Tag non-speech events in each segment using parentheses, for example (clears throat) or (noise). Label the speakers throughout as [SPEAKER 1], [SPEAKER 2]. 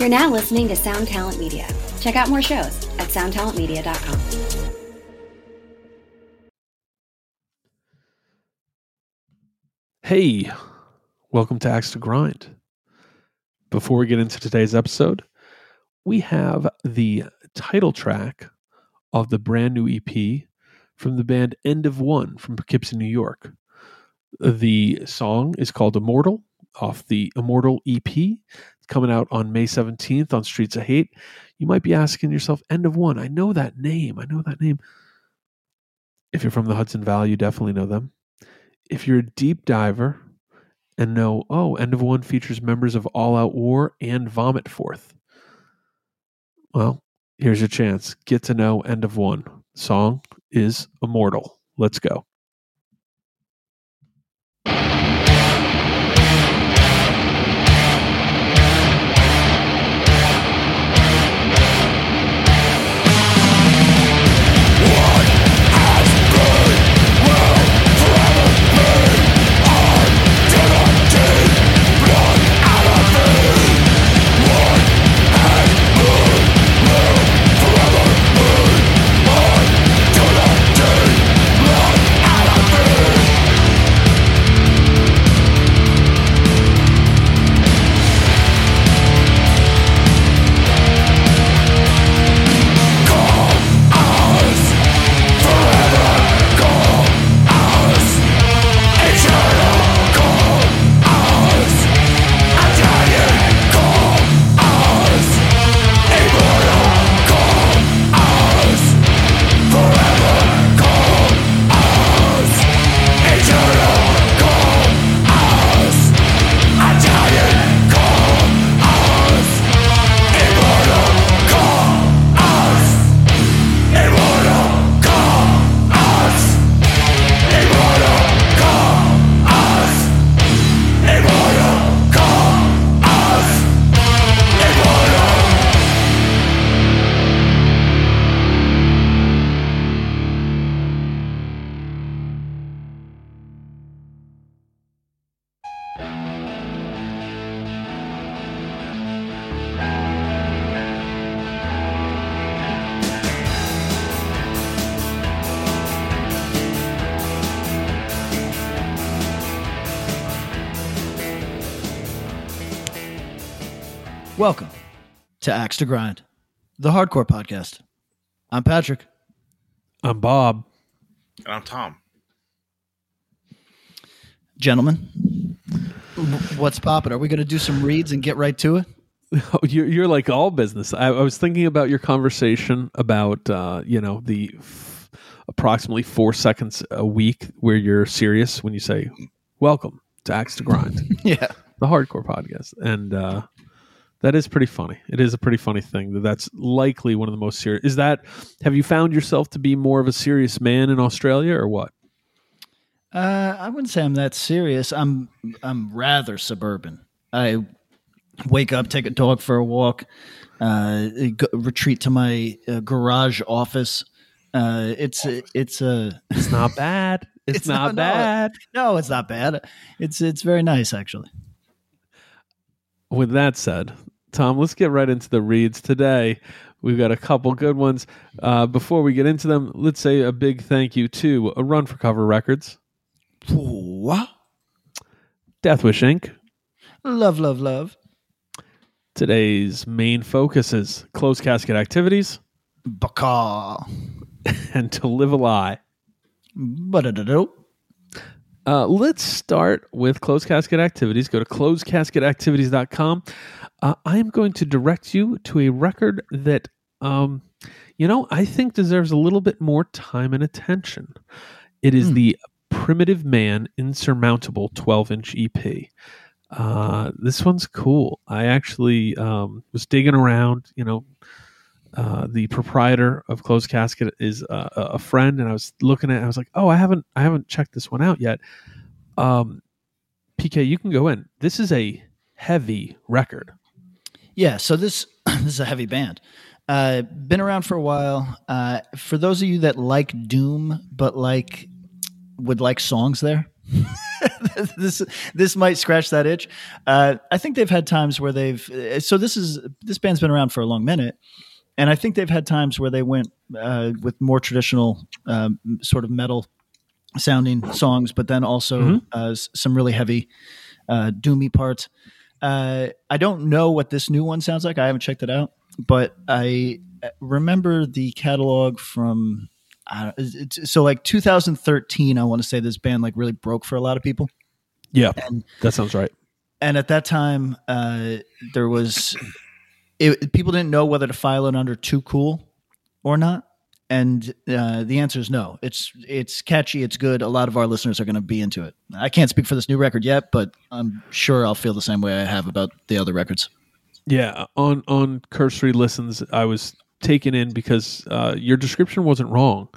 [SPEAKER 1] You're now listening to Sound Talent Media. Check out more shows at soundtalentmedia.com.
[SPEAKER 2] Hey, welcome to Axe to Grind. Before we get into today's episode, we have the title track of the brand new EP from the band End of One from Poughkeepsie, New York. The song is called Immortal off the Immortal EP. Coming out on May 17th on Streets of Hate. You might be asking yourself, End of One, I know that name. I know that name. If you're from the Hudson Valley, you definitely know them. If you're a deep diver and know, oh, End of One features members of All Out War and Vomit Forth. Well, here's your chance. Get to know End of One. Song is Immortal. Let's go.
[SPEAKER 3] Axe to Grind, the hardcore podcast. I'm Patrick.
[SPEAKER 2] I'm Bob.
[SPEAKER 4] And I'm Tom.
[SPEAKER 3] Gentlemen, what's popping? Are we going to do some reads and get right to it?
[SPEAKER 2] Oh, (laughs) you're, you're like all business. I, I was thinking about your conversation about, uh, you know, the f- approximately four seconds a week where you're serious when you say, welcome to Axe to Grind, (laughs)
[SPEAKER 3] Yeah.
[SPEAKER 2] the hardcore podcast. And uh, that is pretty funny. It is a pretty funny thing that that's likely one of the most serious. Is that, have you found yourself to be more of a serious man in Australia or what?
[SPEAKER 3] Uh, I wouldn't say I'm that serious. I'm I'm rather suburban. I wake up, take a dog for a walk, uh, go, retreat to my uh, garage office. Uh, it's it's a (laughs)
[SPEAKER 2] It's not bad. It's,
[SPEAKER 3] It's
[SPEAKER 2] not,
[SPEAKER 3] not- no.
[SPEAKER 2] bad.
[SPEAKER 3] no, it's not bad. It's it's very nice actually.
[SPEAKER 2] with that said, Tom, let's get right into the reads today. We've got a couple good ones. Uh, before we get into them, let's say a big thank you to A Run for Cover Records,
[SPEAKER 3] What?
[SPEAKER 2] Deathwish Inc.,
[SPEAKER 3] Love, love, love.
[SPEAKER 2] today's main focus is closed casket activities
[SPEAKER 3] Baka. (laughs)
[SPEAKER 2] and To Live a Lie.
[SPEAKER 3] Ba-da-da-do.
[SPEAKER 2] Uh, let's start with closed casket activities. Go to closedcasketactivities.com. Uh, I am going to direct you to a record that, um, you know, I think deserves a little bit more time and attention. It is
[SPEAKER 3] Hmm.
[SPEAKER 2] the Primitive Man Insurmountable 12 inch EP. Uh, this one's cool. I actually um, was digging around, you know, uh, the proprietor of Closed Casket is uh, a friend, and I was looking at. I was like, "Oh, I haven't, I haven't checked this one out yet." Um, PK, you can go in. This is a heavy record.
[SPEAKER 3] Yeah, so this (clears throat) this is a heavy band. Uh, been around for a while. Uh, for those of you that like Doom, but like would like songs there, (laughs) this this might scratch that itch. Uh, I think they've had times where they've. uh, So this is this band's been around for a long minute, and I think they've had times where they went uh, with more traditional um, sort of metal sounding songs, but then also
[SPEAKER 2] Mhm.
[SPEAKER 3] uh, some really heavy uh, doomy parts. Uh, I don't know what this new one sounds like. I haven't checked it out, but I uh, remember the catalog from. It's, so like 2013, I want to say this band like really broke for a lot of people
[SPEAKER 2] Yeah,
[SPEAKER 3] And-
[SPEAKER 2] that sounds right.
[SPEAKER 3] and at that time uh, there was it, people didn't know whether to file it under too cool or not. And uh, the answer is no. It's it's catchy. It's good. A lot of our listeners are going to be into it. I can't speak for this new record yet but i'm sure i'll feel the same way i have about the other records.
[SPEAKER 2] Yeah, on on cursory listens, I was taken in because uh, your description wasn't wrong.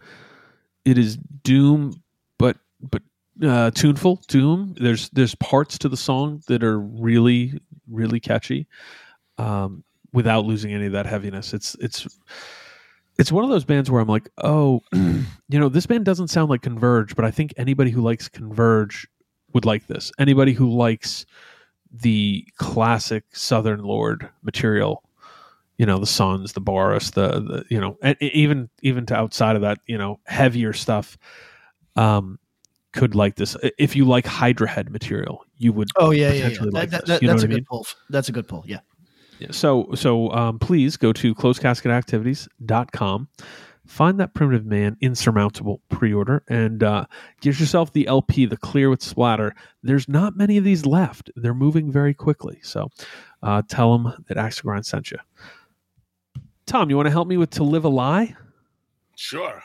[SPEAKER 2] It is doom, but but uh, tuneful doom. There's there's parts to the song that are really really catchy, um, without losing any of that heaviness. It's it's it's one of those bands where I'm like, oh, (clears throat) you know, this band doesn't sound like Converge, but I think anybody who likes Converge would like this. Anybody who likes the classic Southern Lord material, you know, the Sons, the Boris, the, the you know, and even even to outside of that, you know, heavier stuff, um, could like this. If you like Hydra Head material, you would.
[SPEAKER 3] oh yeah yeah, yeah.
[SPEAKER 2] Like
[SPEAKER 3] that- that- that's a good
[SPEAKER 2] mean?
[SPEAKER 3] pull that's a good pull yeah
[SPEAKER 2] So so um, please go to closecasketactivities.com. Find that primitive man insurmountable pre-order and uh, get yourself the LP, the clear with splatter. There's not many of these left. They're moving very quickly. So uh, tell them that Axe to Grind sent you. Tom, you want to help me with To Live a Lie?
[SPEAKER 4] Sure.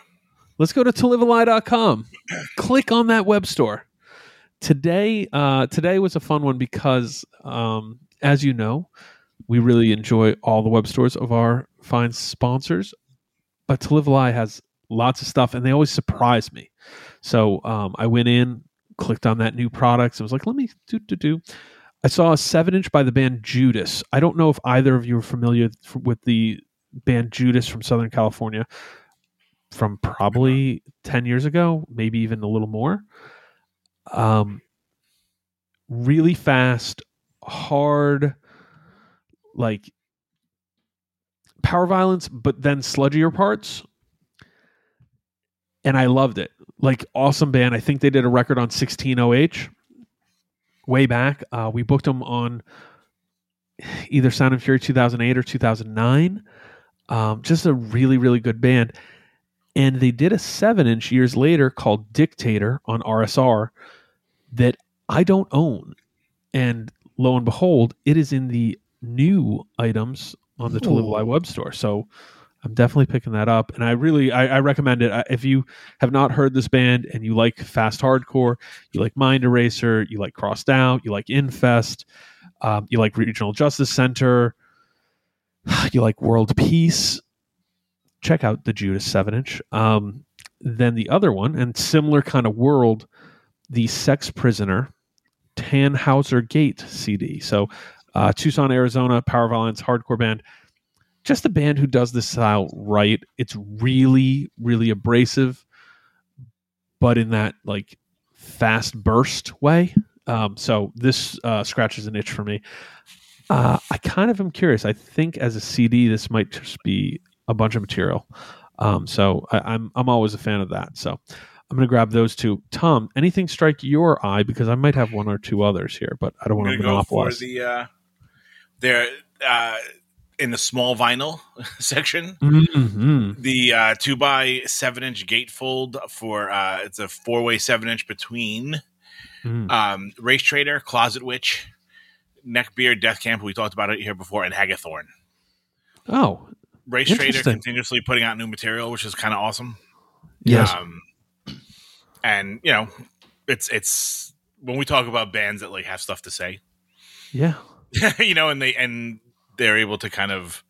[SPEAKER 2] Let's go to tolivealie.com. (clears throat) Click on that web store. Today, uh, today was a fun one because, um, as you know, we really enjoy all the web stores of our fine sponsors. But To Live a Lie has lots of stuff, and they always surprise me. So um, I went in, clicked on that new products, and was like, "Let me do do do." I saw a seven-inch by the band Judas. I don't know if either of you are familiar with the band Judas from Southern California from probably 10 years ago, maybe even a little more. Um, really fast, hard, like power violence, but then sludgier parts. And I loved it. Like, awesome band. I think they did a record on 16OH way back. Uh, we booked them on either Sound and Fury 2008 or 2009. Um, just a really, really good band and they did a seven inch years later called Dictator on RSR that I don't own. And lo and behold, it is in the new items on the To Live a Lie web store. So I'm definitely picking that up, and I really I, I recommend it. I- If you have not heard this band and you like fast hardcore, you like Mind Eraser, you like Crossed Out, you like Infest, um, you like Regional Justice Center, (sighs) you like World Peace, check out the Judas 7 inch. Um, then the other one, and similar kind of world, the Sex Prisoner Tannhauser Gate CD. So, uh, Tucson, Arizona, power violence, hardcore band. Just a band who does this style right. It's really, really abrasive, but in that like fast burst way. Um, so this uh, scratches an itch for me. Uh, I kind of am curious. I think as a CD, this might just be a bunch of material. Um, so I, I'm I'm always a fan of that. So I'm going to grab those two. Tom, anything strike your eye because I might have one or two others here, but I don't want to
[SPEAKER 4] gonna go for
[SPEAKER 2] monopolize.
[SPEAKER 4] the uh, they're uh, in the small vinyl (laughs) section.
[SPEAKER 2] Mhm.
[SPEAKER 4] The uh, two by seven inch gatefold for uh, it's a four way seven inch between
[SPEAKER 2] Mm.
[SPEAKER 4] um, Race Trader, Closet Witch, Neckbeard, Death Camp. We talked about it here before, and Hagathorn.
[SPEAKER 2] Oh,
[SPEAKER 4] Race Trader continuously putting out new material, which is kind of awesome.
[SPEAKER 3] Yes.
[SPEAKER 4] Um, and you know, it's it's when we talk about bands that like have stuff to say,
[SPEAKER 2] yeah. (laughs)
[SPEAKER 4] you know, and they and they're able to kind of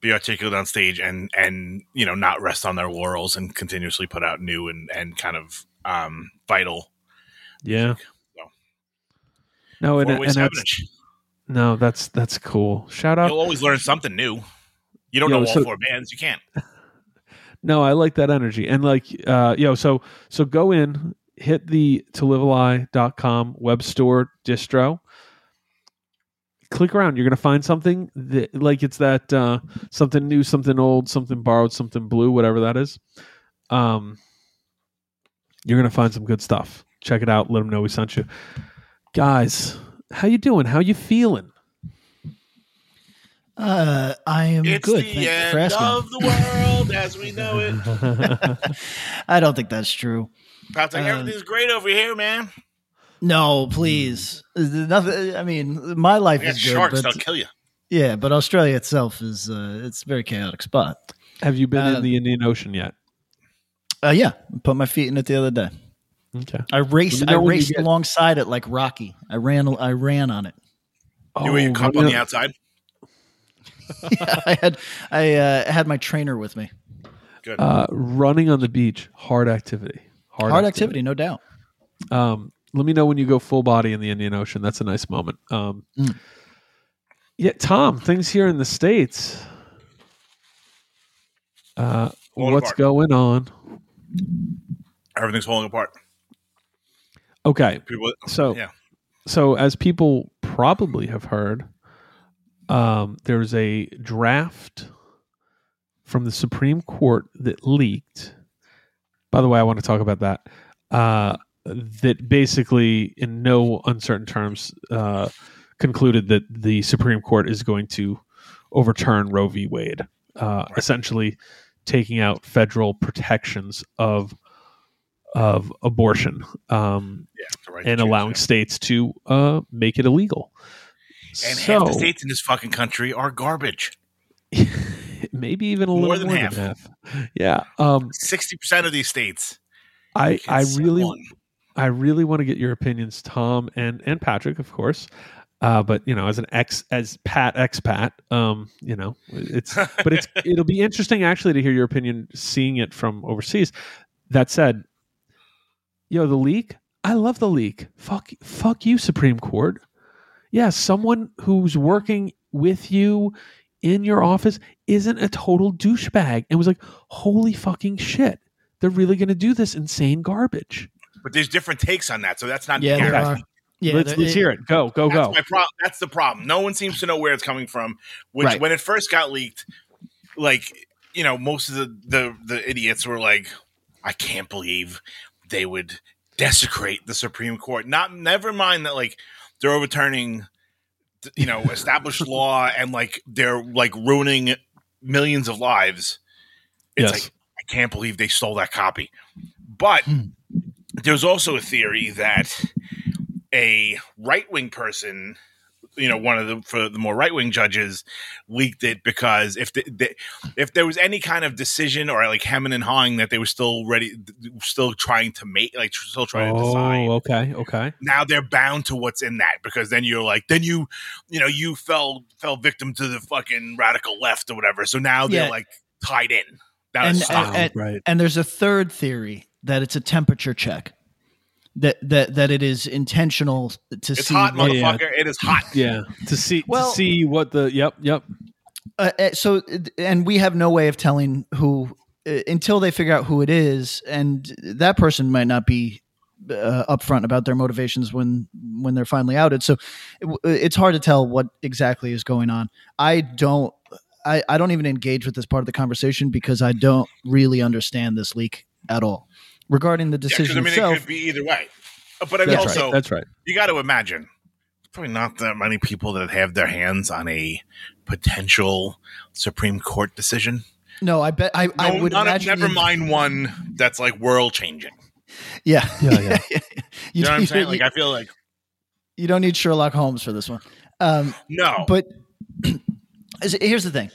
[SPEAKER 4] be articulate on stage and and you know not rest on their laurels and continuously put out new and and kind of um vital
[SPEAKER 2] Yeah.
[SPEAKER 4] So,
[SPEAKER 2] No, and, and that's no, that's that's cool. Shout out.
[SPEAKER 4] You'll always learn something new. You don't
[SPEAKER 2] Yo,
[SPEAKER 4] know all
[SPEAKER 2] so-
[SPEAKER 4] four bands. You can't. (laughs)
[SPEAKER 2] No, I like that energy. And like uh yo, so so go in, hit the tolivealie.com web store distro. Click around. You're going to find something that, like it's that uh, something new, something old, something borrowed, something blue, whatever that is. Um, you're going to find some good stuff. Check it out. Let them know we sent you, guys. How you doing? How you feeling?
[SPEAKER 3] Uh, I am
[SPEAKER 4] It's
[SPEAKER 3] good.
[SPEAKER 4] the
[SPEAKER 3] Thank you
[SPEAKER 4] end
[SPEAKER 3] for asking.
[SPEAKER 4] of the world as we know it. (laughs)
[SPEAKER 3] I don't think that's true.
[SPEAKER 4] Patrick,
[SPEAKER 3] Um,
[SPEAKER 4] everything's great over here, man.
[SPEAKER 3] No, please. Nothing. I mean, my life is good,
[SPEAKER 4] sharks,
[SPEAKER 3] but
[SPEAKER 4] they'll kill you.
[SPEAKER 3] yeah, but Australia itself is uh, it's a very chaotic spot.
[SPEAKER 2] Have you been
[SPEAKER 3] Uh,
[SPEAKER 2] in the Indian Ocean yet?
[SPEAKER 3] Uh, yeah, put my feet in it the other day.
[SPEAKER 2] Okay.
[SPEAKER 3] I raced. I
[SPEAKER 2] know when you
[SPEAKER 3] raced alongside it like Rocky. I ran. I ran on it.
[SPEAKER 4] you were your
[SPEAKER 2] Oh,
[SPEAKER 4] cup on the outside. (laughs)
[SPEAKER 3] yeah, I had. I uh, had my trainer with me.
[SPEAKER 4] Good.
[SPEAKER 2] Uh, running on the beach, hard activity. Hard,
[SPEAKER 3] Hard activity, no doubt.
[SPEAKER 2] Um, let me know when you go full body in the Indian Ocean. That's a nice moment. Um,
[SPEAKER 3] Mm.
[SPEAKER 2] Yeah, Tom, things here in the states. Uh, what's
[SPEAKER 4] apart.
[SPEAKER 2] going on?
[SPEAKER 4] Everything's falling apart.
[SPEAKER 2] Okay,
[SPEAKER 4] People,
[SPEAKER 2] So-
[SPEAKER 4] yeah,
[SPEAKER 2] so as people probably have heard, um, there's a draft from the Supreme Court that leaked. By the way, I want to talk about that. Uh, that basically, in no uncertain terms, uh, concluded that the Supreme Court is going to overturn Roe v. Wade, uh,
[SPEAKER 4] Right.
[SPEAKER 2] essentially taking out federal protections of of abortion. Um,
[SPEAKER 4] yeah, right
[SPEAKER 2] and
[SPEAKER 4] choose,
[SPEAKER 2] allowing
[SPEAKER 4] yeah.
[SPEAKER 2] states to uh, make it illegal.
[SPEAKER 4] And
[SPEAKER 2] so
[SPEAKER 4] half the states in this fucking country are garbage. (laughs)
[SPEAKER 2] maybe even a
[SPEAKER 4] More
[SPEAKER 2] little
[SPEAKER 4] than
[SPEAKER 2] more
[SPEAKER 4] half.
[SPEAKER 2] than half. Yeah, um,
[SPEAKER 4] Sixty percent of these states.
[SPEAKER 2] I I really
[SPEAKER 4] one.
[SPEAKER 2] I really want to get your opinions, Tom and and Patrick, of course. Uh, but you know, as an ex as Pat expat, um, you know, it's but it's (laughs) it'll be interesting actually to hear your opinion seeing it from overseas. That said, yo, the leak, I love the leak. Fuck fuck you, Supreme Court. Yeah, someone who's working with you in your office isn't a total douchebag and was like, holy fucking shit. They're really gonna do this insane garbage.
[SPEAKER 4] But there's different takes on that, so that's not
[SPEAKER 3] Yeah, there
[SPEAKER 4] guaranteed.
[SPEAKER 3] are. Yeah,
[SPEAKER 2] let's, let's hear it. Go, go,
[SPEAKER 4] That's
[SPEAKER 2] go.
[SPEAKER 4] my problem. That's the problem. No one seems to know where it's coming from. Which,
[SPEAKER 3] Right.
[SPEAKER 4] when it first got leaked, like you know, most of the the the idiots were like, "I can't believe they would desecrate the Supreme Court." Not never mind that like they're overturning, you know, established (laughs) law and like they're like ruining millions of lives. It's
[SPEAKER 2] Yes.
[SPEAKER 4] like I can't believe they stole that copy. But
[SPEAKER 3] Hmm.
[SPEAKER 4] There's also a theory that a right wing person, you know, one of the for the more right wing judges leaked it because if the, the, if there was any kind of decision or like hemming and hawing that they were still ready, still trying to make, like still trying to oh, decide.
[SPEAKER 2] Oh, okay, okay.
[SPEAKER 4] Now they're bound to what's in that because then you're like, then you, you know, you fell fell victim to the fucking radical left or whatever. So now they're
[SPEAKER 3] Yeah.
[SPEAKER 4] like tied in. Now
[SPEAKER 3] And-
[SPEAKER 4] it's stuck.
[SPEAKER 3] and- and-
[SPEAKER 2] right.
[SPEAKER 3] And there's a third theory that it's a temperature check. That that that it is intentional to
[SPEAKER 4] it's
[SPEAKER 3] see.
[SPEAKER 4] hot,
[SPEAKER 3] what-
[SPEAKER 2] yeah.
[SPEAKER 4] motherfucker. It is hot. (laughs)
[SPEAKER 2] Yeah, to see
[SPEAKER 3] Well-
[SPEAKER 2] to see what the yep yep.
[SPEAKER 3] uh, uh, so and we have no way of telling who uh, until they figure out who it is, and that person might not be uh, upfront about their motivations when when they're finally outed. So it, it's hard to tell what exactly is going on. I don't. I, I don't even engage with this part of the conversation because I don't really understand this leak at all. Regarding the
[SPEAKER 4] Yeah, 'cause,
[SPEAKER 3] decision
[SPEAKER 4] I mean,
[SPEAKER 3] itself,
[SPEAKER 4] it could be either way. But I mean,
[SPEAKER 3] That's
[SPEAKER 4] also,
[SPEAKER 2] right. That's right.
[SPEAKER 4] you got to imagine probably not that many people that have their hands on a potential Supreme Court decision.
[SPEAKER 3] no, I bet I, I would
[SPEAKER 4] none of-
[SPEAKER 3] imagine.
[SPEAKER 4] never mind one that's like world changing.
[SPEAKER 3] Yeah,
[SPEAKER 2] Yeah, yeah. (laughs)
[SPEAKER 3] you,
[SPEAKER 4] You know what I'm (laughs) saying? Like, I feel like
[SPEAKER 3] you don't need Sherlock Holmes for this one. Um,
[SPEAKER 4] no,
[SPEAKER 3] but (clears throat) here's the thing.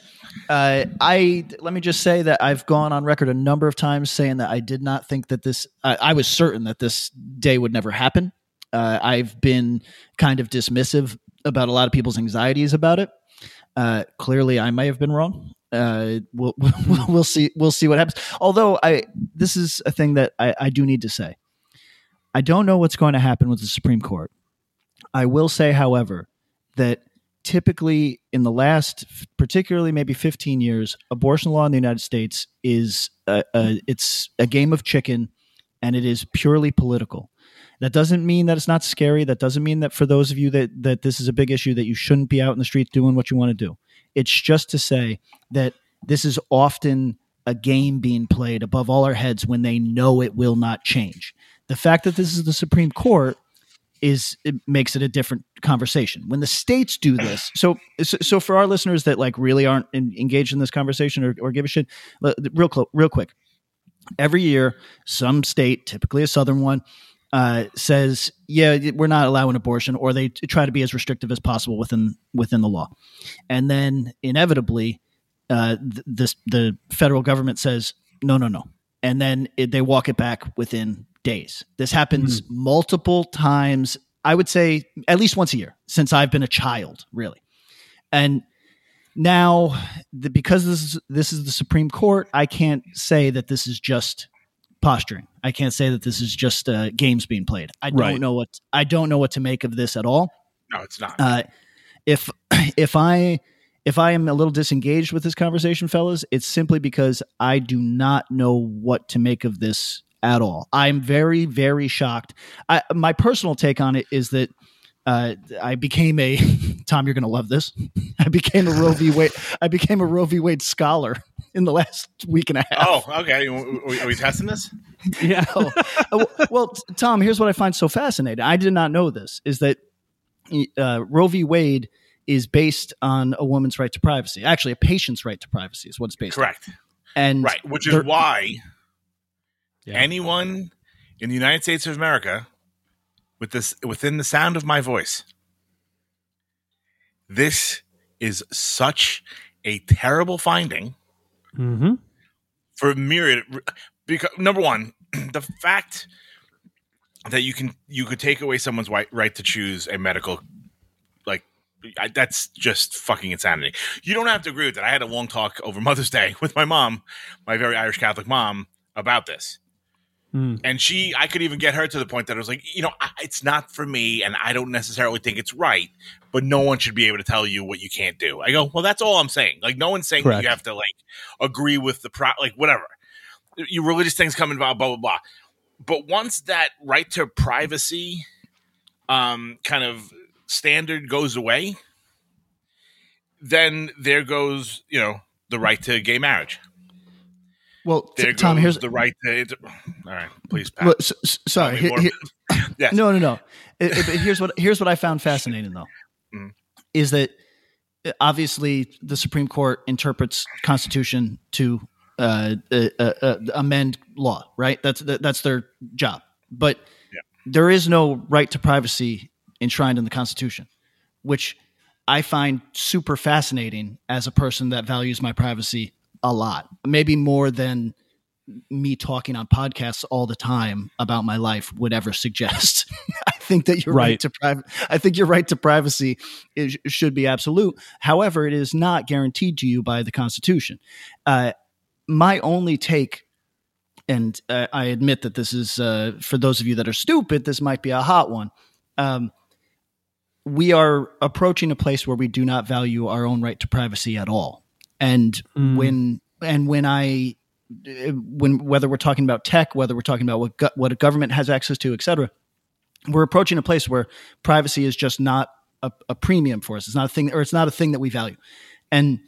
[SPEAKER 3] Uh, I let me just say that I've gone on record a number of times saying that I did not think that this. I, I was certain that this day would never happen. Uh, I've been kind of dismissive about a lot of people's anxieties about it. Uh, clearly, I may have been wrong. Uh, we'll, (laughs) we'll we'll see we'll see what happens. Although I this is a thing that I, I do need to say. I don't know what's going to happen with the Supreme Court. I will say, however, that typically in the last particularly maybe 15 years abortion law in the united states is a, a, it's a game of chicken and it is purely political. That doesn't mean that it's not scary. That doesn't mean that for those of you that that this is a big issue that you shouldn't be out in the streets doing what you want to do. It's just to say that this is often a game being played above all our heads when they know it will not change. The fact that this is the Supreme Court is it makes it a different conversation. When the states do this, so so, for our listeners that like really aren't in, engaged in this conversation or, or give a shit, real clo- real quick. Every year, some state, typically a southern one, uh, says, "Yeah, we're not allowing abortion," or they try to be as restrictive as possible within within the law, and then inevitably, uh, this the federal government says, "No, no, no," and then it, they walk it back within days. This happens mm. multiple times. I would say at least once a year since I've been a child, really, and now the, because this is this is the Supreme Court, I can't say that this is just posturing. I can't say that this is just uh, games being played. I don't know what I don't know what to make of this at all.
[SPEAKER 4] No, it's not.
[SPEAKER 3] Uh, if (clears throat) if I if I am a little disengaged with this conversation, fellas, it's simply because I do not know what to make of this at all. I'm very very shocked. I, my personal take on it is that. Uh, I became a (laughs) Tom. You're going to love this. (laughs) I became a Roe v. Wade. I became a Roe v. Wade scholar (laughs) in the last week and a half.
[SPEAKER 4] Oh, okay. Are we testing this?
[SPEAKER 3] yeah. Uh, well, Tom, here's what I find so fascinating. I did not know this is that uh, Roe v. Wade is based on a woman's right to privacy. Actually, a patient's right to privacy is what it's based
[SPEAKER 4] Correct.
[SPEAKER 3] on. Correct. And
[SPEAKER 4] right, which is why yeah. anyone in the United States of America with this within the sound of my voice this is such a terrible finding
[SPEAKER 2] mm-hmm.
[SPEAKER 4] for myriad because number one, (clears throat) the fact that you can you could take away someone's right, right to choose a medical like I, that's just fucking insanity. You don't have to agree with that. I had a long talk over Mother's Day (laughs) with my mom, my very Irish Catholic mom, about this. Mm. And she, I could even get her to the point that I was like, you know, it's not for me, and I don't necessarily think it's right, but no one should be able to tell you what you can't do. I go, well, that's all I'm saying. Like, no one's saying you have to like agree with the pro, like whatever. Your religious things come involved, blah blah blah. But once that right to privacy, um, kind of standard goes away, then there goes, you know, the right to gay marriage.
[SPEAKER 3] Well, there Tom, here's
[SPEAKER 4] the right to. (sighs) All right, please. Pat. Well,
[SPEAKER 3] so, sorry. (coughs) Yes. No, no, no. It, it, here's what here's what I found fascinating though, mm. is that uh, obviously the Supreme Court interprets Constitution to uh, uh, uh, uh, amend law, right? That's that's their job. But yeah. there is no right to privacy enshrined in the Constitution, which I find super fascinating as a person that values my privacy a lot, maybe more than me talking on podcasts all the time about my life would ever suggest. (laughs) I think that your right, right to private, I think your right to privacy is, should be absolute. However, it is not guaranteed to you by the Constitution. Uh, my only take, and uh, I admit that this is uh, for those of you that are stupid, this might be a hot one. Um, we are approaching a place where we do not value our own right to privacy at all and mm. when and when I when whether we're talking about tech, whether we're talking about what go, what a government has access to, et cetera, we're approaching a place where privacy is just not a, a premium for us. It's not a thing, or it's not a thing that we value. And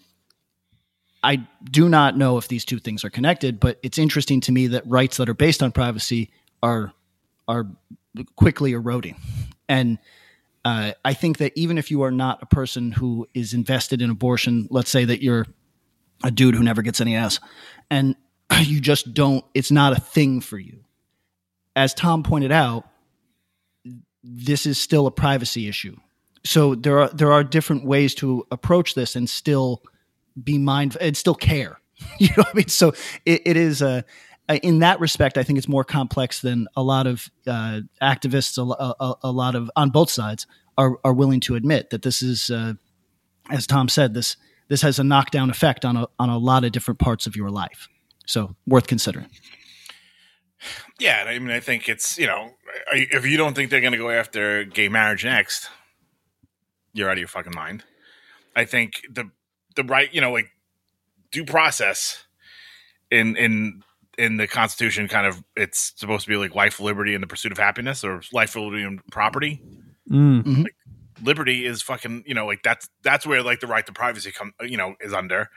[SPEAKER 3] I do not know if these two things are connected, but it's interesting to me that rights that are based on privacy are are quickly eroding. And uh, I think that even if you are not a person who is invested in abortion, let's say that you're a dude who never gets any ass, and (clears throat) you just don't, it's not a thing for you. As Tom pointed out, this is still a privacy issue. So there are there are different ways to approach this and still be mindful and still care. (laughs) you know what I mean? So it, it is a in that respect, I think it's more complex than a lot of uh, activists, a, a, a, lot of on both sides are are willing to admit that this is, uh, as Tom said, this this has a knockdown effect on a on a lot of different parts of your life. So worth considering.
[SPEAKER 4] Yeah, I mean, I think it's you know, if you don't think they're going to go after gay marriage next, you're out of your fucking mind. I think the the right, you know, like due process in in in the Constitution, kind of it's supposed to be like life, liberty, and the pursuit of happiness, or life, liberty, and property.
[SPEAKER 2] Mm.
[SPEAKER 4] Liberty is fucking, you know, like that's that's where like the right to privacy come, you know, is under.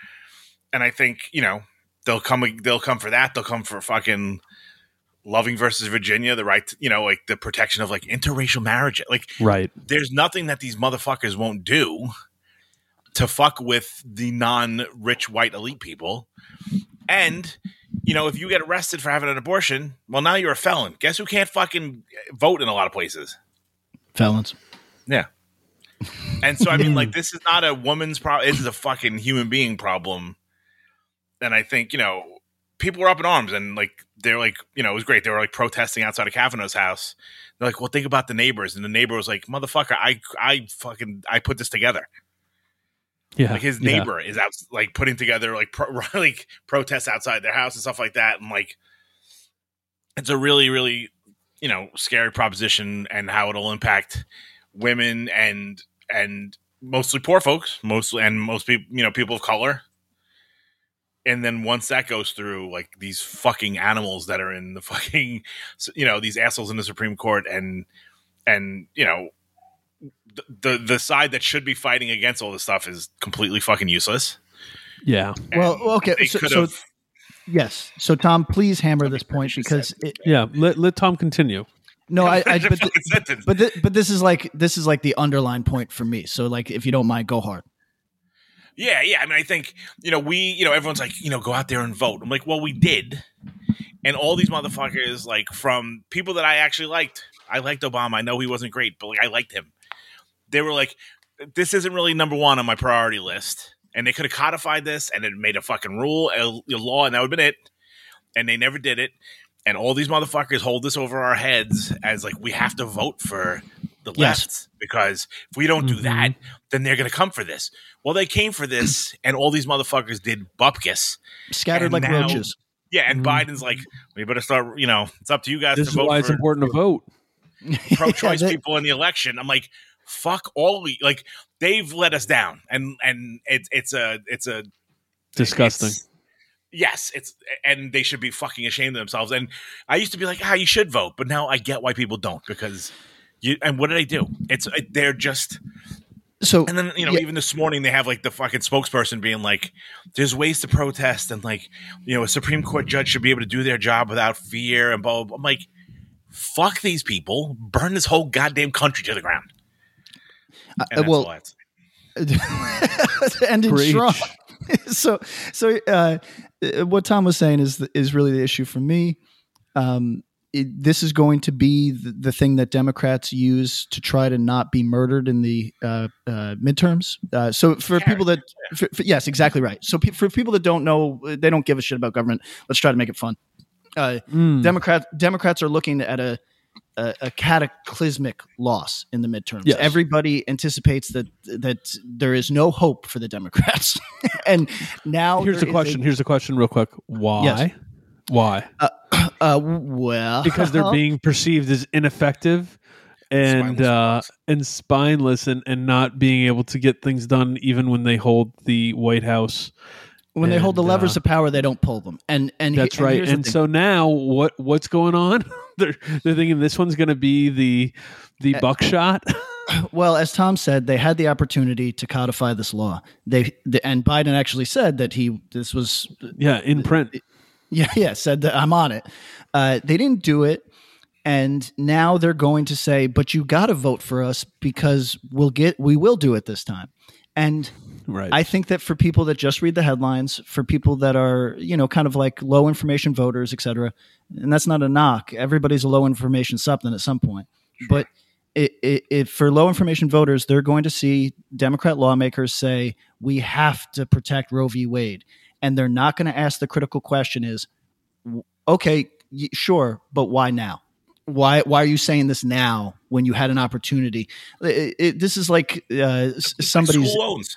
[SPEAKER 4] And I think you know they'll come they'll come for that. They'll come for fucking Loving versus Virginia, the right, to, you know, like the protection of like interracial marriage. Like
[SPEAKER 2] Right.
[SPEAKER 4] there's nothing that these motherfuckers won't do to fuck with the non-rich white elite people. And you know, if you get arrested for having an abortion, well, now you're a felon. Guess who can't fucking vote in a lot of places?
[SPEAKER 3] Felons.
[SPEAKER 4] Yeah. And so I mean, like, (laughs) this is not a woman's problem. This is a fucking human being problem. And I think you know, people were up in arms, and like they're like, you know, it was great. They were like protesting outside of Kavanaugh's house. They're like, well, think about the neighbors, and the neighbor was like, motherfucker, I, I fucking, I put this together.
[SPEAKER 2] Yeah.
[SPEAKER 4] Like his
[SPEAKER 2] yeah.
[SPEAKER 4] neighbor is out, like putting together like pro- (laughs) like protests outside their house and stuff like that, and like it's a really, really, you know, scary proposition, and how it'll impact women and and mostly poor folks, mostly and most people, you know, people of color. And then once that goes through, like these fucking animals that are in the (laughs) fucking, you know, these assholes in the Supreme Court, and and you know, the the, the side that should be fighting against all this stuff is completely fucking useless.
[SPEAKER 2] Yeah.
[SPEAKER 3] Well, okay, so- so- Yes. So Tom, please hammer this point because it,
[SPEAKER 2] Yeah. Let, let Tom continue.
[SPEAKER 3] no, I, I (laughs)
[SPEAKER 4] Finish the
[SPEAKER 3] but,
[SPEAKER 4] fucking sentence.
[SPEAKER 3] but but this is like this is like the underlying point for me. So like, if you don't mind, go hard.
[SPEAKER 4] Yeah, yeah. I mean, I think you know we, you know, everyone's like, you know, go out there and vote. I'm like, well, we did, and all these motherfuckers, like, from people that I actually liked. I liked Obama. I know he wasn't great, but like, I liked him. They were like, this isn't really number one on my priority list, and they could have codified this and it made a fucking rule, a, a law, and that would have been it. And they never did it. And all these motherfuckers hold this over our heads as like we have to vote for the
[SPEAKER 3] Yes.
[SPEAKER 4] left because if we don't do
[SPEAKER 2] Mhm.
[SPEAKER 4] that, then they're going to come for this. Well, they came for this, and all these motherfuckers did bupkis.
[SPEAKER 3] Scattered like
[SPEAKER 4] now-
[SPEAKER 3] roaches.
[SPEAKER 4] Yeah, and
[SPEAKER 2] Mhm.
[SPEAKER 4] Biden's like, we better start. You know, it's up to you guys
[SPEAKER 2] This
[SPEAKER 4] to
[SPEAKER 2] is
[SPEAKER 4] vote
[SPEAKER 2] why it's important to vote.
[SPEAKER 4] pro-choice (laughs)
[SPEAKER 3] Yeah, they-
[SPEAKER 4] people in the election. I'm like, fuck all. We, like they've let us down, and and it's it's a it's a
[SPEAKER 2] Disgusting.
[SPEAKER 4] it's- yes, it's and they should be fucking ashamed of themselves. And I used to be like, ah, you should vote, but now I get why people don't because you. And what do they do? It's they're just
[SPEAKER 3] So
[SPEAKER 4] and then you know,
[SPEAKER 3] Yeah.
[SPEAKER 4] even this morning they have like the fucking spokesperson being like, "There's ways to protest, and like, you know, a Supreme Court judge should be able to do their job without fear." And blah blah. blah. I'm like, "Fuck these people! Burn this whole goddamn country to the ground." And
[SPEAKER 3] uh,
[SPEAKER 4] that's
[SPEAKER 3] well,
[SPEAKER 4] all I have
[SPEAKER 3] ending
[SPEAKER 2] Preach.
[SPEAKER 3] strong. (laughs) so, so uh, uh, what Tom was saying is is really the issue for me. Um, it, this is going to be the, the thing that Democrats use to try to not be murdered in the uh, uh, midterms. Uh, so, for people that, for, for- yes, exactly right. So, pe- for people that don't know, they don't give a shit about government. Let's try to make it fun. Uh,
[SPEAKER 2] Mm.
[SPEAKER 3] Democrat Democrats are looking at a, a a cataclysmic loss in the midterms.
[SPEAKER 2] Yes.
[SPEAKER 3] Everybody anticipates that that there is no hope for the Democrats, (laughs) and now
[SPEAKER 2] Here's the
[SPEAKER 3] is
[SPEAKER 2] question. Here's the question, real quick. Why?
[SPEAKER 3] Yes.
[SPEAKER 2] Why?
[SPEAKER 3] A, (clears throat) uh, well,
[SPEAKER 2] Because they're (laughs) being perceived as ineffective and
[SPEAKER 4] Spineless
[SPEAKER 2] uh, and spineless and, and not being able to get things done even when they hold the White House.
[SPEAKER 3] when they hold the levers
[SPEAKER 2] uh,
[SPEAKER 3] of power, they don't pull them. And and
[SPEAKER 2] That's
[SPEAKER 3] he-
[SPEAKER 2] right. And so now what what's going on? (laughs) (laughs) they're they're thinking this one's going to be the the
[SPEAKER 3] Uh,
[SPEAKER 2] buckshot. (laughs)
[SPEAKER 3] Well, as Tom said, they had the opportunity to codify this law. They the, and Biden actually said that he this was
[SPEAKER 2] yeah, in print. (laughs)
[SPEAKER 3] yeah yeah said that I'm on it. Uh, they didn't do it, and now they're going to say, "But you got to vote for us because we'll get we will do it this time." And
[SPEAKER 2] Right.
[SPEAKER 3] I think that for people that just read the headlines, for people that are, you know, kind of like low information voters, et cetera, and that's not a knock. Everybody's a low information something at some point. But it, it, it, for low information voters, they're going to see Democrat lawmakers say, we have to protect Roe v. Wade. And they're not going to ask the critical question is, okay, sure, but why now? Why, why are you saying this now when you had an opportunity? It, this is like uh, somebody's
[SPEAKER 4] school loans.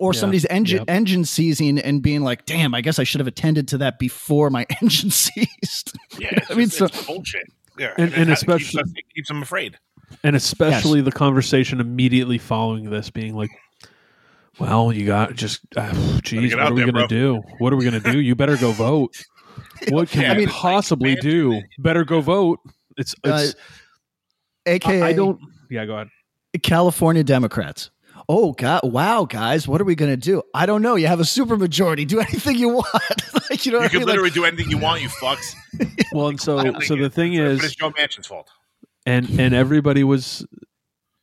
[SPEAKER 3] Or
[SPEAKER 2] Yeah.
[SPEAKER 3] somebody's engine
[SPEAKER 2] Yep.
[SPEAKER 3] engine seizing and being like, "Damn, I guess I should have attended to that before my (laughs) engine seized."
[SPEAKER 4] Yeah, (laughs)
[SPEAKER 3] I mean,
[SPEAKER 4] just-
[SPEAKER 3] so-
[SPEAKER 4] it's bullshit. Yeah,
[SPEAKER 2] And-
[SPEAKER 4] it
[SPEAKER 2] and
[SPEAKER 4] has- it keeps
[SPEAKER 2] especially-
[SPEAKER 4] us- it keeps them afraid.
[SPEAKER 2] and especially the conversation immediately following this being like well you got just uh, geez what are we gonna do what are we gonna do you better go vote (laughs) What can
[SPEAKER 4] Yeah, I mean,
[SPEAKER 2] possibly
[SPEAKER 4] like,
[SPEAKER 2] do? Better go vote. It's, it's
[SPEAKER 3] AKA
[SPEAKER 2] I, I don't. Yeah, go ahead.
[SPEAKER 3] California Democrats. Oh God! Wow, guys, what are we going to do? I don't know. You have a supermajority. Do (laughs) anything you want. (laughs) like you know,
[SPEAKER 4] You
[SPEAKER 3] what I
[SPEAKER 4] can
[SPEAKER 3] mean? Like,
[SPEAKER 4] literally do anything you want, you fucks. (laughs)
[SPEAKER 2] Well, and so so the thing
[SPEAKER 4] but
[SPEAKER 2] is,
[SPEAKER 4] it's Joe Manchin's fault.
[SPEAKER 2] and and everybody was,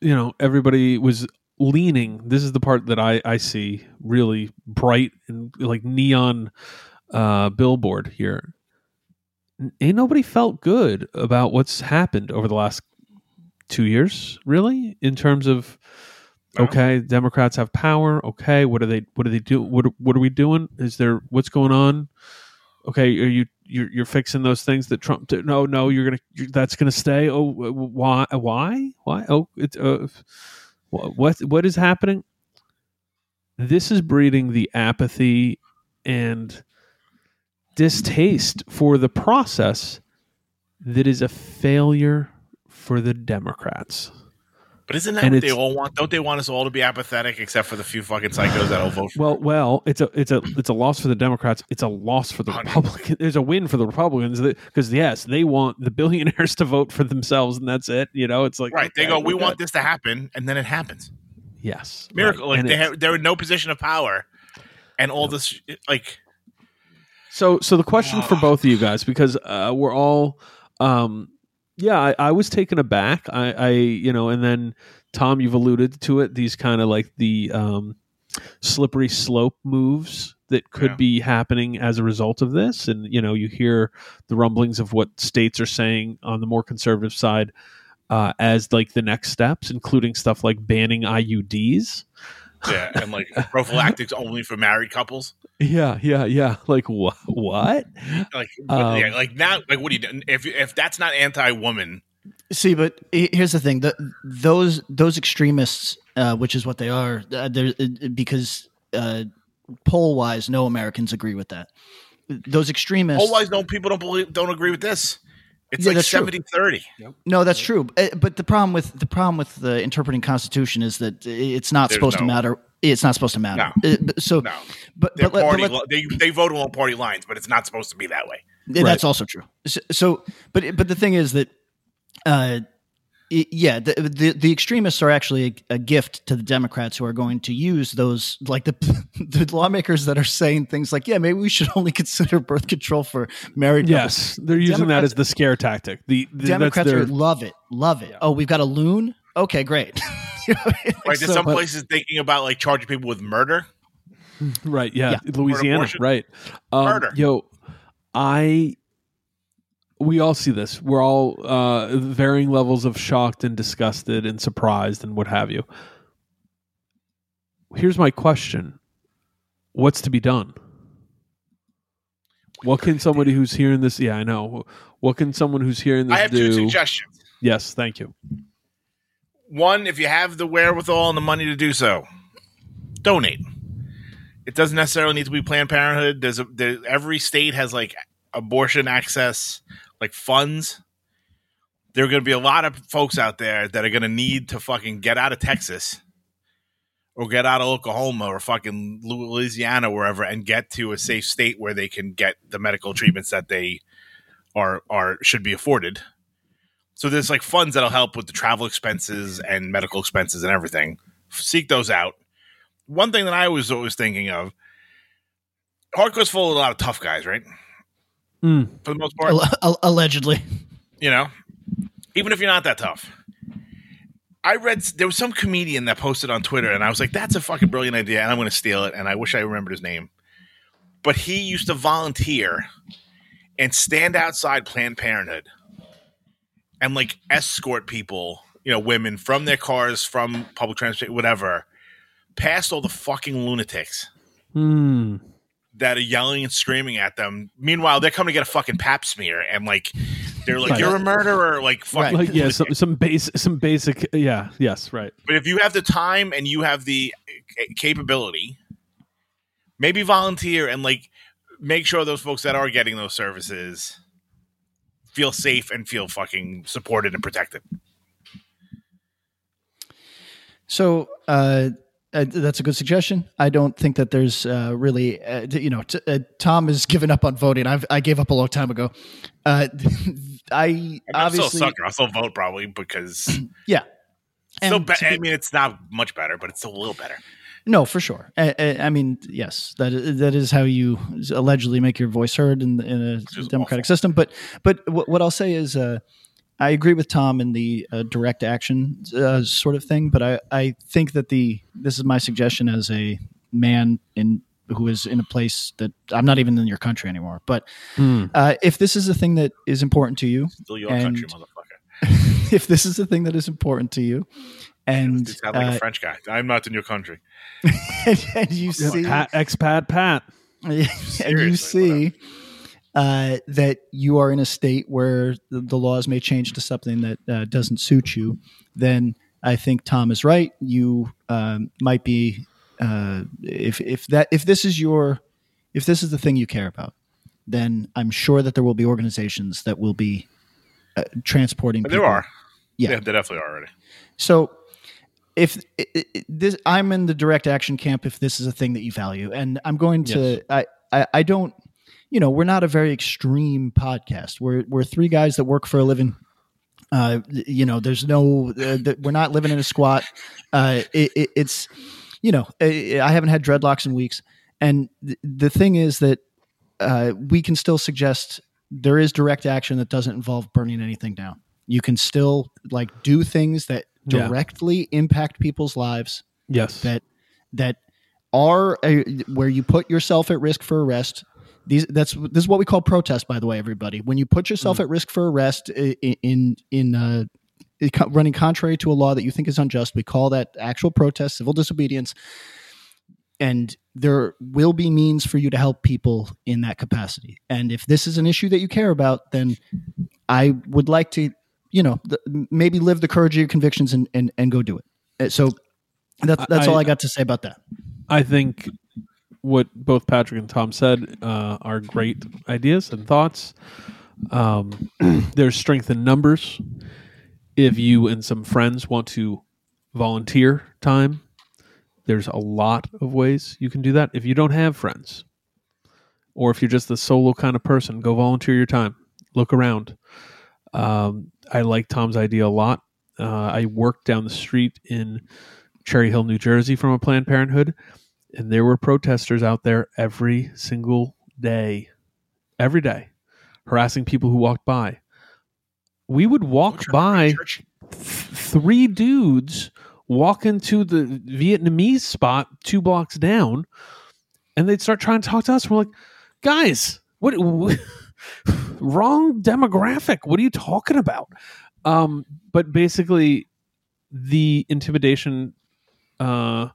[SPEAKER 2] you know, everybody was leaning. This is the part that I I see really bright and like neon uh billboard here. Ain't nobody felt good about what's happened over the last two years, really, in terms of
[SPEAKER 4] No.
[SPEAKER 2] Okay, Democrats have power. Okay, what are they? What do they do? What What are we doing? Is there what's going on? Okay, are you you're, you're fixing those things that Trump? Did? No, no, you're gonna you're, that's gonna stay. Oh, wh- wh- why? Why? Why? Oh, it's uh, what what is happening? This is breeding the apathy and distaste for the process that is a failure for the Democrats.
[SPEAKER 4] But isn't that
[SPEAKER 2] And
[SPEAKER 4] what they all want? Don't they want us all to be apathetic, except for the few fucking psychos that'll vote for?
[SPEAKER 2] Well, well, it's a it's a it's a loss for the Democrats. It's a loss for the. Republicans. There's a win for the Republicans because yes, they want the billionaires to vote for themselves, and that's it. You know, it's like
[SPEAKER 4] right? They go,
[SPEAKER 2] we're
[SPEAKER 4] want
[SPEAKER 2] good."
[SPEAKER 4] this to happen, and then it happens.
[SPEAKER 2] yes
[SPEAKER 4] Miracle.
[SPEAKER 2] right.
[SPEAKER 4] Like they have, they're in no position of power, and all this, like,
[SPEAKER 2] So, so the question for both of you guys, because uh, we're all, um, yeah, I, I was taken aback. I, I, you know, and then Tom, you've alluded to it. These kind of like the um, slippery slope moves that could
[SPEAKER 4] Yeah.
[SPEAKER 2] be happening as a result of this, and you know, you hear the rumblings of what states are saying on the more conservative side uh, as like the next steps, including stuff like banning IUDs.
[SPEAKER 4] yeah, and like (laughs) prophylactics only for married couples.
[SPEAKER 2] Yeah, yeah, yeah. (laughs) Like what? What?
[SPEAKER 4] Like, what-
[SPEAKER 2] Um,
[SPEAKER 4] yeah, like now, like what do you do if if that's not anti-woman?
[SPEAKER 3] See, but here's the thing: the, those those extremists, uh, which is what they are, uh, uh, because uh, poll wise, no Americans agree with that. Those extremists.
[SPEAKER 4] Poll wise, no people don't believe, don't agree with this. It's
[SPEAKER 3] Yeah,
[SPEAKER 4] like
[SPEAKER 3] that's true.
[SPEAKER 4] 70 30.
[SPEAKER 3] No, that's true. Uh, But the problem with the problem with the interpreting Constitution is that it's not
[SPEAKER 4] There's
[SPEAKER 3] supposed to matter. It's not supposed to matter. Uh, but- So,
[SPEAKER 4] No,
[SPEAKER 3] but,
[SPEAKER 4] they're
[SPEAKER 3] but, let- but let-
[SPEAKER 4] they they vote along party lines, but it's not supposed to be that way.
[SPEAKER 3] Yeah, That's also true. So, so, but but the thing is that, uh, i- yeah, the, the the extremists are actually a, a gift to the Democrats who are going to use those like the (laughs) the lawmakers that are saying things like, yeah, maybe we should only consider birth control for married. couples.
[SPEAKER 2] Yes, they're using that as the scare tactic. The, the
[SPEAKER 3] Democrats
[SPEAKER 2] that's
[SPEAKER 3] are
[SPEAKER 2] their,
[SPEAKER 3] love it, love it. Oh, we've got a loon. Okay, great. (laughs) (laughs) You know, like,
[SPEAKER 4] Right? There's
[SPEAKER 3] so-
[SPEAKER 4] some
[SPEAKER 2] but-
[SPEAKER 4] places thinking about like charging people with murder.
[SPEAKER 2] right. Yeah,
[SPEAKER 3] Yeah.
[SPEAKER 2] Louisiana. Right. Um,
[SPEAKER 4] Murder.
[SPEAKER 2] Yo, I. We all see this. We're all uh, varying levels of shocked and disgusted and surprised and what have you. Here's my question: What's to be done? What can somebody who's hearing this? Yeah, I know. What can someone who's hearing this
[SPEAKER 4] I have
[SPEAKER 2] do?
[SPEAKER 4] two suggestions.
[SPEAKER 2] Yes, thank you.
[SPEAKER 4] One, if you have the wherewithal and the money to do so, donate. It doesn't necessarily need to be Planned Parenthood. There's a there, every state has like abortion access, like funds. There are going to be a lot of folks out there that are going to need to fucking get out of Texas or get out of Oklahoma or fucking Louisiana, wherever, and get to a safe state where they can get the medical treatments that they are are should be afforded. So there's like funds that'll help with the travel expenses and medical expenses and everything. Seek those out. One thing that I was always thinking of, hardcore's full of a lot of tough guys, right?
[SPEAKER 2] Mm.
[SPEAKER 4] For the most part,
[SPEAKER 3] Al- al- allegedly.
[SPEAKER 4] you know, even if you're not that tough. I read there was some comedian that posted on Twitter, and I was like, "That's a fucking brilliant idea," and I'm going to steal it. And I wish I remembered his name, but he used to volunteer and stand outside Planned Parenthood and like escort people, you know, women from their cars, from public transport, whatever, past all the fucking lunatics
[SPEAKER 2] Hmm.
[SPEAKER 4] that are yelling and screaming at them. Meanwhile, they're coming to get a fucking pap smear, and like they're like,
[SPEAKER 2] Right.
[SPEAKER 4] "You're a murderer!" Like fucking.
[SPEAKER 2] Like yeah, some some base some basic yeah yes right.
[SPEAKER 4] But if you have the time and you have the capability, maybe volunteer and like make sure those folks that are getting those services feel safe and feel fucking supported and protected.
[SPEAKER 3] So, uh, uh, that's a good suggestion. I don't think that there's uh, really, uh, you know, t- uh, Tom has given up on voting. I've, I gave up a long time ago. Uh, (laughs) I
[SPEAKER 4] I'm still
[SPEAKER 3] obviously,
[SPEAKER 4] sucker. I'll still vote probably because (clears throat)
[SPEAKER 3] yeah.
[SPEAKER 4] still.
[SPEAKER 3] And
[SPEAKER 4] Be-
[SPEAKER 3] be-
[SPEAKER 4] I mean, it's not much better, but it's still a little better.
[SPEAKER 3] No, for sure. I, I, I mean, yes, that is, that is how you allegedly make your voice heard in, in a democratic
[SPEAKER 4] awful.
[SPEAKER 3] system. But but what, what I'll say is, uh, I agree with Tom in the uh, direct action uh, sort of thing. But I, I think that the this is my suggestion as a man in who is in a place that I'm not even in your country anymore. But uh, if this is a thing that is important to you,
[SPEAKER 4] Still your
[SPEAKER 3] And-
[SPEAKER 4] country, motherfucker. (laughs)
[SPEAKER 3] if this is a thing that is important to you, and
[SPEAKER 4] You sound like
[SPEAKER 3] uh,
[SPEAKER 4] a French guy. I'm not in your country.
[SPEAKER 3] and, (laughs) and you see
[SPEAKER 2] Pat, expat Pat. (laughs)
[SPEAKER 3] and you see uh, that you are in a state where the, the laws may change to something that uh, doesn't suit you, then I think Tom is right. You um, might be uh, if if that if this is your if this is the thing you care about, then I'm sure that there will be organizations that will be uh, transporting.
[SPEAKER 4] But there
[SPEAKER 3] people.
[SPEAKER 4] are.
[SPEAKER 3] Yeah.
[SPEAKER 4] Yeah. there definitely are already.
[SPEAKER 3] So if i- i- i- this, I'm in the direct action camp. If this is a thing that you value, and I'm going to,
[SPEAKER 2] Yes.
[SPEAKER 3] I, I, I don't, you know, we're not a very extreme podcast. We're we're three guys that work for a living. Uh, you know, there's no, uh, th- we're not living in a squat. Uh, it, it, it's, you know, I, I haven't had dreadlocks in weeks, and th- the thing is that uh, we can still suggest there is direct action that doesn't involve burning anything down. You can still like do things that
[SPEAKER 2] Yeah.
[SPEAKER 3] directly impact people's lives
[SPEAKER 2] Yes.
[SPEAKER 3] that that are uh, where you put yourself at risk for arrest. These that's this is what we call protest, by the way, everybody. When you put yourself at risk for arrest i- i- in in uh, running contrary to a law that you think is unjust, we call that actual protest, civil disobedience. And there will be means for you to help people in that capacity. And if this is an issue that you care about, then I would like to, you know, th- maybe live the courage of your convictions and and, and go do it. Uh, So that's that's
[SPEAKER 2] I-
[SPEAKER 3] all I got to say about that.
[SPEAKER 2] I think what both Patrick and Tom said uh, are great ideas and thoughts. Um, (clears throat) there's strength in numbers. If you and some friends want to volunteer time, there's a lot of ways you can do that. If you don't have friends, or if you're just the solo kind of person, go volunteer your time. Look around. Um, I like Tom's idea a lot. Uh, I worked down the street in Cherry Hill, New Jersey, from a Planned Parenthood, and there were protesters out there every single day, every day, harassing people who walked by. We would walk by th- three dudes walk into the Vietnamese spot two blocks down, and they'd start trying to talk to us. We're like, guys, what? what (laughs) wrong demographic. What are you talking about? Um, but basically, the intimidation uh,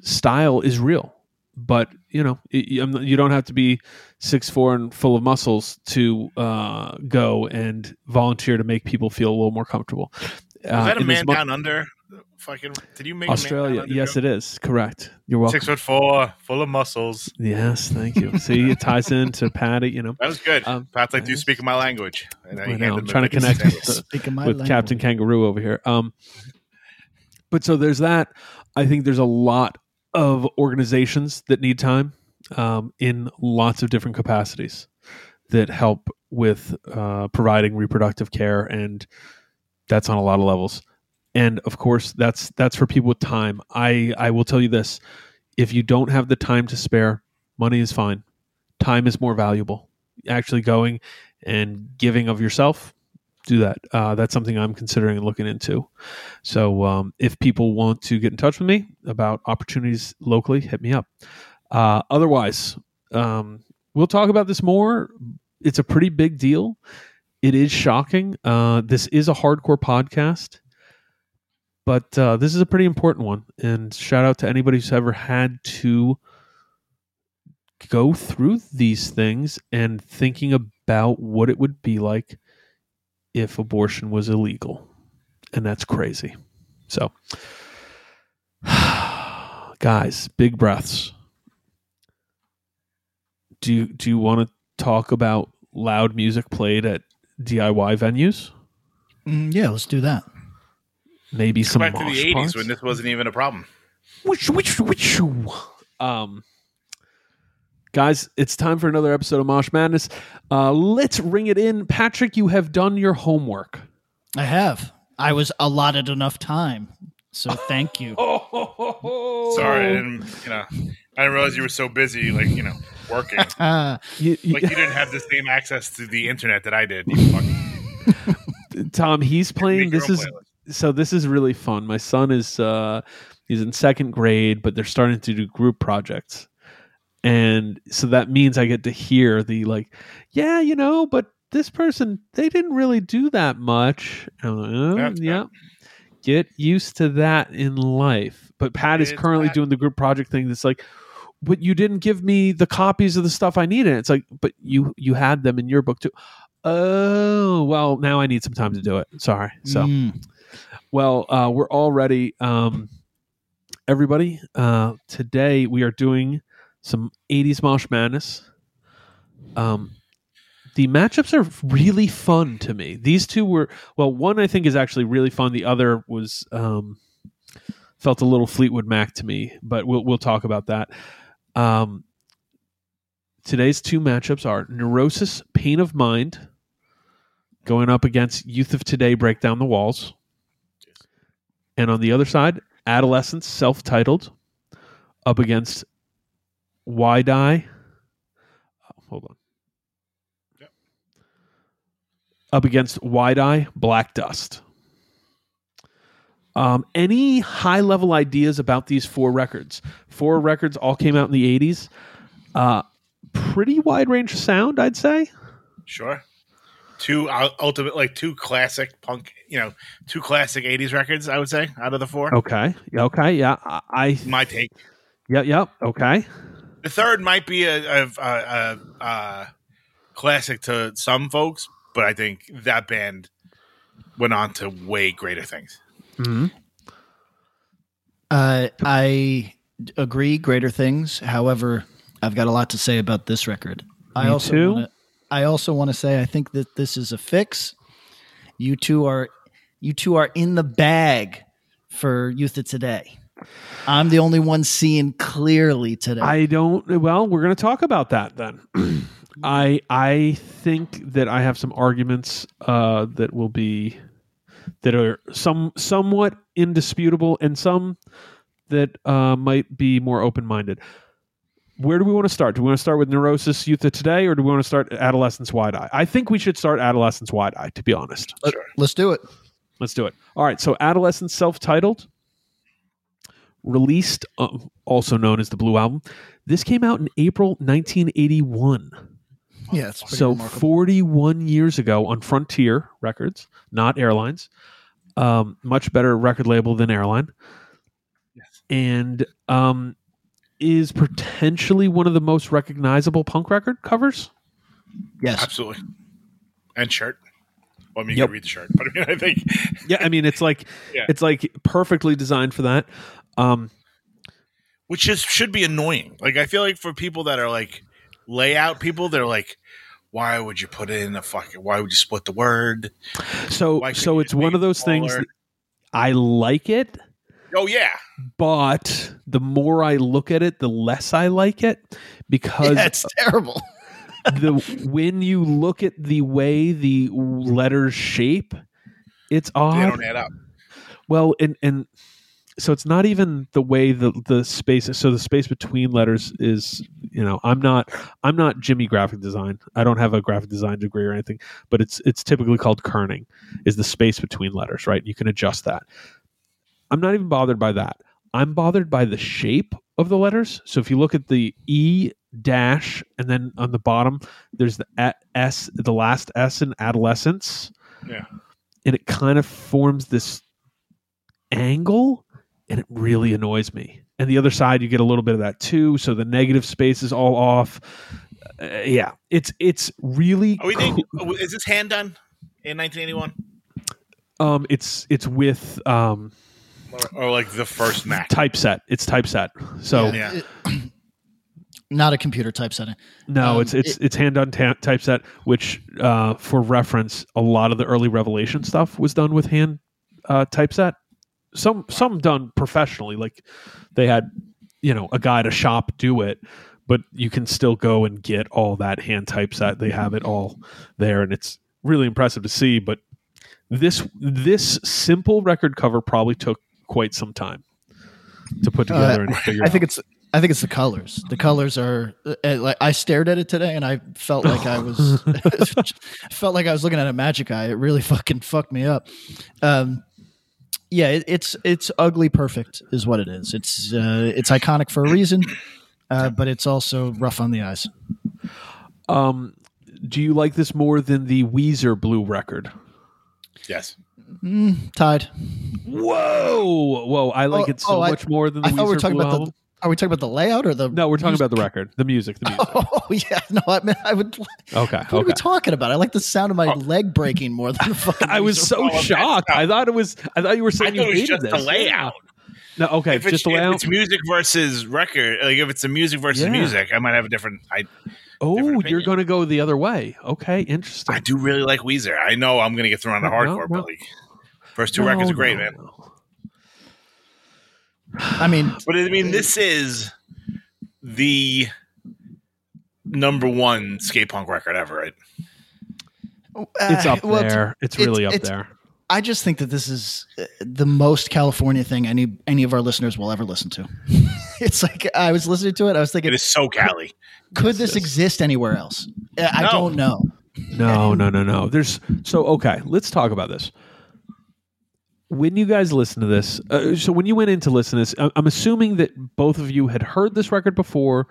[SPEAKER 2] style is real. But you know, it, you don't have to be six four and full of muscles to uh, go and volunteer to make people feel a little more comfortable.
[SPEAKER 4] Was that a man
[SPEAKER 2] mo-
[SPEAKER 4] down under? Fucking. Did you make
[SPEAKER 2] Australia? Yes, it is. Correct. You're welcome.
[SPEAKER 4] Six foot four, full of muscles.
[SPEAKER 2] Yes, thank you. See, it ties into Patty. You know,
[SPEAKER 4] That was good.
[SPEAKER 2] Um,
[SPEAKER 4] Pat's like, "Do you speak my language?" And
[SPEAKER 2] I know, I'm trying to connect with the-
[SPEAKER 3] Speaking my
[SPEAKER 2] with
[SPEAKER 3] language.
[SPEAKER 2] Captain Kangaroo over here. Um, but so there's that. I think there's a lot of organizations that need time um, in lots of different capacities that help with uh, providing reproductive care, and that's on a lot of levels. And of course, that's that's for people with time. I I will tell you this: if you don't have the time to spare, money is fine. Time is more valuable. Actually, going and giving of yourself do that. Uh, that's something I'm considering and looking into. So um, if people want to get in touch with me about opportunities locally, hit me up. Uh, otherwise, um, we'll talk about this more. It's a pretty big deal. It is shocking. Uh, this is a hardcore podcast, but uh, this is a pretty important one. And shout out to anybody who's ever had to go through these things and thinking about what it would be like if abortion was illegal. And that's crazy. So, (sighs) guys, big breaths. Do you, do you want to talk about loud music played at DIY venues?
[SPEAKER 3] Mm, yeah, let's do that.
[SPEAKER 2] Maybe
[SPEAKER 4] Go
[SPEAKER 2] some
[SPEAKER 4] back to the '80s
[SPEAKER 2] parts?
[SPEAKER 4] when this wasn't even a problem.
[SPEAKER 2] Whoosh, whoosh, whoosh. Um, guys, it's time for another episode of Mosh Madness. Uh, let's ring it in. Patrick, you have done your homework.
[SPEAKER 3] I have. I was allotted enough time, so thank you. (laughs)
[SPEAKER 2] Oh,
[SPEAKER 4] Sorry, I didn't, you know, I didn't realize you were so busy, like you know, working. (laughs)
[SPEAKER 3] Uh,
[SPEAKER 2] You- you-
[SPEAKER 4] like you didn't have the same access to the internet that I did. You fucking (laughs)
[SPEAKER 2] Tom, he's playing. This is
[SPEAKER 4] playlist.
[SPEAKER 2] So. This is really fun. My son is uh, he's in second grade, but they're starting to do group projects, and so that means I get to hear the like, yeah, you know, but this person they didn't really do that much. Like, oh,
[SPEAKER 4] bad.
[SPEAKER 2] yeah, get used to that in life. But Pat is currently
[SPEAKER 4] bad.
[SPEAKER 2] doing the group project thing. That's like. But you didn't give me the copies of the stuff I needed. It's like, but you you had them in your book too. Oh well, now I need some time to do it. Sorry. So
[SPEAKER 3] mm,
[SPEAKER 2] well, uh, we're all ready. Um, everybody, uh, today we are doing some 80s Mosh Madness. Um, the matchups are really fun to me. These two were, well, one I think is actually really fun. The other was, um, felt a little Fleetwood Mac to me, but we'll, we'll talk about that. Um, today's two matchups are Neurosis, Pain of Mind, going up against Youth of Today, Break Down the Walls. And on the other side, Adolescents, self titled, up against Why Die. Oh, hold on.
[SPEAKER 4] Yep.
[SPEAKER 2] Up against YDI, Black Dust. Um, any high level ideas about these four records? Four records all came out in the 80s. Uh, pretty wide range of sound, I'd say.
[SPEAKER 4] Sure. Two ul- ultimate, like two classic punk, you know, two classic '80s records. I would say out of the four.
[SPEAKER 2] Okay. Okay. Yeah. I, I
[SPEAKER 4] My take.
[SPEAKER 2] yeah. Yeah. Okay.
[SPEAKER 4] The third might be a, a, a, a, a classic to some folks, but I think that band went on to way greater things.
[SPEAKER 2] Mhm.
[SPEAKER 3] uh, I d- agree. Greater things. However, I've got a lot to say about this record. I also
[SPEAKER 2] too.
[SPEAKER 3] Wanna, I also want to say I think that this is a fix. You two are you two are in the bag for Youth of Today. I'm the only one seeing clearly today.
[SPEAKER 2] I don't. Well, we're going to talk about that then. (clears throat) I I think that I have some arguments uh, that will be that are some somewhat indisputable and some that uh, might be more open minded. Where do we want to start? Do we want to start with neurosis youth of today, or do we want to start adolescents wide eye? I think we should start adolescents wide eye. To be honest,
[SPEAKER 3] Let,
[SPEAKER 4] Sure.
[SPEAKER 3] Let's do it.
[SPEAKER 2] Let's do it. All right. So, Adolescents self titled, released, uh, also known as the Blue Album. This came out in April 1981.
[SPEAKER 3] Yeah, it's pretty
[SPEAKER 2] So,
[SPEAKER 3] remarkable.
[SPEAKER 2] 41 years ago on Frontier Records, not Airlines. Um, much better record label than Airline.
[SPEAKER 4] Yes.
[SPEAKER 2] And um, is potentially one of the most recognizable punk record covers.
[SPEAKER 3] yes,
[SPEAKER 4] Absolutely. And shirt. Well, I mean, you
[SPEAKER 2] Yep.
[SPEAKER 4] can read the shirt, but I mean, I think (laughs)
[SPEAKER 2] Yeah, I mean it's like
[SPEAKER 4] Yeah.
[SPEAKER 2] it's like perfectly designed for that. Um,
[SPEAKER 4] which is should be annoying. Like I feel like for people that are like layout people, they're like, why would you put in a fucking? Why would you split the word?
[SPEAKER 2] So
[SPEAKER 4] Why
[SPEAKER 2] so it's one of those
[SPEAKER 4] it
[SPEAKER 2] things that I like it,
[SPEAKER 4] Oh yeah,
[SPEAKER 2] but the more I look at it, the less I like it because (laughs)
[SPEAKER 3] yeah, it's terrible. (laughs)
[SPEAKER 2] the when you look at the way the letters shape, it's
[SPEAKER 4] they don't add up.
[SPEAKER 2] Well, and and so it's not even the way the the space. So the space between letters is, you know, I'm not I'm not Jimmy graphic design. I don't have a graphic design degree or anything, but it's it's typically called kerning, is the space between letters, right? You can adjust that. I'm not even bothered by that. I'm bothered by the shape of the letters. So if you look at the E dash and then on the bottom there's the S, the last S in adolescents.
[SPEAKER 4] Yeah.
[SPEAKER 2] And it kind of forms this angle and it really annoys me. And the other side you get a little bit of that too, so the negative space is all off. Uh, yeah, it's it's really
[SPEAKER 4] Are we
[SPEAKER 2] cool.
[SPEAKER 4] is this hand done in 1981
[SPEAKER 2] um it's it's with um
[SPEAKER 4] or, or like the first Mac?
[SPEAKER 2] typeset. It's typeset. So
[SPEAKER 4] Yeah.
[SPEAKER 3] It- (clears throat) not a computer typesetting.
[SPEAKER 2] No,
[SPEAKER 3] Um,
[SPEAKER 2] it's it's it's hand done ta- typeset, which uh, for reference, a lot of the early Revelation stuff was done with hand uh, typeset. some some done professionally like they had you know a guy at a shop do it but you can still go and get all that hand typeset they have it all there and it's really impressive to see but this this simple record cover probably took quite some time to put
[SPEAKER 3] Uh,
[SPEAKER 2] together and figure
[SPEAKER 3] I think
[SPEAKER 2] out.
[SPEAKER 3] it's I think it's the colors. The colors are uh, like I stared at it today and I felt like I was (laughs) (laughs) felt like I was looking at a magic eye. It really (laughs) fucking fucked me up. Um, yeah, it, it's it's ugly perfect is what it is. It's uh, it's iconic for a reason, uh, but it's also rough on the eyes.
[SPEAKER 2] um do you like this more than the Weezer Blue record?
[SPEAKER 4] Yes.
[SPEAKER 3] Mm, tied.
[SPEAKER 2] Whoa, whoa! I like
[SPEAKER 3] Oh,
[SPEAKER 2] it so
[SPEAKER 3] oh, I-
[SPEAKER 2] much more than the
[SPEAKER 3] I thought we were talking
[SPEAKER 2] Blue
[SPEAKER 3] about the. Are we talking about the layout or the?
[SPEAKER 2] No, we're talking about the record, the music, the music. (laughs)
[SPEAKER 3] Oh yeah, no, I mean I would. Okay, what
[SPEAKER 2] Okay,
[SPEAKER 3] are we talking about? I like the sound of my oh. leg breaking more than the (laughs) fucking.
[SPEAKER 2] I was so
[SPEAKER 4] Oh,
[SPEAKER 2] shocked. I thought it was. I thought you were saying
[SPEAKER 4] thought
[SPEAKER 2] you
[SPEAKER 4] it was
[SPEAKER 2] hated
[SPEAKER 4] just the
[SPEAKER 2] this.
[SPEAKER 4] layout.
[SPEAKER 2] No, okay,
[SPEAKER 4] If it's,
[SPEAKER 2] just the
[SPEAKER 4] if
[SPEAKER 2] layout.
[SPEAKER 4] it's music versus record, like if it's the music versus
[SPEAKER 2] Yeah.
[SPEAKER 4] music, I might have a different. I
[SPEAKER 2] Oh, you're going to go the other way. Okay, interesting.
[SPEAKER 4] I do really like Weezer. I know I'm going to get thrown on the hardcore,
[SPEAKER 2] no.
[SPEAKER 4] but like first two
[SPEAKER 2] No,
[SPEAKER 4] records are great,
[SPEAKER 2] no,
[SPEAKER 4] man.
[SPEAKER 2] no.
[SPEAKER 3] I mean, (sighs)
[SPEAKER 4] But I mean, this is the number one skate punk record ever, right?
[SPEAKER 2] It's
[SPEAKER 3] uh,
[SPEAKER 2] up
[SPEAKER 3] well,
[SPEAKER 2] there. It's
[SPEAKER 3] it's-
[SPEAKER 2] really up
[SPEAKER 3] it's-
[SPEAKER 2] there.
[SPEAKER 3] I just think that this is uh, the most California thing any any of our listeners will ever listen to. (laughs) it's like I was listening to it. I was thinking,
[SPEAKER 4] It is so Cali.
[SPEAKER 3] Could this
[SPEAKER 2] yes.
[SPEAKER 3] exist anywhere else? Uh, I
[SPEAKER 4] No.
[SPEAKER 3] don't know.
[SPEAKER 2] No, no, no, no. There's so okay. Let's talk about this. When you guys listen to this, uh, so when you went in to listen to this, I- I'm assuming that both of you had heard this record before.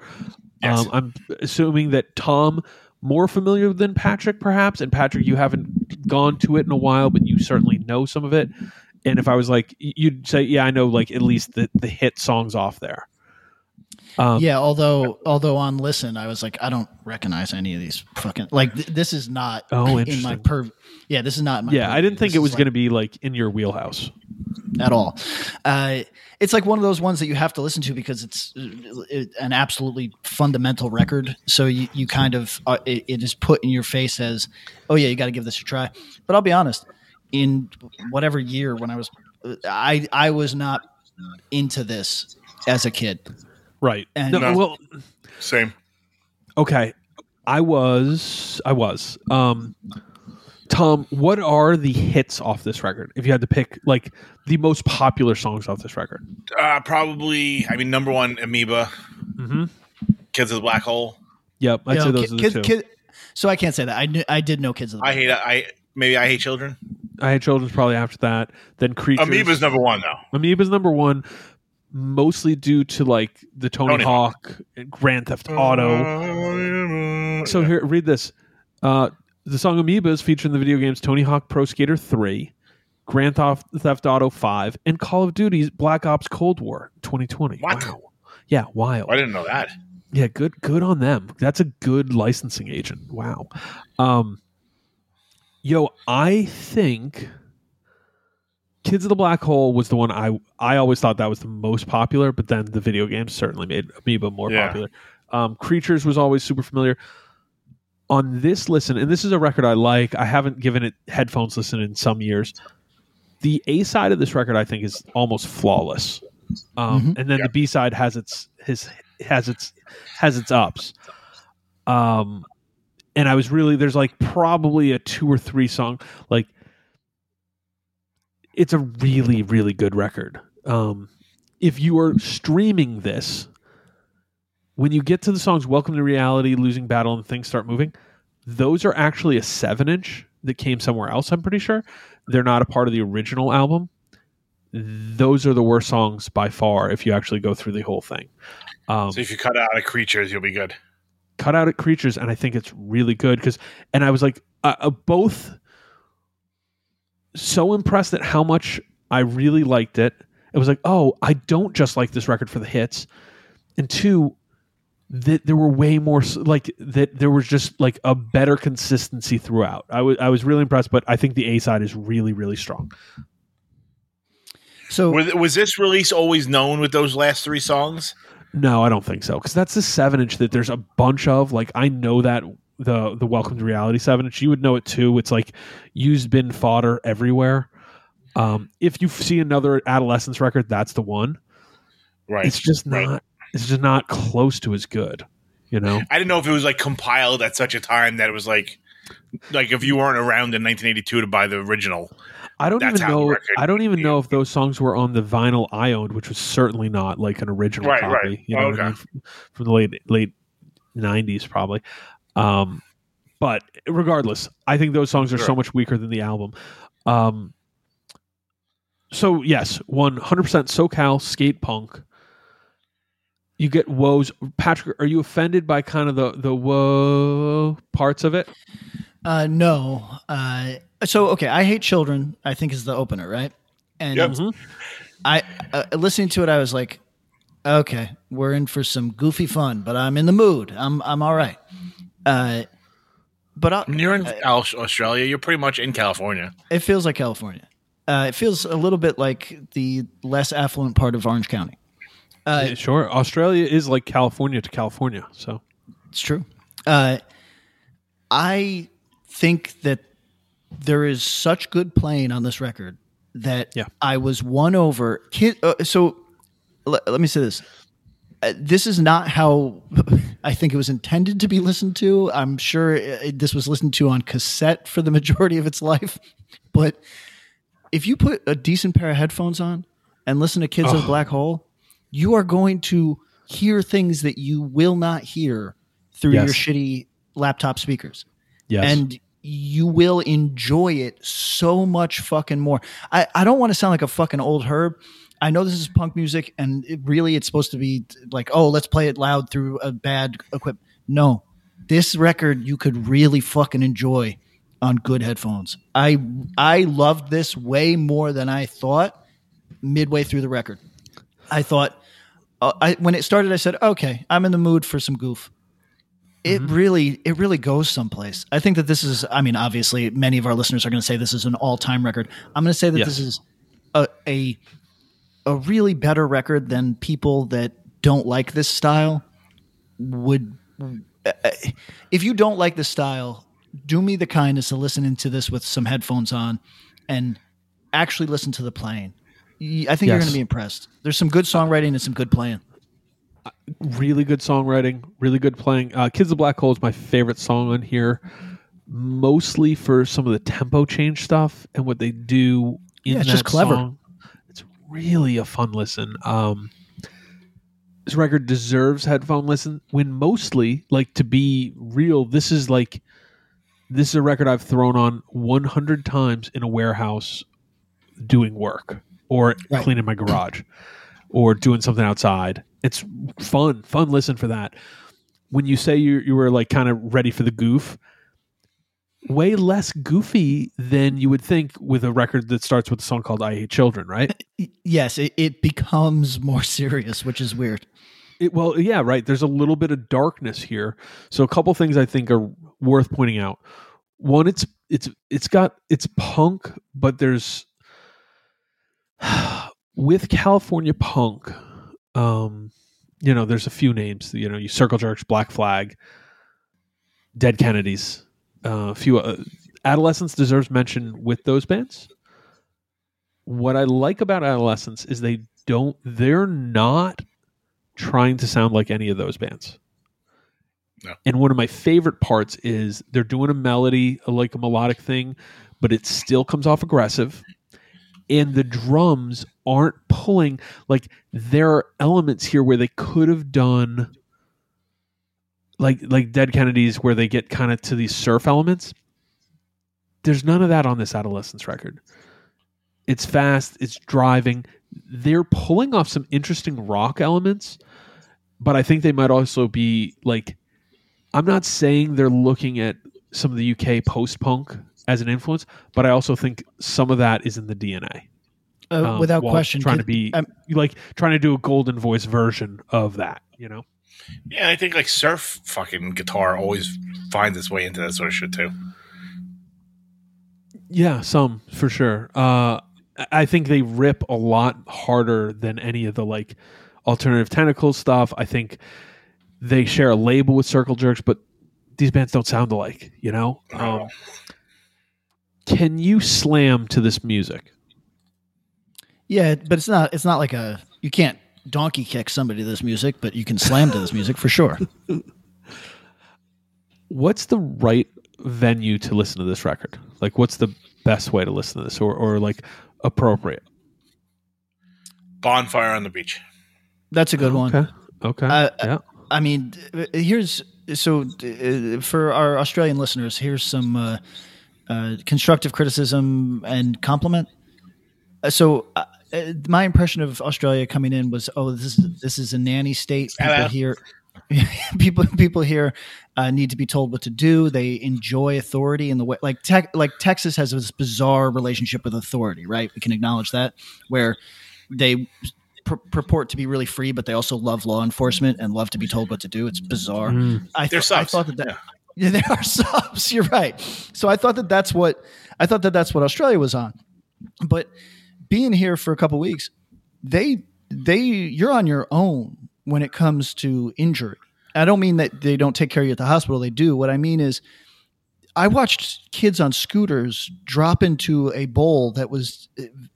[SPEAKER 4] Yes.
[SPEAKER 2] Um, I'm assuming that Tom more familiar than Patrick, perhaps, and Patrick, you haven't gone to it in a while, but you certainly know some of it. And if I was like, you'd say, yeah, I know like at least the the hit songs off there. Um,
[SPEAKER 3] yeah, although although on listen, I was like, I don't recognize any of these fucking like th- this is not
[SPEAKER 2] Oh,
[SPEAKER 3] in my
[SPEAKER 2] interesting.
[SPEAKER 3] per. Yeah, this is not. My
[SPEAKER 2] yeah, I didn't think
[SPEAKER 3] This
[SPEAKER 2] it was
[SPEAKER 3] like-
[SPEAKER 2] going to be like in your wheelhouse.
[SPEAKER 3] at all. Uh, it's like one of those ones that you have to listen to because it's uh, an absolutely fundamental record. So you, you kind of uh, it, it is put in your face as, oh yeah, you got to give this a try. But I'll be honest, in whatever year when I was, I I was not into this as a kid.
[SPEAKER 2] Right.
[SPEAKER 3] And-
[SPEAKER 2] no,
[SPEAKER 4] No.
[SPEAKER 2] well,
[SPEAKER 4] Same.
[SPEAKER 2] Okay. I was I was. Um Tom, what are the hits off this record? If you had to pick like the most popular songs off this record.
[SPEAKER 4] Uh, probably, I mean, number one, Amoeba,
[SPEAKER 2] Mhm.
[SPEAKER 4] Kids of the Black Hole.
[SPEAKER 2] Yep, I'd
[SPEAKER 3] You
[SPEAKER 2] say
[SPEAKER 3] know,
[SPEAKER 2] those
[SPEAKER 3] kid-
[SPEAKER 2] are the
[SPEAKER 3] kid-
[SPEAKER 2] two.
[SPEAKER 3] kid- so I can't say that. I knew, I did know kids of the
[SPEAKER 4] I hate I maybe I hate children.
[SPEAKER 2] I hate children's probably after that. Then Creatures.
[SPEAKER 4] Amoeba's number one though.
[SPEAKER 2] Amoeba's number one, mostly due to like the Tony,
[SPEAKER 4] Tony
[SPEAKER 2] Hawk, and Grand Theft Auto. So here, read this. Uh, the song Amoeba is featured in the video games Tony Hawk Pro Skater 3, Grand Theft Theft Auto 5, and Call of Duty's Black Ops Cold War 2020.
[SPEAKER 4] What?
[SPEAKER 2] Wow. Yeah, wild.
[SPEAKER 4] I didn't know that.
[SPEAKER 2] Yeah, good good on them. That's a good licensing agent. Wow. Um Yo, I think Kids of the Black Hole was the one I I always thought that was the most popular, but then the video games certainly made Amoeba more
[SPEAKER 4] Yeah.
[SPEAKER 2] popular. Um, Creatures was always super familiar. On this listen, and this is a record I like. I haven't given it headphones listen in some years. The A side of this record, I think, is almost flawless, um,
[SPEAKER 3] Mhm.
[SPEAKER 2] and then the B side has its his has its has its ups. Um, and I was really there's like probably a two or three song like it's a really really good record. Um, if you are streaming this, when you get to the songs "Welcome to Reality," "Losing Battle," and "Things Start Moving," those are actually a seven inch that came somewhere else. I'm pretty sure they're not a part of the original album. Those are the worst songs by far if you actually go through the whole thing. Um,
[SPEAKER 4] So if you cut out of creatures, you'll be good.
[SPEAKER 2] cut out at creatures and i think it's really good because and i was like uh, uh, both so impressed at how much i really liked it it was like oh i don't just like this record for the hits and two that there were way more like that there was just like a better consistency throughout i was i was really impressed but i think the a side is really really strong
[SPEAKER 3] So
[SPEAKER 4] Was, was this release always known with those last three songs?
[SPEAKER 2] No, I don't think so. Because that's the seven inch that there's a bunch of. Like I know that the the Welcome to Reality seven inch. You would know it too. It's like used bin fodder everywhere. Um, if you see another Adolescents record, that's the one.
[SPEAKER 4] Right.
[SPEAKER 2] It's just not.
[SPEAKER 4] right.
[SPEAKER 2] It's just not close to as good. You know.
[SPEAKER 4] I didn't know if it was like compiled at such a time that it was like, like if you weren't around in 1982 to buy the original.
[SPEAKER 2] I don't even know. I don't even know if those songs were on the vinyl I owned, which was certainly not like an original
[SPEAKER 4] Right,
[SPEAKER 2] copy.
[SPEAKER 4] right.
[SPEAKER 2] You know, what I
[SPEAKER 4] Okay.
[SPEAKER 2] mean? from the late late nineties, probably. Um, but regardless, I think those songs are so much weaker than the album. Um, so yes, one hundred percent SoCal skate punk. You get woes, Patrick. Are you offended by kind of the the woe parts of it?
[SPEAKER 3] Uh, no. Uh, so okay, I hate children. I think is the opener, right? And
[SPEAKER 4] Yep.
[SPEAKER 2] Mhm.
[SPEAKER 3] I uh, listening to it, I was like, okay, we're in for some goofy fun, but I'm in the mood. I'm I'm all right. Uh, but I'll,
[SPEAKER 4] you're in Al- Australia, you're pretty much in California.
[SPEAKER 3] it feels like California. Uh, it feels a little bit like the less affluent part of Orange County. Uh,
[SPEAKER 2] Yeah, sure. Australia is like California to California, so
[SPEAKER 3] It's true. Uh, I think that there is such good playing on this record that
[SPEAKER 2] Yeah.
[SPEAKER 3] I was won over. Kid, uh, so l- let me say this. Uh, this is not how I think it was intended to be listened to. I'm sure uh, this was listened to on cassette for the majority of its life. But if you put a decent pair of headphones on and listen to Kids of the Black Hole, you are going to hear things that you will not hear through
[SPEAKER 2] Yes.
[SPEAKER 3] your shitty laptop speakers
[SPEAKER 2] yes.
[SPEAKER 3] and you will enjoy it so much fucking more. I, I don't want to sound like a fucking old herb. I know this is punk music, and it really it's supposed to be like, oh, let's play it loud through a bad equipment. No, this record you could really fucking enjoy on good headphones. I I loved this way more than I thought midway through the record. I thought uh, I when it started, I said, okay, I'm in the mood for some goof it really it really goes someplace i think that this is i mean obviously many of our listeners are going to say this is an all-time record i'm going to say that
[SPEAKER 2] Yes.
[SPEAKER 3] this is a, a a really better record than people that don't like this style would if you don't like this style do me the kindness of listening to this with some headphones on and actually listen to the playing I think you're going to be impressed there's some good songwriting and some good playing
[SPEAKER 2] really good songwriting, really good playing. Uh, Kids of Black Hole is my favorite song on here, mostly for some of the tempo change stuff and what they do in
[SPEAKER 3] Yeah, it's
[SPEAKER 2] that
[SPEAKER 3] just clever.
[SPEAKER 2] song. Really a fun listen. Um, this record deserves headphone listen. When mostly, like to be real, this is like this is a record I've thrown on 100 times in a warehouse doing work or
[SPEAKER 3] Right.
[SPEAKER 2] cleaning my garage or doing something outside. It's fun, fun listen for that. When you say you you were like kind of ready for the goof, way less goofy than you would think with a record that starts with a song called "I Hate Children," right? (laughs)
[SPEAKER 3] Yes it, it becomes more serious which is weird
[SPEAKER 2] It, well, yeah, right. There's a little bit of darkness here. So a couple things I think are worth pointing out. One, it's it's it's got it's punk, but there's (sighs) with California punk, um, you know, there's a few names. You know, you Circle Jerks, Black Flag, Dead Kennedys, uh, a few. Uh, Adolescents deserves mention with those bands. What I like about Adolescents is they don't. They're not trying to sound like any of those bands.
[SPEAKER 4] No.
[SPEAKER 2] And one of my favorite parts is they're doing a melody, like a melodic thing, but it still comes off aggressive. And the drums aren't pulling like there are elements here where they could have done like like Dead Kennedys where they get kind of to these surf elements. There's none of that on this adolescents record. It's fast, it's driving. They're pulling off some interesting rock elements, but I think they might also be like I'm not saying they're looking at some of the UK post punk as an influence, but I also think some of that is in the DNA.
[SPEAKER 3] uh,
[SPEAKER 2] um,
[SPEAKER 3] without question
[SPEAKER 2] trying to be
[SPEAKER 3] um,
[SPEAKER 2] like trying to do a golden voice version of that, you know?
[SPEAKER 4] Yeah, I think like surf fucking guitar always finds its way into that sort of shit too.
[SPEAKER 2] Yeah, some for sure. Uh, I- I think they rip a lot harder than any of the like alternative tentacle stuff. I think they share a label with Circle Jerks, but these bands don't sound alike. You know,
[SPEAKER 4] No.
[SPEAKER 2] um, can you slam to this music?
[SPEAKER 3] Yeah, but it's not. It's not like a. You can't donkey kick somebody to this music, but you can slam to this music for sure. (laughs)
[SPEAKER 2] What's the right venue to listen to this record? Like, what's the best way to listen to this, or or like appropriate?
[SPEAKER 4] Bonfire on the beach.
[SPEAKER 3] That's a good one.
[SPEAKER 2] Okay. Okay.
[SPEAKER 3] Uh,
[SPEAKER 2] yeah.
[SPEAKER 3] I mean, uh, here's so uh, for our Australian listeners, here's some uh, uh, constructive criticism and compliment. Uh, so, uh, my impression of Australia coming in was, oh, this is this is a nanny state. People
[SPEAKER 4] Hello.
[SPEAKER 3] here, (laughs) people people here uh, need to be told what to do. They enjoy authority in the way, like tech, like Texas has this bizarre relationship with authority, right? We can acknowledge that, where they pur- purport to be really free, but they also love law enforcement and love to be told what to do. It's bizarre.
[SPEAKER 2] Mm.
[SPEAKER 3] I, th- I thought that, that yeah, (laughs) they are subs. (laughs) You're right. So I thought that that's what I thought that that's what Australia was on. But being here for a couple weeks, they they you're on your own when it comes to injury. I don't mean that they don't take care of you at the hospital. They do. What I mean is, I watched kids on scooters drop into a bowl that was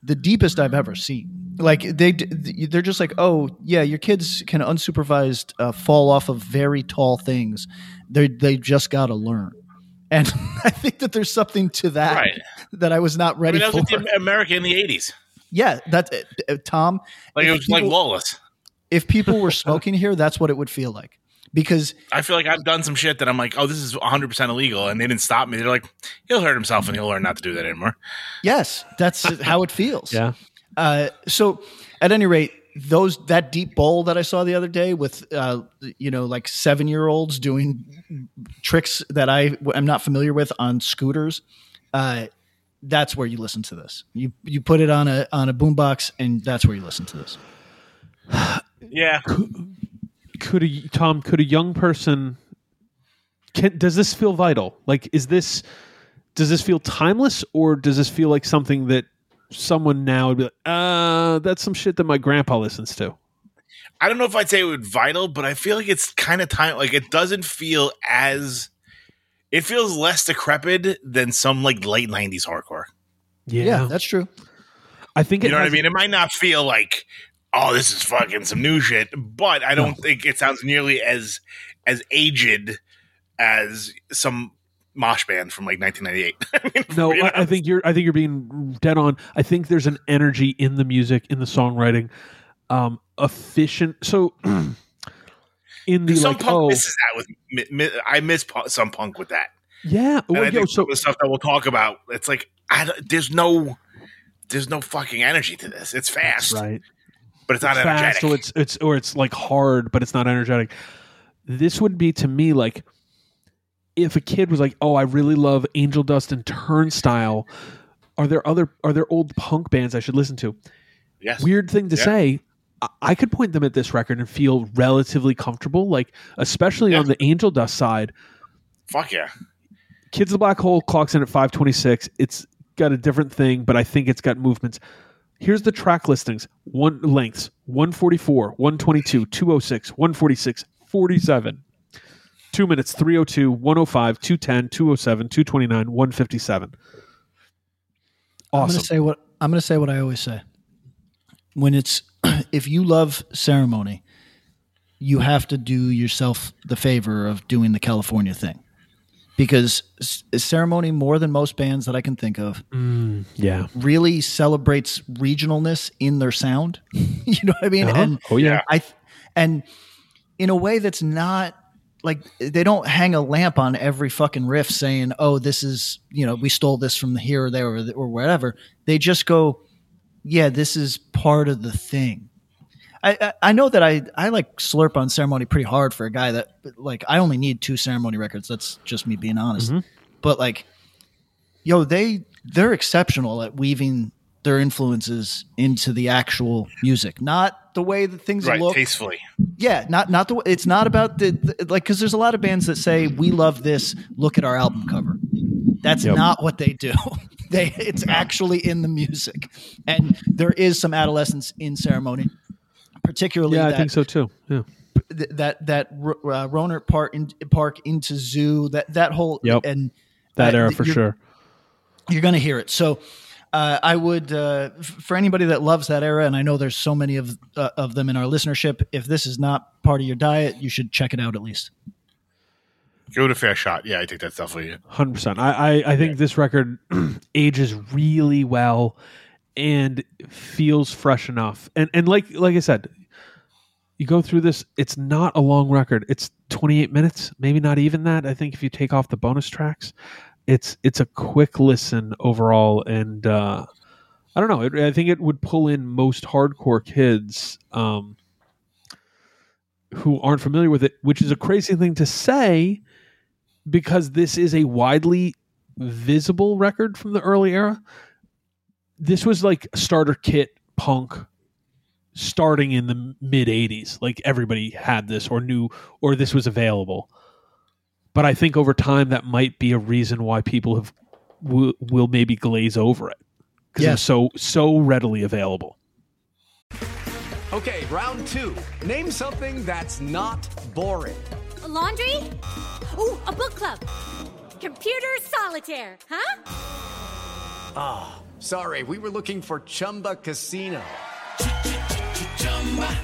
[SPEAKER 3] the deepest I've ever seen. Like they, they're just like, oh yeah, your kids can unsupervised uh, fall off of very tall things. They they just got to learn, and (laughs) I think that there's something to that
[SPEAKER 4] Right.
[SPEAKER 3] that I was not
[SPEAKER 4] I
[SPEAKER 3] ready
[SPEAKER 4] mean, that was
[SPEAKER 3] for.
[SPEAKER 4] like the America in the '80s.
[SPEAKER 3] Yeah, that's uh, uh, Tom.
[SPEAKER 4] Like it was like
[SPEAKER 3] people-
[SPEAKER 4] lawless.
[SPEAKER 3] if people were (laughs) smoking here, that's what it would feel like. Because
[SPEAKER 4] I feel like I've done some shit that I'm like, oh, this is 100 percent illegal, and they didn't stop me. They're like, he'll hurt himself, and he'll learn not to do that anymore.
[SPEAKER 3] yes, that's (laughs) how it feels.
[SPEAKER 2] Yeah.
[SPEAKER 3] Uh, so, at any rate, those that deep bowl that I saw the other day with uh, you know like seven year olds doing tricks that I am not familiar with on scooters. Uh, that's where you listen to this. You you put it on a on a boombox, and that's where you listen to this.
[SPEAKER 4] Yeah,
[SPEAKER 2] could a Tom could a young person can does this feel vital? Like is this does this feel timeless or does this feel like something that someone now would be like, uh, that's some shit that my grandpa listens to?
[SPEAKER 4] I don't know if I'd say it would vital, but I feel like it's kind of time. Like it doesn't feel as. It feels less decrepit than some like late '90s hardcore.
[SPEAKER 3] Yeah, that's true.
[SPEAKER 2] I think it
[SPEAKER 4] You know what I
[SPEAKER 2] has-
[SPEAKER 4] mean? It might not feel like, oh, this is fucking some new shit, but I don't think it sounds nearly as as aged as some mosh band from like 1998. (laughs) I mean,
[SPEAKER 2] No. I, I think you're. I think you're being dead on. I think there's an energy in the music, in the songwriting, um, efficient. So, (clears throat) in the
[SPEAKER 4] some
[SPEAKER 2] like,
[SPEAKER 4] punk
[SPEAKER 2] oh,
[SPEAKER 4] misses that with. mi- mi- I miss some punk with that.
[SPEAKER 2] yeah.
[SPEAKER 4] And
[SPEAKER 2] Well,
[SPEAKER 4] I
[SPEAKER 2] yo, so
[SPEAKER 4] the stuff that we'll talk about, it's like I there's no there's no fucking energy to this. It's fast,
[SPEAKER 2] right.
[SPEAKER 4] but it's not
[SPEAKER 2] It's fast,
[SPEAKER 4] energetic.
[SPEAKER 2] so it's it's or it's like hard, but it's not energetic. This would be to me like if a kid was like, "Oh, I really love Angel Dust and Turnstile." Are there other are there old punk bands I should listen to?
[SPEAKER 4] yes.
[SPEAKER 2] Weird thing to
[SPEAKER 4] Yeah.
[SPEAKER 2] say. I- I could point them at this record and feel relatively comfortable, like especially
[SPEAKER 4] Yeah.
[SPEAKER 2] on the Angel Dust side.
[SPEAKER 4] Fuck yeah.
[SPEAKER 2] Kids of the Black Hole clocks in at 526. It's got a different thing, but I think it's got movements. Here's the track listings. One lengths 144, 122, 206, 146, 47. Two minutes 302, 105, 210, 207, 229, 157.
[SPEAKER 3] I'm
[SPEAKER 2] Awesome.
[SPEAKER 3] gonna say what I'm gonna say what I always say. When it's if you love ceremony, you have to do yourself the favor of doing the California thing. Because s- ceremony more than most bands that I can think of
[SPEAKER 2] Mm, yeah.
[SPEAKER 3] really celebrates regionalness in their sound. (laughs) you know what I mean?
[SPEAKER 2] Uh-huh.
[SPEAKER 3] And
[SPEAKER 2] oh, yeah.
[SPEAKER 3] I and in a way that's not like they don't hang a lamp on every fucking riff saying, "Oh, this is you know we stole this from here or there or, or wherever." They just go, "Yeah, this is part of the thing." I, I know that I I like slurp on ceremony pretty hard for a guy that like I only need two ceremony records. That's just me being honest.
[SPEAKER 2] Mhm.
[SPEAKER 3] But like, yo, they they're exceptional at weaving their influences into the actual music, not the way that things
[SPEAKER 4] Right,
[SPEAKER 3] look
[SPEAKER 4] tastefully.
[SPEAKER 3] yeah not not the it's not about the, the- like because there's a lot of bands that say we love this look at our album cover that's
[SPEAKER 2] Yep.
[SPEAKER 3] not what they do (laughs) they it's actually in the music and there is some adolescents in ceremony particularly
[SPEAKER 2] Yeah, I think so too. Yeah.
[SPEAKER 3] th- that that Ro- uh, Rohnert Park in, Park into Zoo that that whole
[SPEAKER 2] Yep.
[SPEAKER 3] and
[SPEAKER 2] That
[SPEAKER 3] uh,
[SPEAKER 2] era for
[SPEAKER 3] you're-
[SPEAKER 2] sure.
[SPEAKER 3] you're going to hear it. So Uh, I would uh, f- for anybody that loves that era, and I know there's so many of uh, of them in our listenership. If this is not part of your diet, you should check it out at least.
[SPEAKER 4] Give it a fair shot. Yeah, I think that's definitely it.
[SPEAKER 2] Hundred percent. I, I I think this record (clears throat) ages really well and feels fresh enough. And and like like I said, you go through this. It's not a long record. It's twenty eight minutes, maybe not even that. I think if you take off the bonus tracks, it's it's a quick listen overall. And uh, I don't know. It, I think it would pull in most hardcore kids. Um, who aren't familiar with it, which is a crazy thing to say because this is a widely visible record from the early era. This was like starter kit punk starting in the mid 80s. Like everybody had this or knew or this was available. But I think over time that might be a reason why people have will, will maybe glaze over it because
[SPEAKER 3] Yeah.
[SPEAKER 2] it's so so readily available.
[SPEAKER 5] Okay, round two. Name something that's not boring.
[SPEAKER 6] A laundry? Ooh, a book club. Computer solitaire, huh?
[SPEAKER 5] Ah, Sorry, we were looking for Chumba Casino.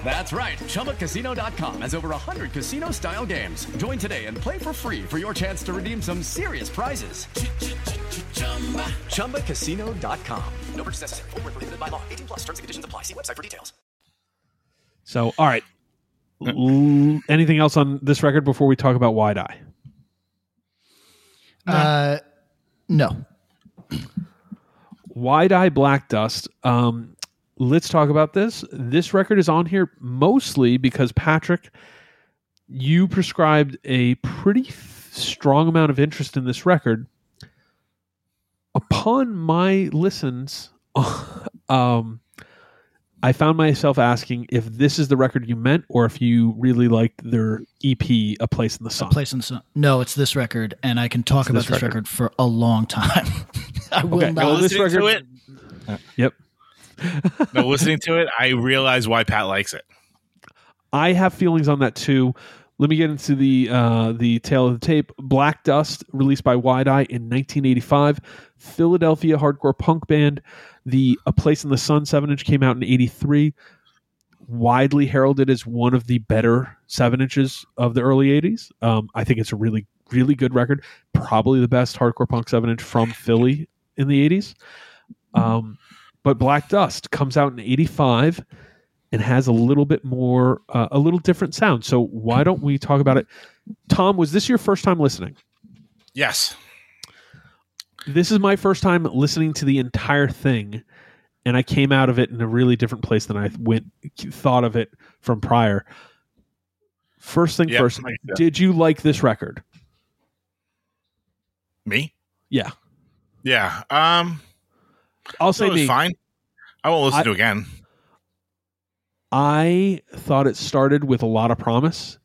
[SPEAKER 5] That's right. ChumbaCasino.com has over 100 casino style games. Join today and play for free for your chance to redeem some serious prizes. ChumbaCasino.com. No purchase necessary. Void where prohibited by law. 18 plus terms and conditions apply. See website for details.
[SPEAKER 2] So, all right. L- anything else on this record before we talk about YDI?
[SPEAKER 3] Uh, no,
[SPEAKER 2] YDI Black Dust. Um, let's talk about this. This record is on here mostly because Patrick, you prescribed a pretty f- strong amount of interest in this record. Upon my listens, (laughs) um, I found myself asking if this is the record you meant, or if you really liked their EP, "A Place in the Sun."
[SPEAKER 3] A place in the sun. No, it's this record, and I can talk about
[SPEAKER 2] this
[SPEAKER 3] this
[SPEAKER 2] record.
[SPEAKER 3] record. for a long time. (laughs) I will
[SPEAKER 2] Okay,
[SPEAKER 3] not.
[SPEAKER 2] well, this record-
[SPEAKER 4] to it,
[SPEAKER 2] Yep.
[SPEAKER 4] no, listening to it, I realize why Pat likes it.
[SPEAKER 2] I have feelings on that too. Let me get into the uh, the tale of the tape. Black Dust, released by YDI in 1985, Philadelphia hardcore punk band. The A Place in the Sun seven inch came out in '83, widely heralded as one of the better seven inches of the early '80s. Um, I think it's a really really good record, probably the best hardcore punk seven inch from Philly in the '80s. Um, but Black Dust comes out in '85 and has a little bit more, uh, a little different sound. So why don't we talk about it? Tom, was this your first time listening?
[SPEAKER 4] Yes.
[SPEAKER 2] This is my first time listening to the entire thing, and I came out of it in a really different place than I went thought of it from prior. First thing
[SPEAKER 4] Yeah,
[SPEAKER 2] first, did you like this record?
[SPEAKER 4] Me?
[SPEAKER 2] Yeah,
[SPEAKER 4] Yeah. Um,
[SPEAKER 2] I'll say me.
[SPEAKER 4] fine. I won't listen
[SPEAKER 2] I-
[SPEAKER 4] to it again.
[SPEAKER 2] I thought it started with a lot of promise,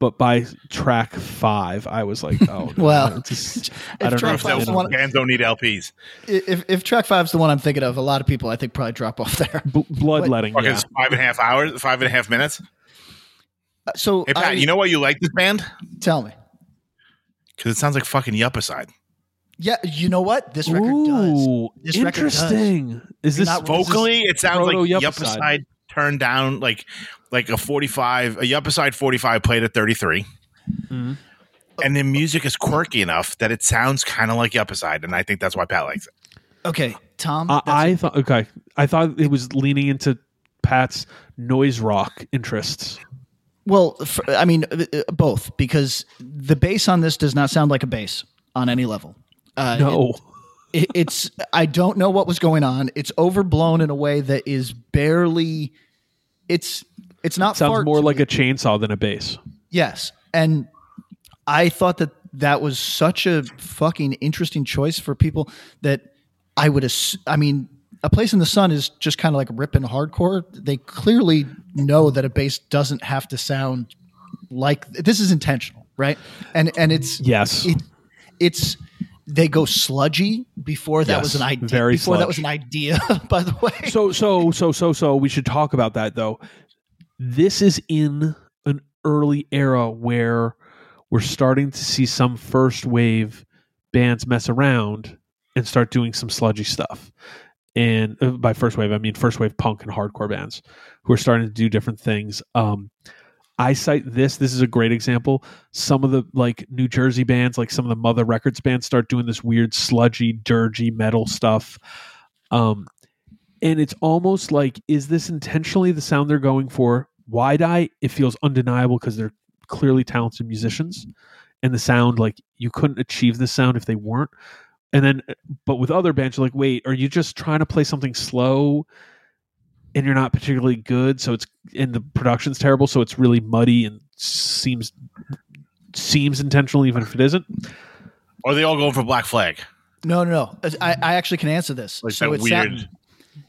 [SPEAKER 2] but by track five, I was like, "Oh, (laughs) no,
[SPEAKER 3] Well,
[SPEAKER 2] just- I don't know." if
[SPEAKER 3] five
[SPEAKER 2] that
[SPEAKER 3] was
[SPEAKER 2] was-
[SPEAKER 3] one-
[SPEAKER 4] Bands don't need LPs.
[SPEAKER 3] if if track five's the one I'm thinking of, a lot of people I think probably drop (laughs) off there.
[SPEAKER 2] B- bloodletting.
[SPEAKER 4] Fucking
[SPEAKER 2] Yeah.
[SPEAKER 4] five and a half hours, five and a half minutes.
[SPEAKER 3] Uh, so
[SPEAKER 4] Hey Pat,
[SPEAKER 3] I-
[SPEAKER 4] you know why you like this band?
[SPEAKER 3] tell me.
[SPEAKER 4] Because it sounds like fucking Yuppicide.
[SPEAKER 3] Yeah, you know what this record does.
[SPEAKER 2] Ooh,
[SPEAKER 3] This record does.
[SPEAKER 2] interesting. Is this
[SPEAKER 3] not
[SPEAKER 2] is this-
[SPEAKER 4] Vocally, it sounds like
[SPEAKER 2] proto-Yuppicide.
[SPEAKER 4] Yuppicide turned down like like a forty five, a Yuppicide forty five played at thirty three.
[SPEAKER 2] Mhm.
[SPEAKER 4] And the music is quirky enough that it sounds kind of like Yuppicide, and I think that's why Pat likes it.
[SPEAKER 3] Okay, Tom.
[SPEAKER 2] I, I thought okay. I thought it was leaning into Pat's noise rock interests.
[SPEAKER 3] well, I mean, uh, uh, both because the bass on this does not sound like a bass on any level. Uh,
[SPEAKER 2] No,
[SPEAKER 3] it, it's I don't know what was going on. It's overblown in a way that is barely. It's it's not
[SPEAKER 2] sounds more like
[SPEAKER 3] me.
[SPEAKER 2] a chainsaw than a bass.
[SPEAKER 3] Yes. And I thought that that was such a fucking interesting choice for people that I would, ass- I mean, A Place in the Sun is just kind of like ripping hardcore. They clearly know that a bass doesn't have to sound like this is intentional, right? And and it's
[SPEAKER 2] Yes,
[SPEAKER 3] it, it's they go sludgy before that
[SPEAKER 2] Yes,
[SPEAKER 3] was an idea.
[SPEAKER 2] very
[SPEAKER 3] before that was an idea, (laughs) by the way.
[SPEAKER 2] so so so so so we should talk about that though. This is in an early era where we're starting to see some first wave bands mess around and start doing some sludgy stuff. And uh, by first wave, I mean first wave punk and hardcore bands who are starting to do different things. Um, I cite this. This is a great example. Some of the like New Jersey bands, like some of the Mutha Records bands, start doing this weird sludgy, dirgy metal stuff. Um, and it's almost like, is this intentionally the sound they're going for? YDI, it feels undeniable because they're clearly talented musicians, and the sound like you couldn't achieve this sound if they weren't. And then, uh, but with other bands, you're like, wait, are you just trying to play something slow? And you're not particularly good so it's and the production's terrible so it's really muddy and seems seems intentional even if it isn't
[SPEAKER 4] Or are they all going for Black Flag?
[SPEAKER 3] No, no, no. I, I actually can answer this.
[SPEAKER 4] Like
[SPEAKER 3] so it's
[SPEAKER 4] weird.
[SPEAKER 3] that-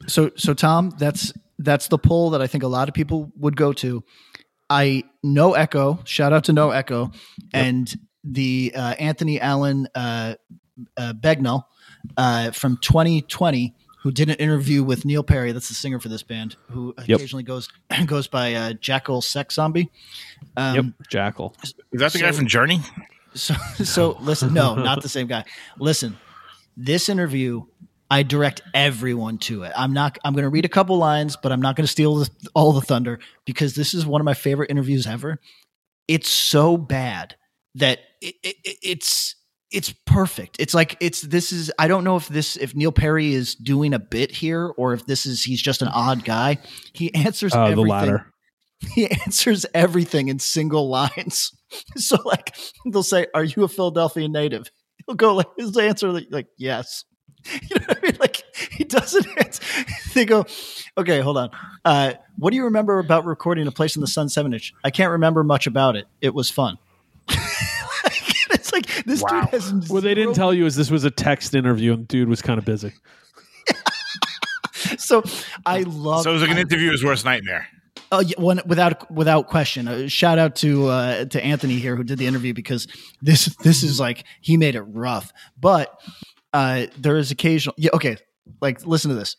[SPEAKER 3] so so Tom, that's that's the poll that I think a lot of people would go to. I no echo. Shout out to no echo, and the uh, Anthony Allen uh, uh, Begnell uh, from 2020, who did an interview with Neil Perry. That's the singer for this band, who
[SPEAKER 2] Yep.
[SPEAKER 3] occasionally goes (clears throat) goes by uh, Jackal Sex Zombie. Um,
[SPEAKER 2] yep jackal
[SPEAKER 4] Is that the guy from Journey?
[SPEAKER 3] so, (laughs) so listen, no, not the same guy. Listen, this interview, I direct everyone to it. I'm not. I'm going to read a couple lines, but I'm not going to steal the, all the thunder because this is one of my favorite interviews ever. It's so bad that it, it, it's it's perfect. It's like it's this is. I don't know if this if Neil Perry is doing a bit here or if this is he's just an odd guy. He (laughs) answers
[SPEAKER 2] uh, the
[SPEAKER 3] everything
[SPEAKER 2] latter (laughs)
[SPEAKER 3] he answers everything in single lines. (laughs) So like they'll say, "Are you a Philadelphia native?" He'll go like his answer like, like yes. You know what I mean? Like he doesn't. Answer. They go, "Okay, hold on. Uh, what do you remember about recording a place in the Sun seven inch?" I can't remember much about it. It was fun. It's this
[SPEAKER 4] Wow.
[SPEAKER 3] dude has.
[SPEAKER 2] what they didn't tell you is this was a text interview and dude was kind of busy (laughs)
[SPEAKER 3] So I love.
[SPEAKER 4] So it was like an
[SPEAKER 3] I-
[SPEAKER 4] interviewer's worst nightmare.
[SPEAKER 3] Oh, yeah, one without without question. Uh, shout out to uh, to Anthony here who did the interview because this this is like he made it rough. But uh, there is occasional. Yeah, okay. Like listen to this.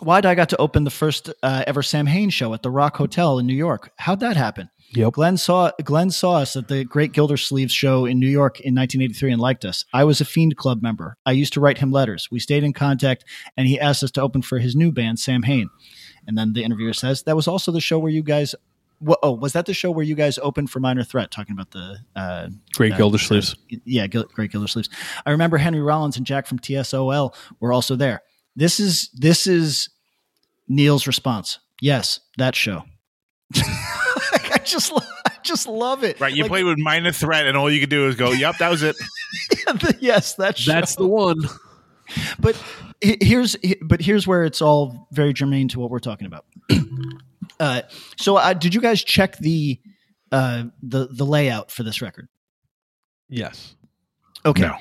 [SPEAKER 3] YDI got to open the first uh, ever Samhain show at the Rock Hotel in New York? How'd that happen?
[SPEAKER 2] Yep
[SPEAKER 3] Glenn saw Glenn saw us at the Great Gildersleeves show in New York in 1983 and liked us. I was a Fiend Club member. I used to write him letters. We stayed in contact, and he asked us to open for his new band, Samhain. And then the interviewer says that was also the show where you guys. Oh, was that the show where you guys opened for Minor Threat? Talking about the uh,
[SPEAKER 2] great
[SPEAKER 3] uh,
[SPEAKER 2] gildersleeves
[SPEAKER 3] yeah, Gil- Great Gildersleeves. I remember Henry Rollins and Jack from TSOL were also there. This is this is Neil's response. Yes, that show. (laughs) I just (laughs) I just love it.
[SPEAKER 4] Right. You
[SPEAKER 3] Like,
[SPEAKER 4] played with minor threat, and all you could do is go, "Yep, that was it." (laughs)
[SPEAKER 3] yes, that show.
[SPEAKER 2] that's the one
[SPEAKER 3] but here's but here's where it's all very germane to what we're talking about. (clears throat) uh, so uh, did you guys check the uh, the the layout for this record?
[SPEAKER 2] yes
[SPEAKER 3] Okay.
[SPEAKER 4] No.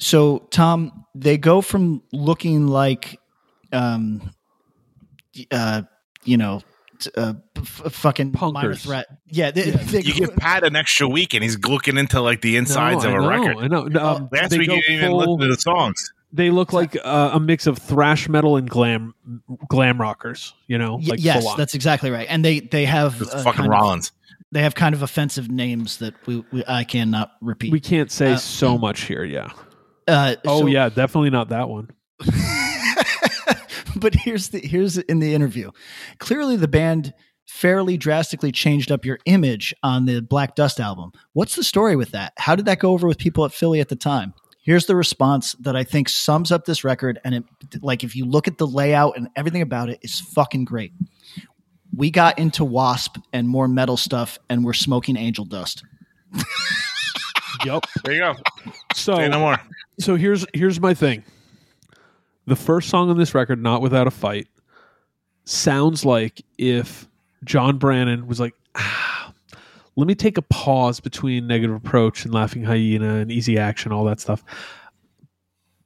[SPEAKER 3] So Tom, they go from looking like, um, uh, you know, t- uh, f- f- fucking minor threat. Yeah, they, (laughs) they
[SPEAKER 4] You
[SPEAKER 3] go-
[SPEAKER 4] give Pat an extra week, and he's looking into like the insides
[SPEAKER 2] No,
[SPEAKER 4] of
[SPEAKER 2] I
[SPEAKER 4] a
[SPEAKER 2] know,
[SPEAKER 4] record.
[SPEAKER 2] I know. No, um,
[SPEAKER 4] Last
[SPEAKER 2] they
[SPEAKER 4] week you didn't even
[SPEAKER 2] full-
[SPEAKER 4] listen to the songs.
[SPEAKER 2] they look like uh, a mix of thrash metal and glam glam rockers you know
[SPEAKER 3] Y-
[SPEAKER 2] like
[SPEAKER 3] yes,
[SPEAKER 2] full on.
[SPEAKER 3] that's exactly right. And they they have uh,
[SPEAKER 4] fucking
[SPEAKER 3] kind of-
[SPEAKER 4] Rollins.
[SPEAKER 3] they have kind of offensive names that we, we I cannot repeat.
[SPEAKER 2] we can't say
[SPEAKER 3] Uh,
[SPEAKER 2] so much here yeah
[SPEAKER 3] uh,
[SPEAKER 2] oh
[SPEAKER 3] so-
[SPEAKER 2] yeah definitely not that one (laughs)
[SPEAKER 3] but here's the here's in the interview. Clearly, the band fairly drastically changed up your image on the Black Dust album. What's the story with that? How did that go over with people at Philly at the time? Here's the response that I think sums up this record, and it like if you look at the layout and everything about it, is fucking great. We got into Wasp and more metal stuff, and we're smoking Angel Dust.
[SPEAKER 2] yep
[SPEAKER 4] There you go.
[SPEAKER 2] so
[SPEAKER 4] Say no more.
[SPEAKER 2] so here's here's my thing the first song on this record not without a fight sounds like if john brannon was like ah, let me take a pause between negative approach and laughing hyena and easy action all that stuff.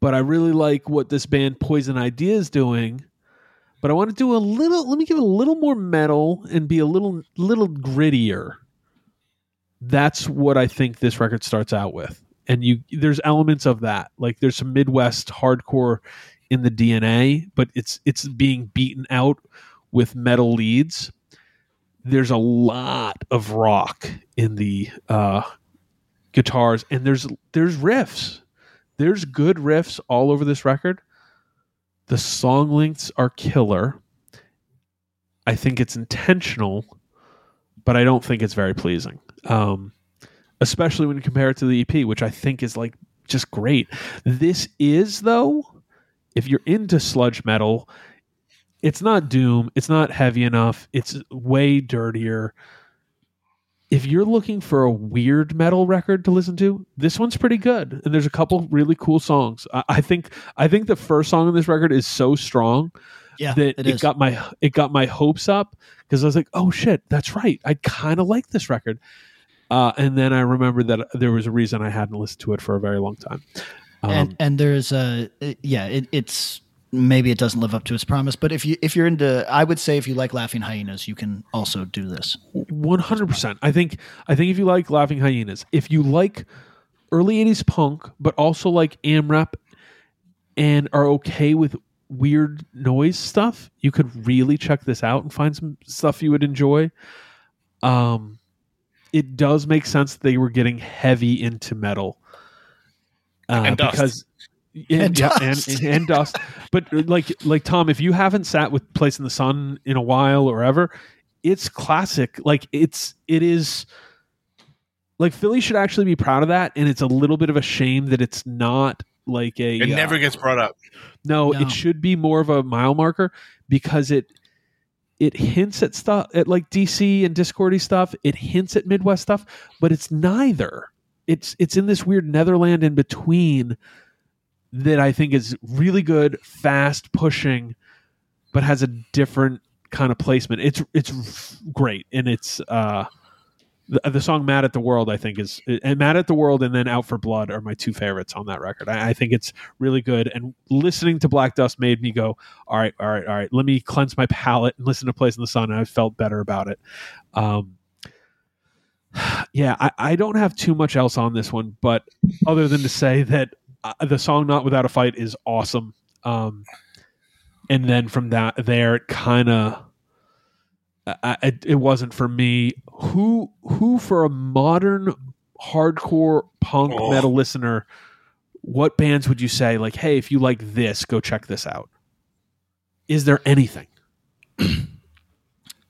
[SPEAKER 2] But i really like what this band poison idea is doing. But i want to do a little let me give it a little more metal and be a little little grittier. That's what i think this record starts out with. And you there's elements of that. Like there's some midwest hardcore in the dna but it's it's being beaten out with metal leads there's a lot of rock in the uh guitars and there's there's riffs there's good riffs all over this record. The song lengths are killer. I think it's intentional, but I don't think it's very pleasing. Um, especially when you compare it to the EP, which I think is like just great. This is though, if you're into sludge metal, it's not doom, it's not heavy enough, it's way dirtier. If you're looking for a weird metal record to listen to, this one's pretty good, and there's a couple really cool songs. I, I think I think the first song on this record is so strong
[SPEAKER 3] Yeah,
[SPEAKER 2] that
[SPEAKER 3] it
[SPEAKER 2] it, got my it got my hopes up because I was like, oh shit, that's right. I kind of like this record. Uh, and then I remembered that there was a reason I hadn't listened to it for a very long time. Um,
[SPEAKER 3] and and there's a yeah, it, it's maybe it doesn't live up to its promise, but if you if you're into, I would say if you like Laughing Hyenas, you can also do this.
[SPEAKER 2] One hundred percent. I think. I think if you like Laughing Hyenas, if you like early '80s punk, but also like AmRep, and are okay with weird noise stuff, you could really check this out and find some stuff you would enjoy. Um, it does make sense that they were getting heavy into metal, uh,
[SPEAKER 4] And dust.
[SPEAKER 2] because. And,
[SPEAKER 3] And
[SPEAKER 2] yeah,
[SPEAKER 3] dust.
[SPEAKER 2] and, and dust, (laughs) but like like Tom, if you haven't sat with Place in the Sun in a while or ever, it's classic. Like it's it is like Philly should actually be proud of that, and it's a little bit of a shame that it's not like a.
[SPEAKER 4] It
[SPEAKER 2] uh,
[SPEAKER 4] never gets brought up.
[SPEAKER 2] no,
[SPEAKER 3] No.
[SPEAKER 2] it should be more of a mile marker because it it hints at stuff at like DC and Discordy stuff. It hints at Midwest stuff, but it's neither. It's it's in this weird Netherland in between that I think is really good, fast pushing, but has a different kind of placement. It's it's great, and it's uh the, the song "Mad at the World" I think is and "Mad at the World" and then "Out for Blood" are my two favorites on that record. I, I think it's really good, and listening to Black Dust made me go, "All right, all right, all right, let me cleanse my palate and listen to Place in the Sun." And I felt better about it. Um, yeah, I, I don't have too much else on this one, but other than to say that uh, the song "Not Without a Fight" is awesome. Um, and then from that there, it kind of it, it wasn't for me. Who who for a modern hardcore punk
[SPEAKER 4] Oh.
[SPEAKER 2] metal listener, what bands would you say like, hey, if you like this, go check this out? Is there anything? (clears throat)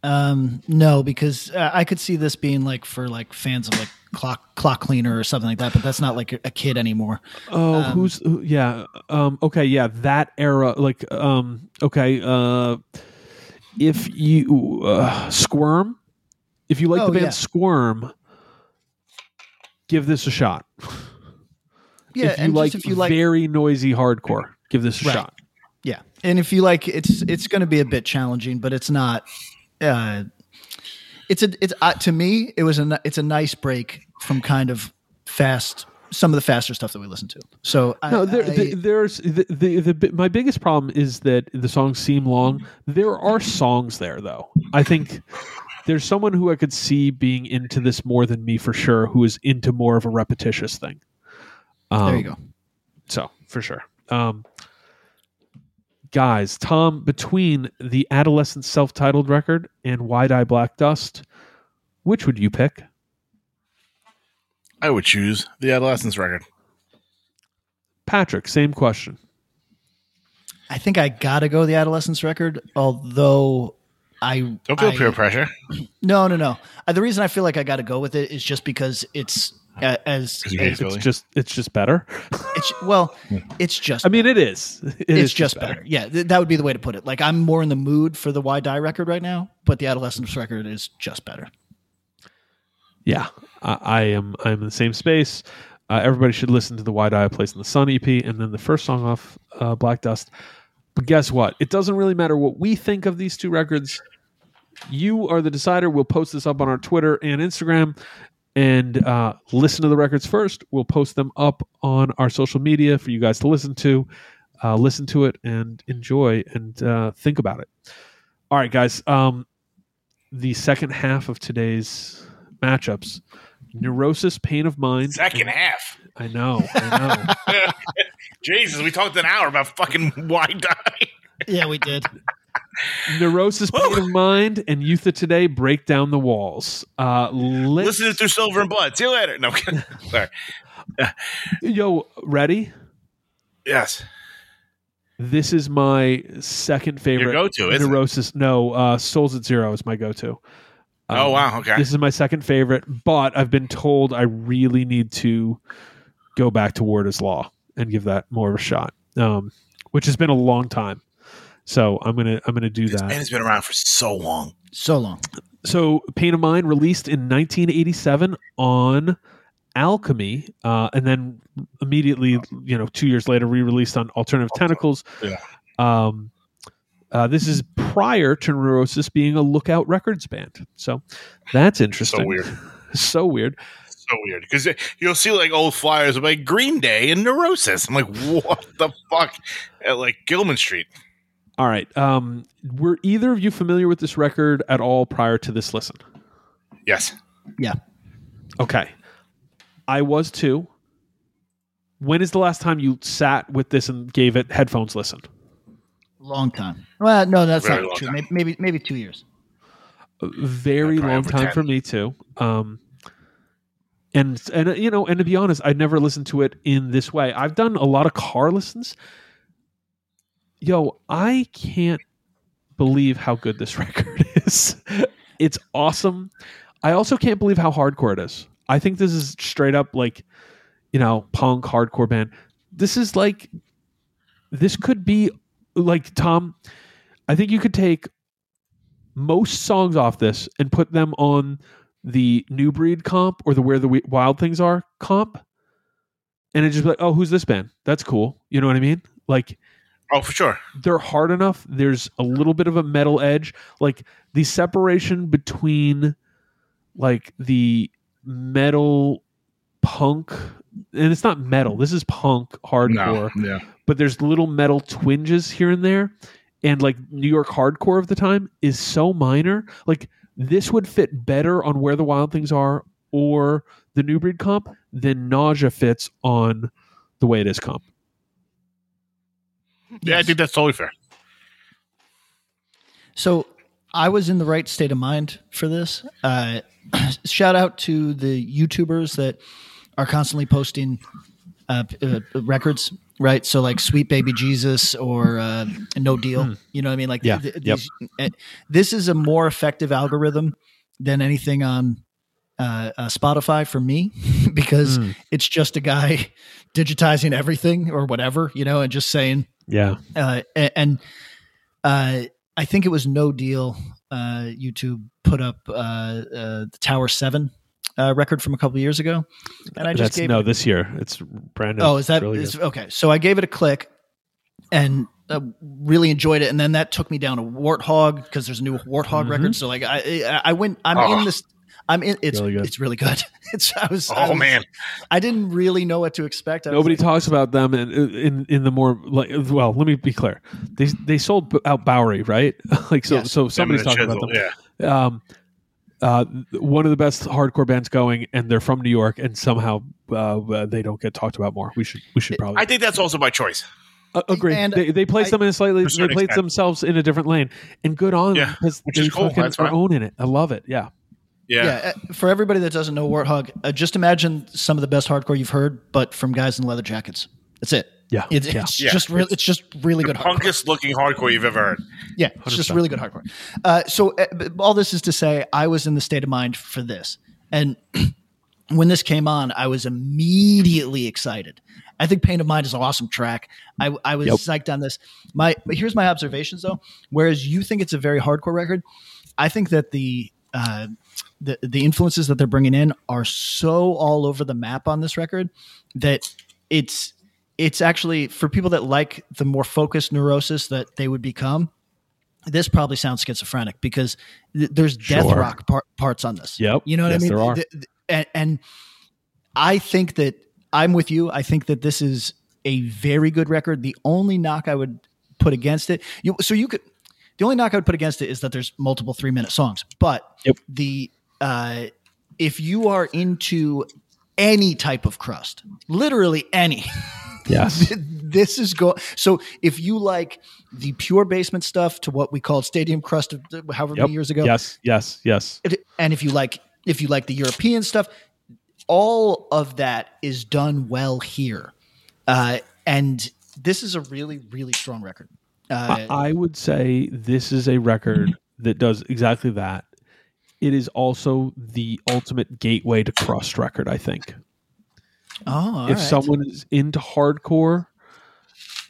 [SPEAKER 3] Um, no, because uh, I could see this being like for like fans of like clock Clockcleaner or something like that, but that's not like a, kid anymore.
[SPEAKER 2] Oh,
[SPEAKER 3] Um,
[SPEAKER 2] who's who, yeah? Um, okay, yeah, that era. Like, um, okay, uh, if you uh, squirm, if you like
[SPEAKER 3] Oh,
[SPEAKER 2] the band
[SPEAKER 3] yeah.
[SPEAKER 2] Squirm, give this a shot.
[SPEAKER 3] Yeah,
[SPEAKER 2] if you like
[SPEAKER 3] if you like
[SPEAKER 2] very noisy hardcore, give this a
[SPEAKER 3] Right.
[SPEAKER 2] shot.
[SPEAKER 3] Yeah, and if you like, it's it's going to be a bit challenging, but it's not. Uh, it's a it's uh, to me it was a it's a nice break from kind of fast some of the faster stuff that we listen to. So I,
[SPEAKER 2] No, there,
[SPEAKER 3] I-
[SPEAKER 2] the, there's the, the the my biggest problem is that the songs seem long. There are songs there though. I think there's someone who I could see being into this more than me for sure, who is into more of a repetitious thing. Um,
[SPEAKER 3] there you go.
[SPEAKER 2] So for sure, um, guys, Tom, between the adolescent self-titled record and YDI Black Dust, which would you pick?
[SPEAKER 4] I would choose the Adolescents record.
[SPEAKER 2] Patrick, same question.
[SPEAKER 3] I think I gotta go the Adolescents record, although I
[SPEAKER 4] Don't feel
[SPEAKER 3] I-
[SPEAKER 4] peer pressure.
[SPEAKER 3] No, no, no. Uh, the reason I feel like I got to go with it is just because it's as
[SPEAKER 4] 'Cause you hate
[SPEAKER 3] as-
[SPEAKER 4] Philly.
[SPEAKER 2] It's just it's just better.
[SPEAKER 3] it's well, it's just
[SPEAKER 2] I mean, it is. It
[SPEAKER 3] it's
[SPEAKER 2] is
[SPEAKER 3] just better. Yeah, th- that would be the way to put it. Like I'm more in the mood for the YDI record right now, but the Adolescents record is just better.
[SPEAKER 2] Yeah, I, I am. I'm in the same space. Uh, everybody should listen to the YDI Place in the Sun EP, and then the first song off uh, Black Dust. But guess what? It doesn't really matter what we think of these two records. You are the decider. We'll post this up on our Twitter and Instagram, and uh, listen to the records first. We'll post them up on our social media for you guys to listen to. Uh, listen to it and enjoy and uh, think about it. All right, guys. Um, the second half of today's matchups neurosis pain of mind
[SPEAKER 4] Second half.
[SPEAKER 2] i know i know (laughs)
[SPEAKER 4] Jesus, we talked an hour about fucking YDI.
[SPEAKER 3] Yeah, we did.
[SPEAKER 2] Neurosis pain of mind and youth of today break down the walls uh
[SPEAKER 4] Listen to through silver and blood. See you later. No, (laughs) sorry.
[SPEAKER 2] yo ready
[SPEAKER 4] Yes.
[SPEAKER 2] This is my second favorite.
[SPEAKER 4] go-to, isn't it?
[SPEAKER 2] Neurosis. No, uh, Souls at Zero is my go-to.
[SPEAKER 4] oh
[SPEAKER 2] Um,
[SPEAKER 4] wow. Okay.
[SPEAKER 2] This is my second favorite, but I've been told I really need to go back to Word is Law and give that more of a shot, um, which has been a long time. So I'm gonna I'm gonna do
[SPEAKER 4] this
[SPEAKER 2] that.
[SPEAKER 4] it's been around for so long.
[SPEAKER 3] So long.
[SPEAKER 2] So Pain of Mind released in 1987 on Alchemy, uh, and then immediately, you know, two years later, re-released on Alternative Tentacles.
[SPEAKER 4] Yeah.
[SPEAKER 2] Um, uh, this is prior to Neurosis being a Lookout Records band, so that's interesting.
[SPEAKER 4] So weird. (laughs)
[SPEAKER 2] so weird.
[SPEAKER 4] So weird because you'll see like old flyers of like Green Day and Neurosis. I'm like, (laughs) what the fuck? At like Gilman Street.
[SPEAKER 2] All right. Um, were either of you familiar with this record at all prior to this listen?
[SPEAKER 4] Yes.
[SPEAKER 3] Yeah.
[SPEAKER 2] Okay. I was too. When is the last time you sat with this and gave it headphones listen?
[SPEAKER 3] Long time. Well, no, that's
[SPEAKER 4] Very
[SPEAKER 3] not true.
[SPEAKER 4] time.
[SPEAKER 3] Maybe, maybe maybe two years.
[SPEAKER 2] A very
[SPEAKER 4] Yeah,
[SPEAKER 2] long time
[SPEAKER 4] 10.
[SPEAKER 2] for me too. Um, and and uh, you know, and to be honest, I never listened to it in this way. I've done a lot of car listens. Yo, I can't believe how good this (laughs) record is. It's awesome. I also can't believe how hardcore it is. I think this is straight up like, you know, punk hardcore band. This is like, this could be like Tom. I think you could take most songs off this and put them on the New Breed comp or the Where the Wild Things Are comp, and it just be like, oh, who's this band? That's cool. You know what I mean? Like
[SPEAKER 4] Oh, for sure.
[SPEAKER 2] they're hard enough. There's a little bit of a metal edge. Like the separation between like the metal punk and it's not metal. This is punk hardcore,
[SPEAKER 4] Yeah.
[SPEAKER 2] but there's little metal twinges here and there. And like New York hardcore of the time is so minor. Like this would fit better on Where the Wild Things Are or the New Breed comp than Nausea fits on the Way It Is comp.
[SPEAKER 4] Yeah, I think that's totally fair.
[SPEAKER 3] So I was in the right state of mind for this. Uh, (clears throat) shout out to the YouTubers that are constantly posting uh, uh, records, right? So like Sweet Baby Jesus or uh, No Deal. You know what I mean? Like
[SPEAKER 2] Hmm. Yeah.
[SPEAKER 3] th-
[SPEAKER 2] Yep.
[SPEAKER 3] these, uh, this is a more effective algorithm than anything on uh, uh, Spotify for me (laughs) because
[SPEAKER 2] Hmm.
[SPEAKER 3] it's just a guy (laughs) digitizing everything or whatever, you know, and just saying
[SPEAKER 2] Yeah.
[SPEAKER 3] uh, and uh, I think it was no deal. Uh, YouTube put up uh, uh, the Tower Seven uh, record from a couple years ago, and I just
[SPEAKER 2] That's
[SPEAKER 3] gave
[SPEAKER 2] no
[SPEAKER 3] it,
[SPEAKER 2] this year. It's brand new.
[SPEAKER 3] oh, is that
[SPEAKER 2] really
[SPEAKER 3] is- okay? So I gave it a click, and uh, really enjoyed it, and then that took me down a Warthog because there's a new Warthog
[SPEAKER 2] Mhm.
[SPEAKER 3] record. So like I I I went I'm
[SPEAKER 4] Oh.
[SPEAKER 3] in this. I'm in. It's
[SPEAKER 2] Really good.
[SPEAKER 3] it's really good. (laughs) It's I was. I
[SPEAKER 4] Oh
[SPEAKER 3] was-
[SPEAKER 4] man.
[SPEAKER 3] I didn't really know what to expect. I
[SPEAKER 2] Nobody
[SPEAKER 3] like,
[SPEAKER 2] talks about them in, in in the more like. Well, let me be clear. They they sold out Bowery, right? (laughs) like so.
[SPEAKER 3] Yes.
[SPEAKER 2] So somebody's talking
[SPEAKER 4] and
[SPEAKER 2] about them.
[SPEAKER 4] Yeah.
[SPEAKER 2] Um, uh, one of the best hardcore bands going, and they're from New York, and somehow uh, uh, they don't get talked about more. We should we should probably
[SPEAKER 4] I think that's also by choice.
[SPEAKER 2] uh, agree.
[SPEAKER 3] and
[SPEAKER 2] they they place
[SPEAKER 3] I-
[SPEAKER 2] them in a slightly they
[SPEAKER 4] certain
[SPEAKER 2] place
[SPEAKER 4] extent.
[SPEAKER 2] themselves in a different lane, and good on them because
[SPEAKER 4] which
[SPEAKER 2] they
[SPEAKER 4] is cool.
[SPEAKER 2] fucking
[SPEAKER 4] That's
[SPEAKER 2] are
[SPEAKER 4] fine.
[SPEAKER 2] owning it. I love it. Yeah.
[SPEAKER 4] Yeah.
[SPEAKER 3] Yeah. uh, for everybody that doesn't know Warthog, uh, just imagine some of the best hardcore you've heard, but from guys in leather jackets. That's it.
[SPEAKER 2] Yeah.
[SPEAKER 3] It's,
[SPEAKER 2] yeah.
[SPEAKER 3] it's
[SPEAKER 4] Yeah.
[SPEAKER 3] just really, it's just really good hardcore.
[SPEAKER 4] punkest looking hardcore you've ever heard.
[SPEAKER 3] Yeah, it's just
[SPEAKER 2] 100%.
[SPEAKER 3] really good hardcore. Uh, so uh, all this is to say, I was in the state of mind for this, and (clears throat) when this came on, I was immediately excited. I think "Pain of Mind" is an awesome track. I, I was
[SPEAKER 2] Yep.
[SPEAKER 3] psyched on this. My but here's my observations though. Whereas you think it's a very hardcore record, I think that the uh, the the influences that they're bringing in are so all over the map on this record that it's it's actually for people that like the more focused neurosis that they would become this probably sounds schizophrenic because th- there's death
[SPEAKER 2] Sure.
[SPEAKER 3] rock par- parts on this.
[SPEAKER 2] Yep.
[SPEAKER 3] You know what
[SPEAKER 2] Yes,
[SPEAKER 3] I mean?
[SPEAKER 2] there are.
[SPEAKER 3] Th- th- and, and I think that I'm with you. I think that this is a very good record. The only knock I would put against it, you, so you could, the only knock I would put against it is that there's multiple three minute songs. But
[SPEAKER 2] Yep.
[SPEAKER 3] the uh, if you are into any type of crust, literally any, (laughs)
[SPEAKER 2] Yes. (laughs)
[SPEAKER 3] this is go. So if you like the pure basement stuff to what we called stadium crust, of however
[SPEAKER 2] Yep.
[SPEAKER 3] many years ago,
[SPEAKER 2] Yes. Yes. Yes.
[SPEAKER 3] and if you like if you like the European stuff, all of that is done well here, uh, and this is a really really strong record. Uh,
[SPEAKER 2] I, I would say this is a record (clears throat) that does exactly that. It is also the ultimate gateway to crust record, I think.
[SPEAKER 3] oh,
[SPEAKER 2] if
[SPEAKER 3] right.
[SPEAKER 2] someone is into hardcore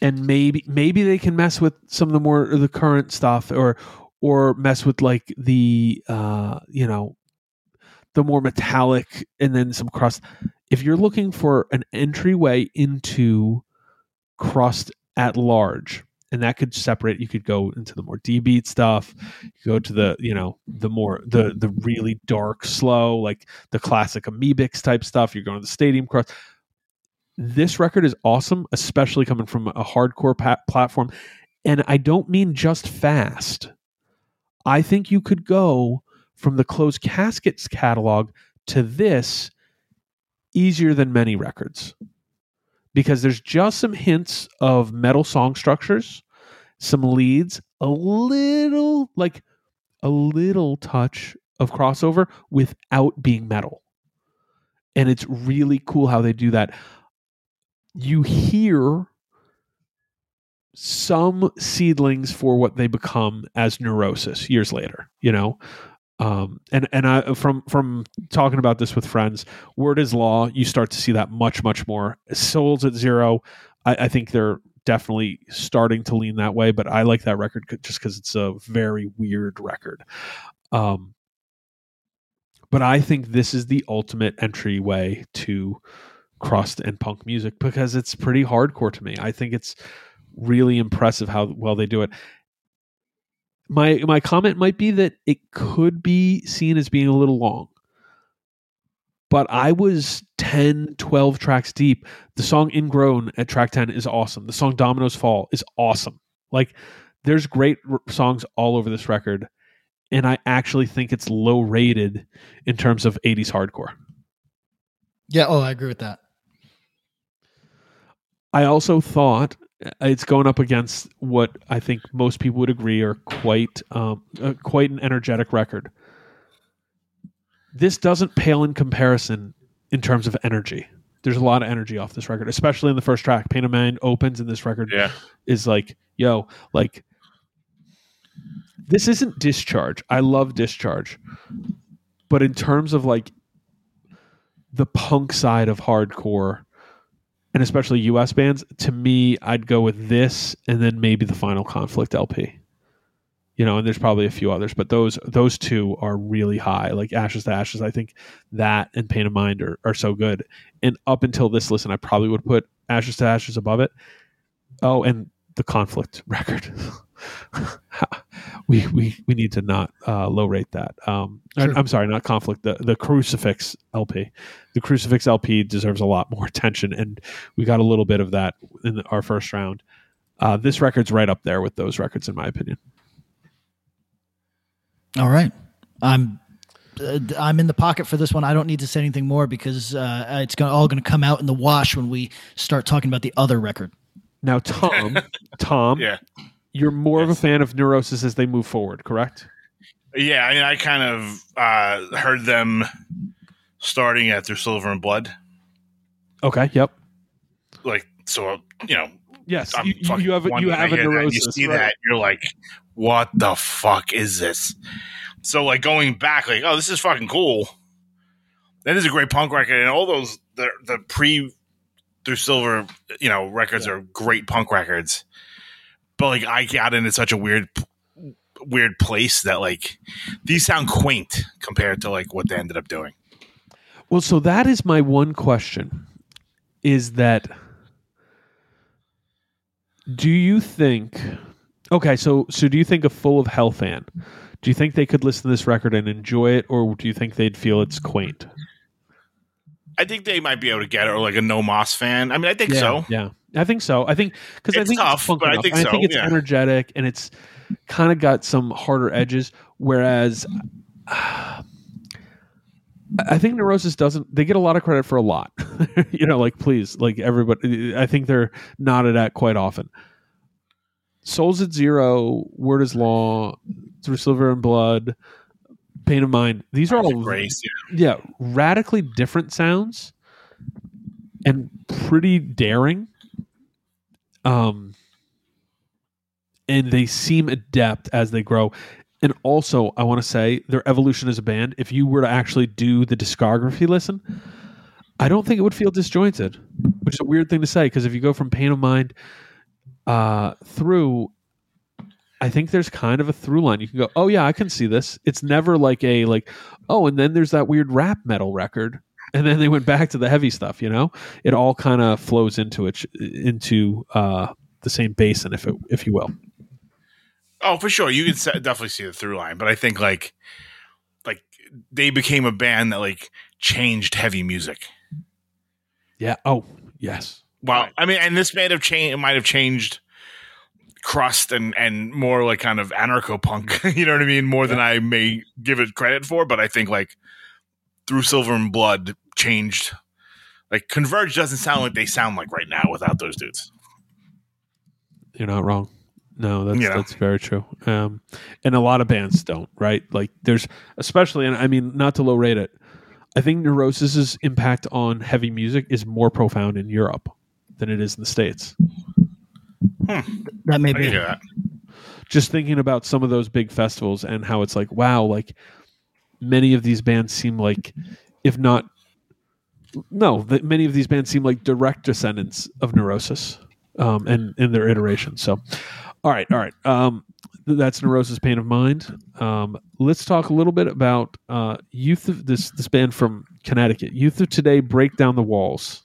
[SPEAKER 2] and maybe maybe they can mess with some of the more the current stuff or or mess with like the uh you know the more metallic and then some crust if you're looking for an entryway into crust at large and that could separate you could go into the more d beat stuff you go to the you know the more the the really dark slow like the classic Amebix type stuff you're going to the stadium cross. this record is awesome, especially coming from a hardcore pa- platform. And I don't mean just fast. I think you could go from the closed caskets catalog to this easier than many records because there's just some hints of metal song structures, some leads, a little like a little touch of crossover without being metal. And it's really cool how they do that you hear some seedlings for what they become as neurosis years later you know um, and and I from from talking about this with friends, word is law. You start to see that much much more. Souls at zero, I, I think they're definitely starting to lean that way. But I like that record just because it's a very weird record. Um, but I think this is the ultimate entryway to crust and punk music because it's pretty hardcore to me. I think it's really impressive how well they do it. My my comment might be that it could be seen as being a little long. But I was 10, 12 tracks deep. The song Ingrown at track 10 is awesome. The song Dominoes Fall is awesome. Like there's great r- songs all over this record and I actually think it's low rated in terms of 80s hardcore.
[SPEAKER 3] yeah. Oh, I agree with that.
[SPEAKER 2] I also thought it's going up against what I think most people would agree are quite um, uh, quite an energetic record. This doesn't pale in comparison in terms of energy. There's a lot of energy off this record, especially in the first track. Pain of Mind opens, and this record
[SPEAKER 4] Yeah.
[SPEAKER 2] is like, yo, like this isn't discharge. I love discharge. But in terms of like the punk side of hardcore and especially US bands, to me, I'd go with this and then maybe the final conflict LP. You know, and there's probably a few others, but those those two are really high. Like Ashes to Ashes, I think that and Pain of Mind are, are so good. And up until this listen, I probably would put Ashes to Ashes above it. Oh, and the conflict (laughs) record. we we we need to not uh, low rate that. Um, I-
[SPEAKER 3] Sure.
[SPEAKER 2] I'm sorry, not conflict. The the crucifix LP, the crucifix LP deserves a lot more (laughs) attention, and we got a little bit of that in our first round. Uh, this record's right up there with those records, in my opinion.
[SPEAKER 3] All right. I'm uh, I'm in the pocket for this one. I don't need to say anything more because uh, it's gonna, all going to come out in the wash when we start talking about the other record.
[SPEAKER 2] Now, Tom, (laughs) Tom,
[SPEAKER 4] Yeah.
[SPEAKER 2] you're more of a fan of Neurosis as they move forward, correct?
[SPEAKER 4] Yeah, I mean, I kind of uh, heard them starting at their Silver and Blood,
[SPEAKER 2] Okay. Yep.
[SPEAKER 4] like so. You know,
[SPEAKER 2] Yes. You, you- have a, you have a Neurosis.
[SPEAKER 4] You see
[SPEAKER 2] right?
[SPEAKER 4] that, you're like, what the fuck is this? So like going back, like, oh, this is fucking cool. That is a great punk record, and all those the the pre through silver, you know, records are great punk records. But like, I got into such a weird, weird place that like these sound quaint compared to like what they ended up doing.
[SPEAKER 2] Well, so that is my one question is that do you think okay, so so do you think a full of hell fan do you think they could listen to this record and enjoy it or do you think they'd feel it's quaint?
[SPEAKER 4] I think they might be able to get it, or like a No Moss fan. I mean, I think so.
[SPEAKER 2] Yeah. I think so. I think because I think
[SPEAKER 4] tough,
[SPEAKER 2] it's
[SPEAKER 4] but I think
[SPEAKER 2] And I think it's
[SPEAKER 4] yeah.
[SPEAKER 2] energetic and it's kind of got some harder edges. Whereas I think Neurosis doesn't. They get a lot of credit for a lot. (laughs) you know, like please, like everybody. I think they're nodded at quite often. Souls at Zero, Word is Law, Through Silver and Blood, Pain of Mind. These are all
[SPEAKER 4] Grace, yeah.
[SPEAKER 2] yeah, radically different sounds and pretty daring. Um, and they seem adept as they grow. And also, I want to say their evolution as a band. If you were to actually do the discography listen, I don't think it would feel disjointed, which is a weird thing to say because if you go from Pain of Mind uh, through, I think there's kind of a through line. You can go, oh yeah, I can see this. It's never like a like, oh, and then there's that weird rap metal record, and then they went back to the heavy stuff. You know, it all kind of flows into it into uh, the same basin, if it, if you will.
[SPEAKER 4] Oh, for sure, you can definitely see the through line, but I think like like they became a band that like changed heavy music.
[SPEAKER 2] Yeah. Oh, yes.
[SPEAKER 4] Well, I mean, and this might have changed. It might have changed crust and and more like kind of anarcho punk. (laughs) you know what I mean? More than I may give it credit for, but I think like through Silver and Blood changed. Like Converge doesn't sound like they sound like right now without those dudes.
[SPEAKER 2] You're not wrong. No, that's
[SPEAKER 4] know.
[SPEAKER 2] that's very true. Um, and a lot of bands don't, right? Like there's especially, and I mean, not to low rate it. I think Neurosis's impact on heavy music is more profound in Europe than it is in the states.
[SPEAKER 3] That may
[SPEAKER 4] I
[SPEAKER 3] be.
[SPEAKER 4] that.
[SPEAKER 2] Just thinking about some of those big festivals and how it's like, wow, like many of these bands seem like, if not, no, that many of these bands seem like direct descendants of Neurosis, um, and in their iterations. So, all right, all right. Um, that's Neurosis Pain of Mind. Um, let's talk a little bit about uh, Youth of this this band from Connecticut. Youth of Today break down the walls.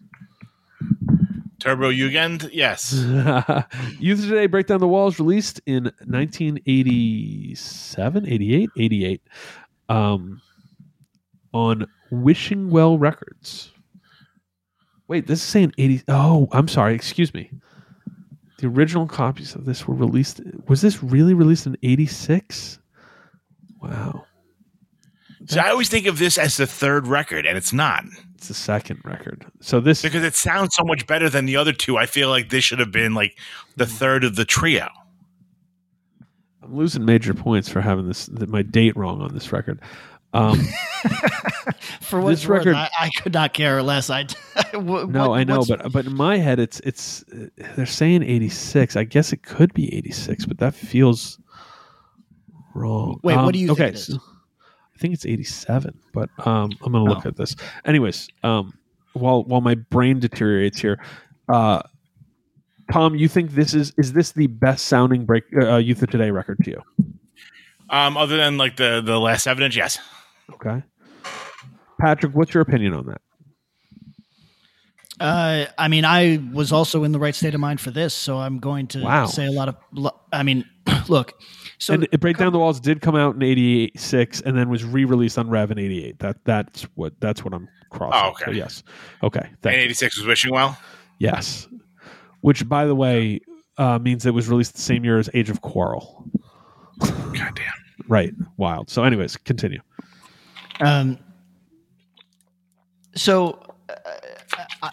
[SPEAKER 4] Turbojugend, yes. (laughs)
[SPEAKER 2] Youth Today break down the walls released in 1987, 88, 88 um, on Wishing Well Records. Wait, this is saying 80. Oh, I'm sorry. Excuse me. The original copies of this were released. Was this really released in 86? Wow.
[SPEAKER 4] So I always think of this as the third record, and it's not
[SPEAKER 2] It's the second record. So this
[SPEAKER 4] because it sounds so much better than the other two. I feel like this should have been like the third of the trio.
[SPEAKER 2] I'm losing major points for having this my date wrong on this record. Um, (laughs)
[SPEAKER 3] For what
[SPEAKER 2] This
[SPEAKER 3] worth,
[SPEAKER 2] record-
[SPEAKER 3] I, I could not care less. I (laughs) what-
[SPEAKER 2] no,
[SPEAKER 3] what-
[SPEAKER 2] I know, but but in my head, it's it's uh, they're saying 86. I guess it could be 86, but that feels wrong.
[SPEAKER 3] Wait, what do you think
[SPEAKER 2] okay,
[SPEAKER 3] it is?
[SPEAKER 2] so- I think it's 87, but um, I'm gonna look
[SPEAKER 3] Oh.
[SPEAKER 2] at this. Anyways, um, while while my brain deteriorates here, uh, Tom, you think this is is this the best sounding break uh, Youth of Today record to you?
[SPEAKER 4] Um, other than like the the last evidence, yes.
[SPEAKER 2] Okay, Patrick, what's your opinion on that?
[SPEAKER 3] Uh, I mean, I was also in the right state of mind for this, so I'm going to
[SPEAKER 2] Wow.
[SPEAKER 3] say a lot of. I mean, look. So
[SPEAKER 2] and it Break Down the Walls did come out in '86 and then was re-released on Rev in '88. That that's what that's what I'm crossing.
[SPEAKER 4] Oh, okay.
[SPEAKER 2] So yes. Okay.
[SPEAKER 4] And
[SPEAKER 2] Thank you.
[SPEAKER 4] eighty six was wishing well.
[SPEAKER 2] Yes. Which, by the way, uh, means it was released the same year as Age of Quarrel.
[SPEAKER 4] God damn.
[SPEAKER 2] Right. Wild. So, anyways, continue.
[SPEAKER 3] Um, so uh, uh,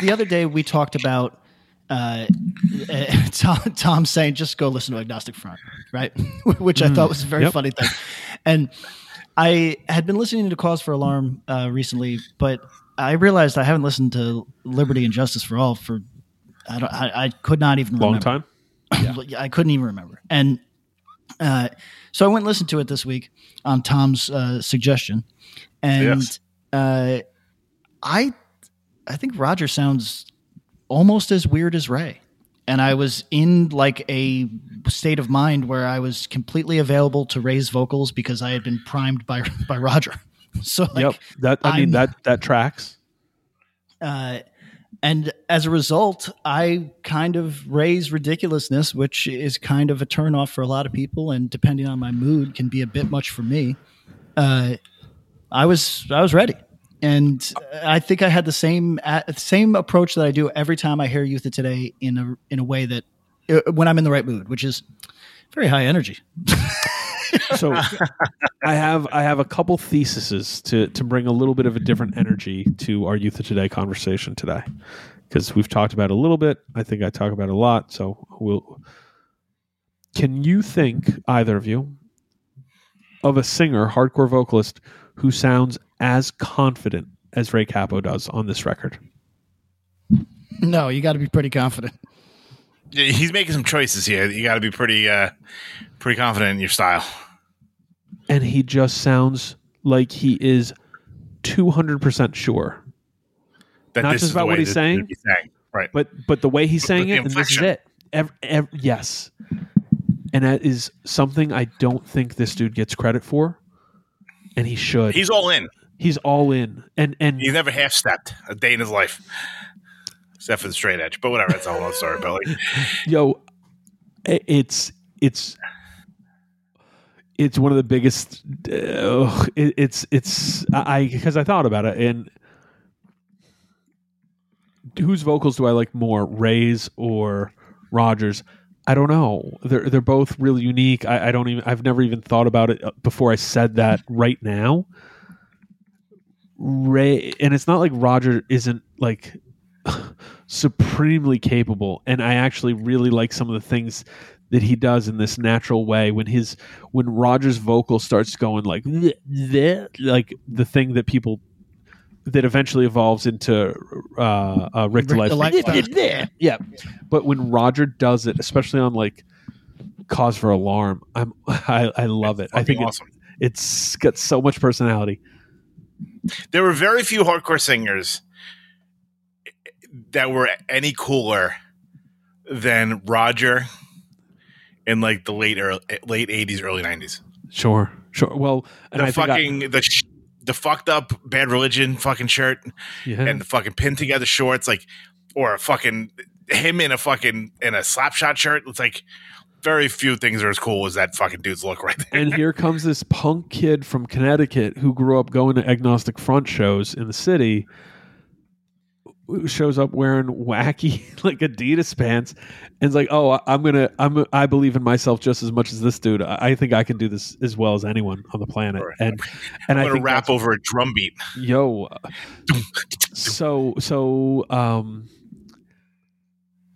[SPEAKER 3] the other day we talked about uh, (laughs) Tom, Tom saying just go listen to Agnostic Front, right? (laughs) Which I thought was a very
[SPEAKER 2] Yep.
[SPEAKER 3] funny thing. And I had been listening to Cause for Alarm uh, recently, but I realized I haven't listened to Liberty and Justice for All for I don't I, I could not even remember.
[SPEAKER 2] Long
[SPEAKER 3] remember.
[SPEAKER 2] time. (clears throat)
[SPEAKER 3] I couldn't even remember. And uh, so I went and listened to it this week on Tom's uh, suggestion, and
[SPEAKER 4] Yes.
[SPEAKER 3] uh, I I think Roger sounds almost as weird as Ray. And I was in like a state of mind where I was completely available to Ray's vocals because I had been primed by (laughs) by Roger. (laughs) So like,
[SPEAKER 2] yep. That I mean
[SPEAKER 3] I'm-
[SPEAKER 2] that that tracks.
[SPEAKER 3] uh, and as a result, I kind of Ray's ridiculousness, which is kind of a turnoff for a lot of people, and depending on my mood, can be a bit much for me. Uh, I was I was ready, and I think I had the same same approach that I do every time I hear Youth of Today in a in a way that uh, when I'm in the right mood, which is very high energy. (laughs)
[SPEAKER 2] So I have I have a couple theses to to bring a little bit of a different energy to our Youth of Today conversation today. Because we've talked about a little bit. I think I talk about a lot. So we'll can you think, either of you, of a singer, hardcore vocalist, who sounds as confident as Ray Cappo does on this record?
[SPEAKER 3] No, you got to be pretty confident.
[SPEAKER 4] He's making some choices here. You got to be pretty, uh, pretty confident in your style.
[SPEAKER 2] and he just sounds like he is 200% sure
[SPEAKER 4] That
[SPEAKER 2] Not
[SPEAKER 4] this
[SPEAKER 2] just
[SPEAKER 4] is
[SPEAKER 2] about what he's saying?
[SPEAKER 4] dude saying. Right.
[SPEAKER 2] but but the way he's saying
[SPEAKER 4] the
[SPEAKER 2] it and this is it ev- ev- yes and that is something i don't think this dude gets credit for and he should
[SPEAKER 4] He's all in.
[SPEAKER 2] He's all in and and
[SPEAKER 4] He's never half stepped a day in his life, except for the straight edge. But whatever. That's a whole other story. But like, (laughs)
[SPEAKER 2] yo it's it's it's one of the biggest uh, it, it's it's i because I, thought about it and whose vocals do i like more ray's or rogers i don't know they're they're both really unique I, I don't even i've never even thought about it uh, before i said that right now ray and it's not like roger isn't like (laughs) supremely capable and i actually really like some of the things that he does in this natural way when his when roger's vocal starts going like (laughs) like the thing that people that eventually evolves into uh, uh rick
[SPEAKER 3] Rick.
[SPEAKER 2] Delisle. (laughs) yeah but when roger does it especially on like cause for alarm i'm i, I love it i think it-
[SPEAKER 4] awesome.
[SPEAKER 2] it's got so much personality
[SPEAKER 4] there were very few hardcore singers that were any cooler than Roger in like the late early, late eighties, early nineties.
[SPEAKER 2] sure sure well and
[SPEAKER 4] The
[SPEAKER 2] I think I-
[SPEAKER 4] fucking the sh- the fucked up bad religion fucking shirt
[SPEAKER 2] yeah.
[SPEAKER 4] and the fucking pin together shorts, like or a fucking him in a fucking in a slapshot shirt. It's like very few things are as cool as that fucking dude's look right there.
[SPEAKER 2] and here comes this punk kid from Connecticut who grew up going to agnostic front shows in the city who shows up wearing wacky (laughs) like Adidas pants and is like, "Oh, I'm gonna, I'm, I believe in myself just as much as this dude. I I think I can do this as well as anyone on the planet."
[SPEAKER 4] Right.
[SPEAKER 2] And and
[SPEAKER 4] I'm
[SPEAKER 2] I
[SPEAKER 4] gonna
[SPEAKER 2] think
[SPEAKER 4] rap over a drum beat.
[SPEAKER 2] yo so so um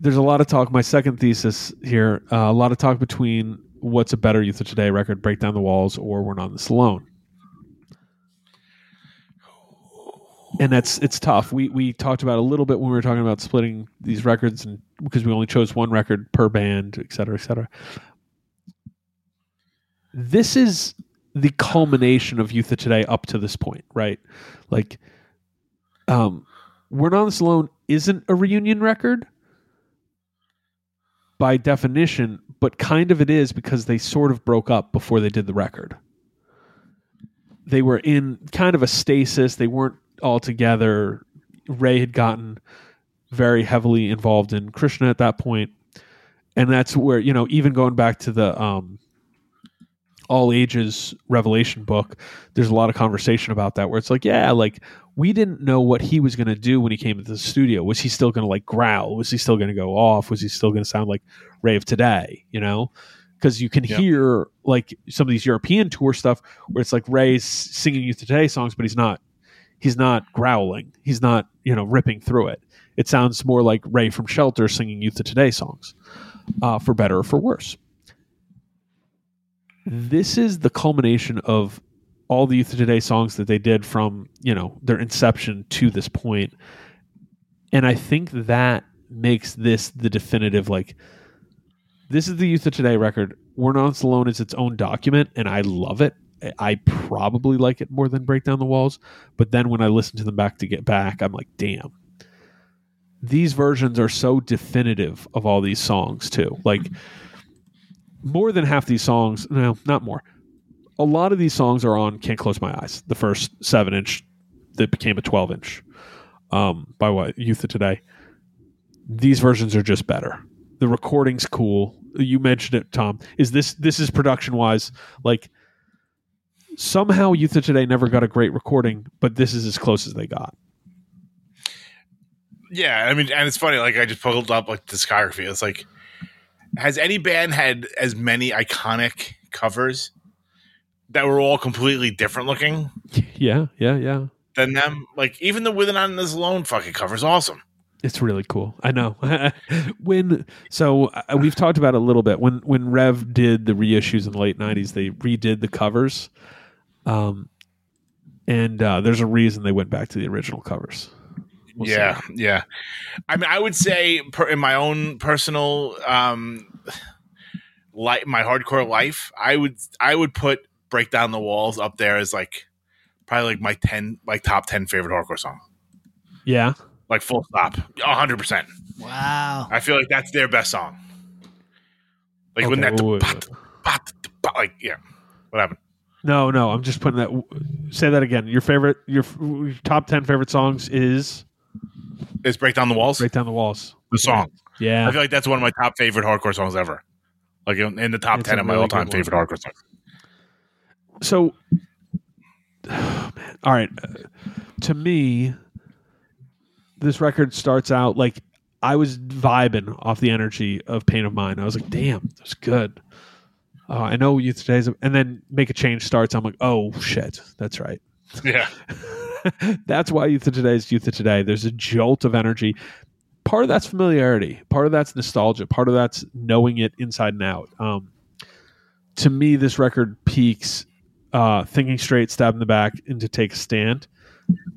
[SPEAKER 2] there's a lot of talk my second thesis here uh, a lot of talk between what's a better youth of today record break down the walls or we're not this alone and that's it's tough. We we talked about a little bit when we were talking about splitting these records and because we only chose one record per band et cetera et cetera. This is the culmination of youth of today up to this point right? Like um we're not this alone isn't a reunion record by definition but kind of it is because they sort of broke up before they did the record. They were in kind of a stasis. They weren't all together. Ray had gotten very heavily involved in krishna at that point. And that's where you know even going back to the um all ages revelation book there's a lot of conversation about that where it's like yeah like we didn't know what he was going to do when he came into the studio. Was he still going to like growl? Was he still going to go off? Was he still going to sound like ray of today you know? Because you can
[SPEAKER 4] Yep.
[SPEAKER 2] hear like some of these european tour stuff where it's like ray's singing youth today songs but he's not he's not growling. He's not you know ripping through it. It sounds more like ray from shelter singing youth of today songs uh, for better or for worse. This is the culmination of all the youth of today songs that they did from you know their inception to this point. And i think that makes this the definitive like this is the youth of today record. We're not alone is its own document and i love it. I probably like it more than break down the walls but then when i listen to them back to get back i'm like damn. These versions are so definitive of all these songs too. Like more than half these songs no not more a lot of these songs are on can't close my eyes the first seven inch that became a 12 inch um, by what youth of today these versions are just better the recording's cool you mentioned it tom is this this is production wise like somehow youth of today never got a great recording but this is as close as they got
[SPEAKER 4] Yeah, I mean, and it's funny. Like I just pulled up like discography. It's like, has any band had as many iconic covers that were all completely different looking
[SPEAKER 2] yeah yeah yeah
[SPEAKER 4] than them? Like even the "We're Not In This Alone" fucking cover is awesome.
[SPEAKER 2] It's really cool. I know. (laughs) when so uh, we've talked about it a little bit when when Rev did the reissues in the late '90s, they redid the covers, um, and uh, there's a reason they went back to the original covers. We'll
[SPEAKER 4] yeah,
[SPEAKER 2] that.
[SPEAKER 4] yeah. I mean, I would say per, in my own personal, um, like my hardcore life, I would I would put "Break Down the Walls" up there is like probably like my ten like top ten favorite hardcore song.
[SPEAKER 2] yeah.
[SPEAKER 4] Like full stop, hundred percent.
[SPEAKER 3] Wow.
[SPEAKER 4] I feel like that's their best song. Like when that
[SPEAKER 2] wait, wait,
[SPEAKER 4] bat- bat- bat- like yeah, what happened?
[SPEAKER 2] No, no. I'm just putting that. Say that again. Your favorite, your, your top ten favorite songs is
[SPEAKER 4] Is "Break Down the Walls"
[SPEAKER 2] "Break Down the Walls."
[SPEAKER 4] the song?
[SPEAKER 2] Yeah.
[SPEAKER 4] I feel like that's one of my top favorite hardcore songs ever. Like in, in the top
[SPEAKER 2] It's
[SPEAKER 4] ten of my
[SPEAKER 2] really
[SPEAKER 4] all time favorite hardcore songs.
[SPEAKER 2] So oh, (sighs) man. all right. Uh, to me this record starts out like i was vibing off the energy of pain of mind. I was like damn that's good. Uh, i know youth today's and then make a change starts. I'm like oh shit that's right.
[SPEAKER 4] Yeah, (laughs)
[SPEAKER 2] that's why youth of today is youth of today. There's a jolt of energy. Part of that's familiarity. Part of that's nostalgia. Part of that's knowing it inside and out. Um, to me this record peaks uh, thinking straight stab in the back and to take a stand.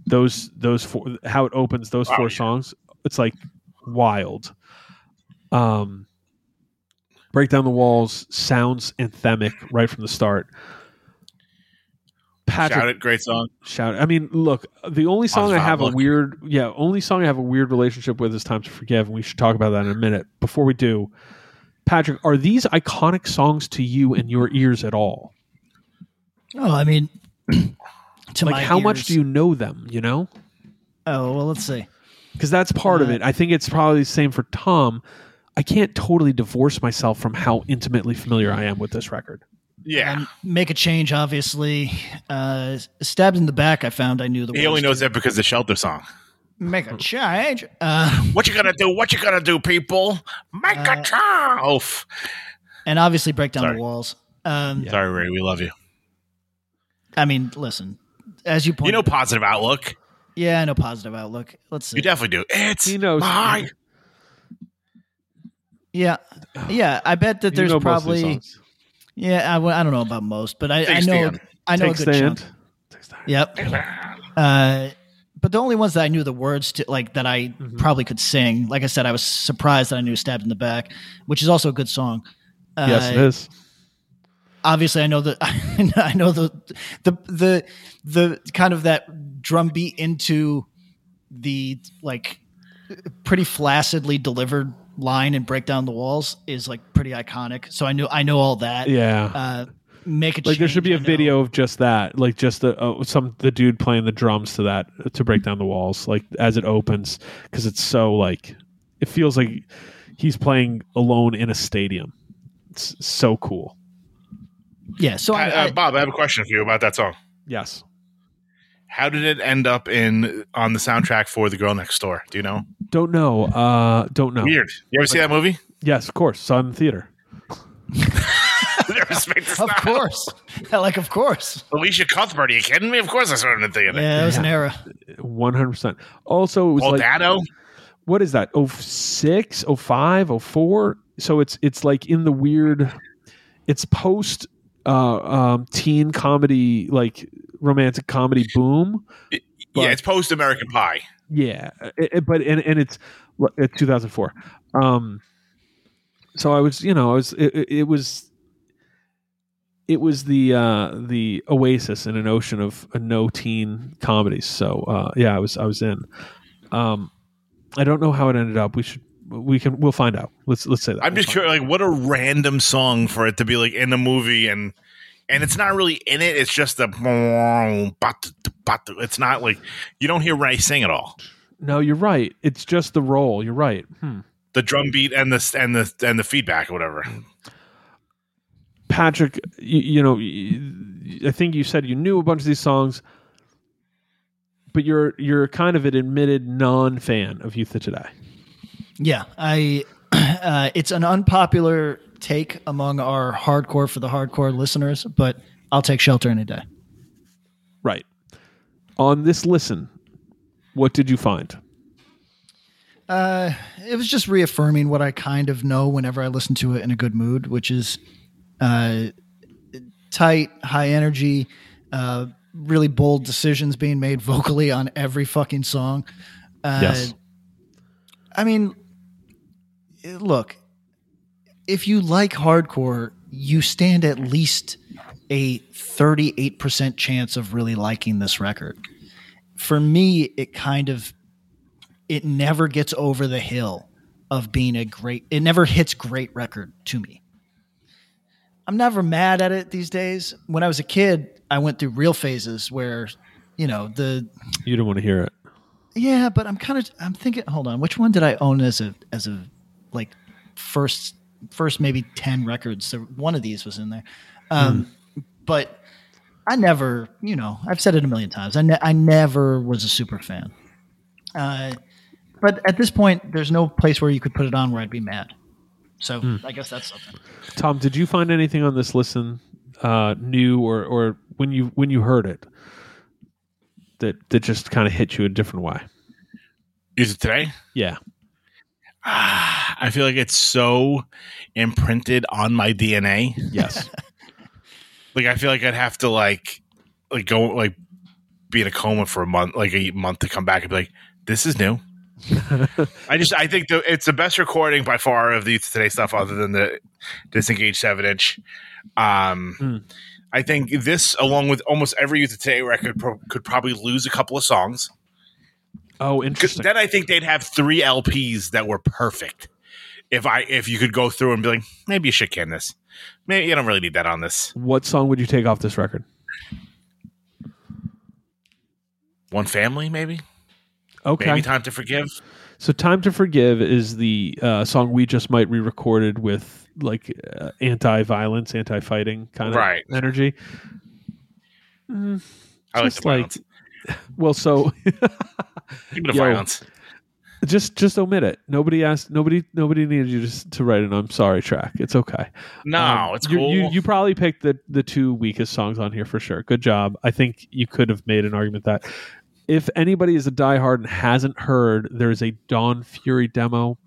[SPEAKER 2] Those those four how it opens those four
[SPEAKER 4] yeah.
[SPEAKER 2] songs it's like wild. Um break down the walls sounds anthemic right from the start. Patrick,
[SPEAKER 4] shout it, great song.
[SPEAKER 2] shout i mean look the only song i have a weird yeah only song i have a weird relationship with is time to forgive and we should talk about that in a minute. Before we do patrick are these iconic songs to you in your ears at all
[SPEAKER 3] Oh, I mean, (clears throat) to
[SPEAKER 2] like
[SPEAKER 3] my
[SPEAKER 2] how much do you know them you know
[SPEAKER 3] Oh well, let's see.
[SPEAKER 2] because that's part of
[SPEAKER 3] Uh,
[SPEAKER 2] it i think it's probably the same for tom i can't totally divorce myself from how intimately familiar i am with this record
[SPEAKER 4] Yeah,
[SPEAKER 3] Um, make a change, obviously. Uh, stabbed in the back. I found I knew the.
[SPEAKER 4] he only knows that because of the shelter song.
[SPEAKER 3] Make a change. Uh, (laughs)
[SPEAKER 4] What you gonna do? What you gonna do, people? Make
[SPEAKER 3] Uh,
[SPEAKER 4] a change. Oof.
[SPEAKER 3] and obviously break down
[SPEAKER 4] Sorry.
[SPEAKER 3] the walls. Um,
[SPEAKER 4] Sorry, Ray. We love you.
[SPEAKER 3] I mean, listen. As you point,
[SPEAKER 4] You
[SPEAKER 3] pointed,
[SPEAKER 4] know, positive outlook.
[SPEAKER 3] yeah, I know positive outlook. Let's see.
[SPEAKER 4] You definitely do. It's
[SPEAKER 2] He knows-
[SPEAKER 4] my
[SPEAKER 3] yeah, yeah. I bet that
[SPEAKER 2] You
[SPEAKER 3] there's
[SPEAKER 2] know most of these
[SPEAKER 3] probably.
[SPEAKER 2] songs.
[SPEAKER 3] Yeah, I, w- I don't know about most, but I, I know
[SPEAKER 4] stand.
[SPEAKER 3] I know
[SPEAKER 2] take
[SPEAKER 3] a good
[SPEAKER 2] stand
[SPEAKER 3] chunk.
[SPEAKER 2] Take stand.
[SPEAKER 3] Yep. Uh, but the only ones that I knew the words to, like that I
[SPEAKER 2] Mm-hmm.
[SPEAKER 3] probably could sing. Like I said, I was surprised that I knew "Stabbed in the Back," which is also a good song. Uh,
[SPEAKER 2] yes it is
[SPEAKER 3] Obviously, I know that (laughs) I know the the the the kind of that drum beat into the like pretty flaccidly delivered line and break down the walls is like pretty iconic. So I knew I know all that.
[SPEAKER 2] yeah
[SPEAKER 3] Uh, make a
[SPEAKER 2] like there should be a
[SPEAKER 3] change,
[SPEAKER 2] video of just that like just the uh, some the dude playing the drums to that to break down the walls like as it opens because it's so like it feels like he's playing alone in a stadium it's so cool
[SPEAKER 3] Yeah. So I,
[SPEAKER 4] Uh, Bob, I have a question for you about that song.
[SPEAKER 2] yes
[SPEAKER 4] How did it end up in on the soundtrack for The Girl Next Door? Do you know?
[SPEAKER 2] don't know uh don't know
[SPEAKER 4] Weird. You ever see that movie?
[SPEAKER 2] yes of course saw it in the theater (laughs)
[SPEAKER 3] of course, (laughs) like of course.
[SPEAKER 4] Elisha Cuthbert, are you kidding me? Of course I saw it in the theater.
[SPEAKER 3] Yeah, it was an era.
[SPEAKER 2] 100% also it was
[SPEAKER 4] Well,
[SPEAKER 2] like
[SPEAKER 4] Dado?
[SPEAKER 2] what is that 06 05 04 so it's it's like in the weird it's post uh um teen comedy like romantic comedy boom.
[SPEAKER 4] Yeah,
[SPEAKER 2] but-
[SPEAKER 4] it's post American Pie.
[SPEAKER 2] yeah it, it- but and, and it's uh, 2004 um so i was you know i was it, it- it was it was the uh the oasis in an ocean of uh, no teen comedies. So uh yeah i was i was in. Um i don't know how it ended up. We should we can we'll find out let's let's say that
[SPEAKER 4] I'm
[SPEAKER 2] We'll
[SPEAKER 4] just curious, like, what a random song for it to be like in the movie, and and it's not really in it. It's just the it's not like you don't hear Ray sing at all.
[SPEAKER 2] no you're right it's just the role you're right hmm.
[SPEAKER 4] The drum beat and the and the and the feedback or whatever.
[SPEAKER 2] Patrick, you, you know, I think you said you knew a bunch of these songs, but you're you're kind of an admitted non-fan of Youth of Today.
[SPEAKER 3] Yeah, I. (clears throat) Uh, it's an unpopular take among our hardcore for the hardcore listeners, but I'll take shelter any day.
[SPEAKER 2] Right. On this listen, what did you find?
[SPEAKER 3] Uh, it was just reaffirming what I kind of know whenever I listen to it in a good mood, which is uh, tight, high energy, uh, really bold decisions being made vocally on every fucking song. Uh,
[SPEAKER 2] Yes.
[SPEAKER 3] I mean, look, if you like hardcore, you stand at least a 38% chance of really liking this record. For me, it kind of it never gets over the hill of being a great it never hits great record to me. I'm never mad at it these days. When I was a kid, I went through real phases where, you know, the
[SPEAKER 2] You don't want to hear it.
[SPEAKER 3] yeah, but I'm kind of I'm thinking. Hold on, which one did I own as a as a like first first maybe ten records? So one of these was in there, um, but I never, you know, I've said it a million times. I ne- I never was a super fan. Uh, but at this point, there's no place where you could put it on where I'd be mad. So I guess that's something.
[SPEAKER 2] Tom, did you find anything on this listen uh, new or or when you when you heard it that that just kind of hit you a different way?
[SPEAKER 4] Is it today?
[SPEAKER 2] Yeah.
[SPEAKER 4] Ah, (sighs) I feel like it's so imprinted on my DNA.
[SPEAKER 2] Yes. (laughs)
[SPEAKER 4] Like I feel like I'd have to like like go like be in a coma for a month, like a month to come back and be like, this is new. (laughs) I just I think the, it's the best recording by far of the Youth Today stuff, other than the disengaged seven inch. Um,
[SPEAKER 2] Mm.
[SPEAKER 4] I think this, along with almost every Youth Today record, pro- could probably lose a couple of songs.
[SPEAKER 2] Oh, interesting.
[SPEAKER 4] Then I think they'd have three LPs that were perfect. If I if you could go through and be like, maybe you should can this. Maybe you don't really need that on this.
[SPEAKER 2] what song would you take off this record?
[SPEAKER 4] One family, maybe.
[SPEAKER 2] Okay.
[SPEAKER 4] Maybe time to forgive.
[SPEAKER 2] So "Time to Forgive" is the uh, song we just might re-recorded with like uh, anti-violence, anti-fighting kind of
[SPEAKER 4] Right.
[SPEAKER 2] energy. Mm,
[SPEAKER 4] I like
[SPEAKER 2] just
[SPEAKER 4] violence.
[SPEAKER 2] Well, so
[SPEAKER 4] Give me the violence.
[SPEAKER 2] just just omit it. Nobody asked. Nobody nobody needed you to, to write an "I'm sorry" track. It's okay.
[SPEAKER 4] No,
[SPEAKER 2] Um,
[SPEAKER 4] it's cool.
[SPEAKER 2] You, you probably picked the the two weakest songs on here for sure. Good job. I think you could have made an argument that if anybody is a diehard and hasn't heard, there's a Don Fury demo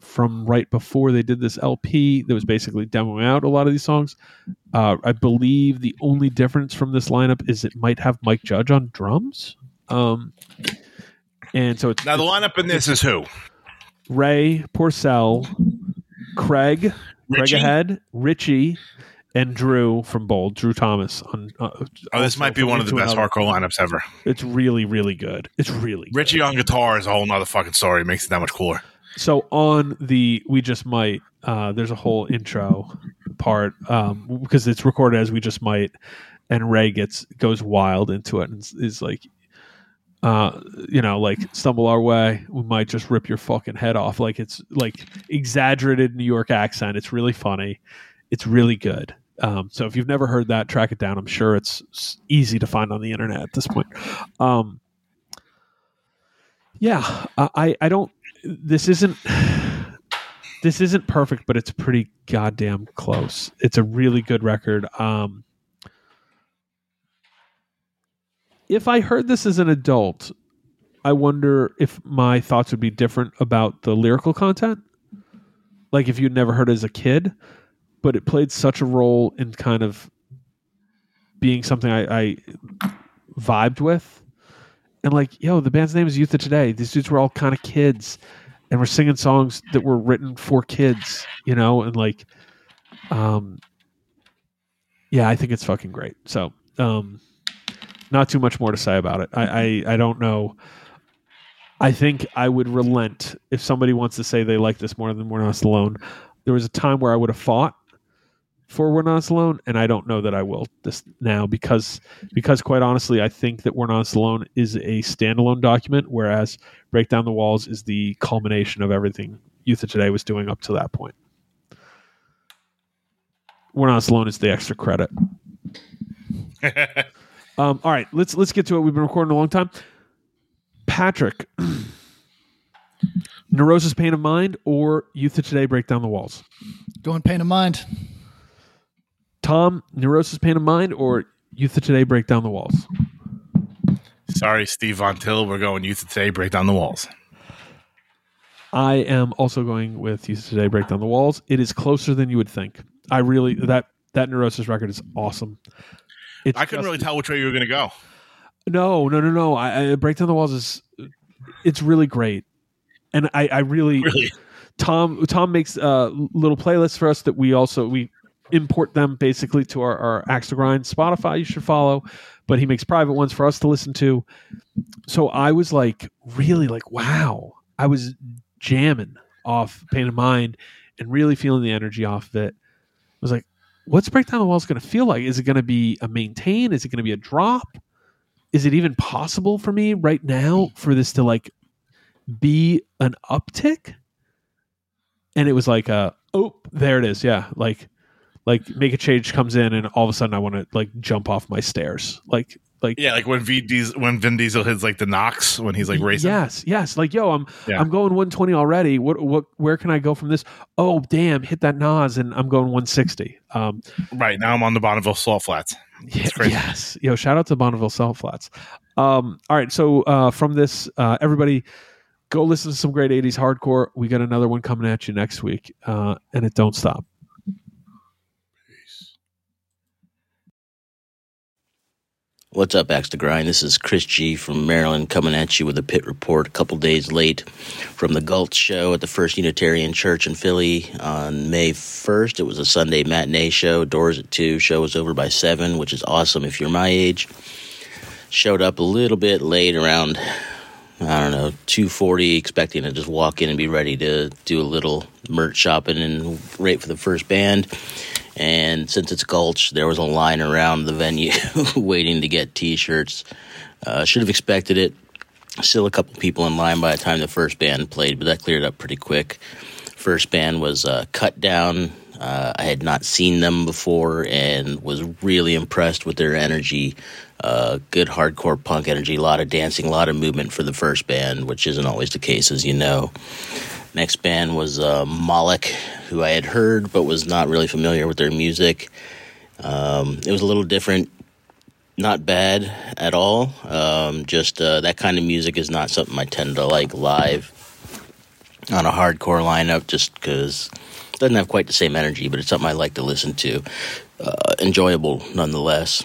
[SPEAKER 2] from right before they did this LP that was basically demoing out a lot of these songs. Uh, I believe the only difference from this lineup is it might have Mike Judge on drums. Um, and so it's
[SPEAKER 4] now the lineup in this is who?
[SPEAKER 2] Ray Porcell, Craig, Craig ahead, Richie, and Drew from Bold, Drew Thomas. On uh,
[SPEAKER 4] Oh, this might be one of the best hardcore lineups ever.
[SPEAKER 2] It's really, really good. It's really good.
[SPEAKER 4] Richie on guitar is a whole nother fucking story. It makes it that much cooler.
[SPEAKER 2] So on the we just might, uh, there's a whole intro part um, because it's recorded as we just might, and Ray gets goes wild into it and is, like, uh, you know, like stumble our way, we might just rip your fucking head off. Like it's like exaggerated New York accent. It's really funny. It's really good. Um, so if you've never heard that, track it down. I'm sure it's easy to find on the internet at this point. Um, yeah, I I don't. This isn't. This isn't perfect, but it's pretty goddamn close. It's a really good record. Um, if I heard this as an adult, I wonder if my thoughts would be different about the lyrical content. Like if you'd never heard it as a kid, but it played such a role in kind of being something I, I vibed with. And like, yo, the band's name is Youth of Today. These dudes were all kind of kids and we're singing songs that were written for kids, you know, and like um yeah, I think it's fucking great. So, um not too much more to say about it. I I, I don't know. I think I would relent if somebody wants to say they like this more than We're Not Alone. There was a time where I would have fought for We're Not Alone, and I don't know that I will this now because because quite honestly, I think that We're Not Alone is a standalone document, whereas Break Down the Walls is the culmination of everything Youth of Today was doing up to that point. We're Not Alone is the extra credit. (laughs) Um, all right, let's let's get to it. We've been recording a long time. Patrick, (clears throat) Neurosis Pain of Mind or Youth of Today Break Down the Walls?
[SPEAKER 3] Going pain of mind.
[SPEAKER 2] Tom, Neurosis Pain of Mind or Youth of Today Break Down the Walls?
[SPEAKER 4] Sorry, Steve Von Till. We're going youth of today. Break down the walls.
[SPEAKER 2] I am also going with Youth of Today Break Down the Walls. It is closer than you would think. I really that that Neurosis record is awesome. It's
[SPEAKER 4] I couldn't
[SPEAKER 2] just-
[SPEAKER 4] really tell which way you were going to go.
[SPEAKER 2] No, no, no, no. I, I Break Down the Walls is it's really great, and I, I really,
[SPEAKER 4] Really?
[SPEAKER 2] Tom Tom makes uh, little playlists for us that we also we import them basically to our, our Axe to Grind Spotify. You should follow, but he makes private ones for us to listen to. So I was like, really like, wow, I was jamming off Pain of Mind and really feeling the energy off of it. I was like, what's Breakdown the Wall is going to feel like? Is it going to be a maintain? Is it going to be a drop? Is it even possible for me right now for this to like be an uptick? And it was like, uh, oh, there it is. Yeah. Like, like make a change comes in and all of a sudden I want to like jump off my stairs. Like, like,
[SPEAKER 4] Yeah, like when V Diesel, when Vin Diesel hits like the knocks when he's like racing.
[SPEAKER 2] Yes, yes. Like, yo, I'm
[SPEAKER 4] Yeah.
[SPEAKER 2] I'm going 120 already. What what where can I go from this? Oh, damn, hit that NOS and I'm going 160. Um
[SPEAKER 4] Right now, I'm on the Bonneville Salt Flats.
[SPEAKER 2] yeah,
[SPEAKER 4] crazy.
[SPEAKER 2] yes. Yo, shout out to Bonneville Salt Flats. Um all right, so uh from this uh everybody go listen to some great 80s hardcore. We got another one coming at you next week. Uh and it don't stop.
[SPEAKER 7] What's up, Axe to Grind? This is Chris G from Maryland coming at you with a pit report a couple days late from the Gulch show at the First Unitarian Church in Philly on May 1st. It was a Sunday matinee show, doors at 2, show was over by 7, which is awesome if you're my age. Showed up a little bit late around, I don't know, 240, expecting to just walk in and be ready to do a little merch shopping and wait for the first band. And since it's Gulch, there was a line around the venue (laughs) waiting to get T-shirts. Uh, should have expected it. Still a couple people in line by the time the first band played, but that cleared up pretty quick. First band was uh, Cut Down. Uh, I had not seen them before and was really impressed with their energy. Uh, good hardcore punk energy, a lot of dancing, a lot of movement for the first band, which isn't always the case, as you know. Next band was uh, Moloch, who I had heard but was not really familiar with their music. Um, it was a little different, not bad at all. Um, just uh, that kind of music is not something I tend to like live on a hardcore lineup, just because it doesn't have quite the same energy, but it's something I like to listen to. Uh, enjoyable nonetheless.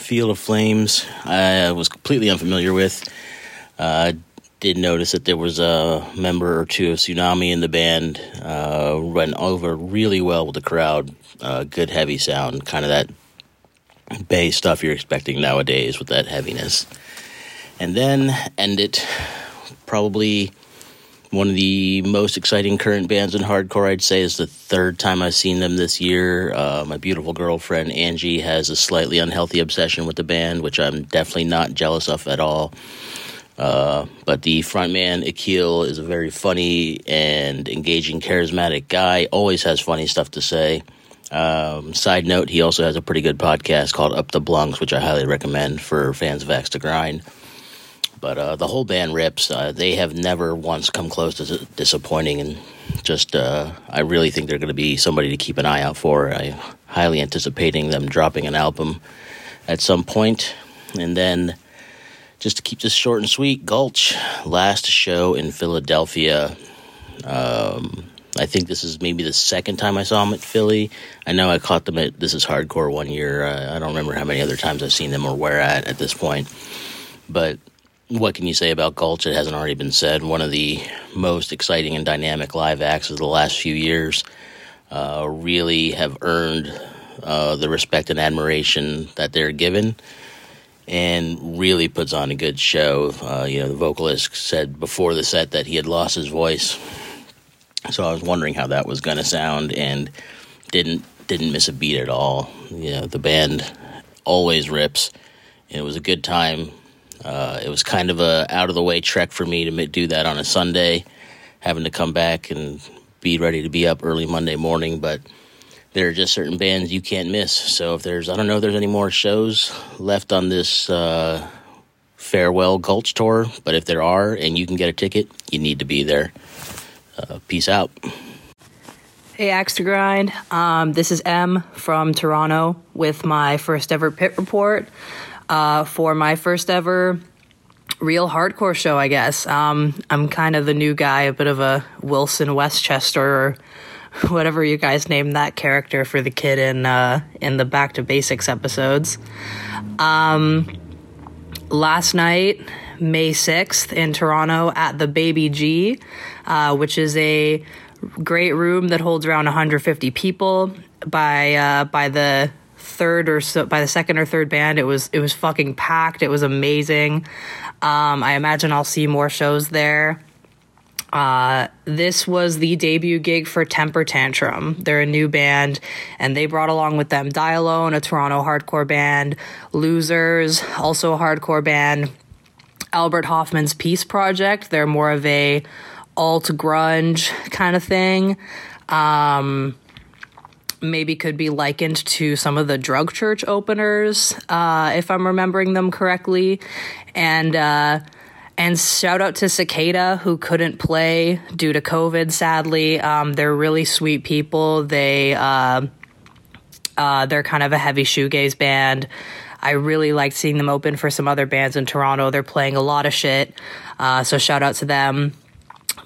[SPEAKER 7] Field of Flames, I was completely unfamiliar with. Uh, did notice that there was a member or two of Tsunami in the band. Uh, went over really well with the crowd. Uh, good heavy sound, kind of that bass stuff you're expecting nowadays with that heaviness. And then end it probably one of the most exciting current bands in hardcore. I'd say is the third time I've seen them this year. Uh, my beautiful girlfriend Angie has a slightly unhealthy obsession with the band, which I'm definitely not jealous of at all. Uh, but the frontman Akil is a very funny and engaging, charismatic guy. Always has funny stuff to say. Um, side note: He also has a pretty good podcast called Up the Blunks, which I highly recommend for fans of Axe to Grind. But uh, the whole band rips. Uh, they have never once come close to dis- disappointing, and just uh, I really think they're going to be somebody to keep an eye out for. I highly anticipating them dropping an album at some point, and then just to keep this short and sweet, Gulch last show in Philadelphia. Um, I think this is maybe the second time I saw them at Philly. I know I caught them at This Is Hardcore one year. Uh, I don't remember how many other times I've seen them or where at at this point. But what can you say about Gulch? It hasn't already been said. One of the most exciting and dynamic live acts of the last few years. Uh, really have earned uh, the respect and admiration that they're given and really puts on a good show. Uh, you know, the vocalist said before the set that he had lost his voice, so I was wondering how that was going to sound, and didn't didn't miss a beat at all. You know, the band always rips, and it was a good time. Uh, it was kind of a out of the way trek for me to do that on a Sunday, having to come back and be ready to be up early Monday morning, but there are just certain bands you can't miss. So if there's, I don't know if there's any more shows left on this uh, farewell Gulch tour, but if there are and you can get a ticket, you need to be there. Uh, peace out.
[SPEAKER 8] Hey, Axe to Grind. Um, this is M from Toronto with my first ever pit report uh, for my first ever real hardcore show, I guess. Um, I'm kind of the new guy, a bit of a Wilson Westchester or (laughs) whatever you guys name that character for the kid in uh, in the Back to Basics episodes. Um, last night May 6th in Toronto at the Baby G, uh, which is a great room that holds around 150 people. By uh, by the third or so by the second or third band, it was it was fucking packed. It was amazing. Um, I imagine I'll see more shows there. Uh, this was the debut gig for Temper Tantrum. They're a new band, and they brought along with them Die Alone, a Toronto hardcore band, Losers, also a hardcore band, Albert Hoffman's Peace Project. They're more of a alt grunge kind of thing. Um, maybe could be likened to some of the drug church openers, uh, if I'm remembering them correctly. And uh, and shout out to Cicada who couldn't play due to COVID. Sadly, um, they're really sweet people. They uh, uh, they're kind of a heavy shoegaze band. I really liked seeing them open for some other bands in Toronto. They're playing a lot of shit. Uh, so shout out to them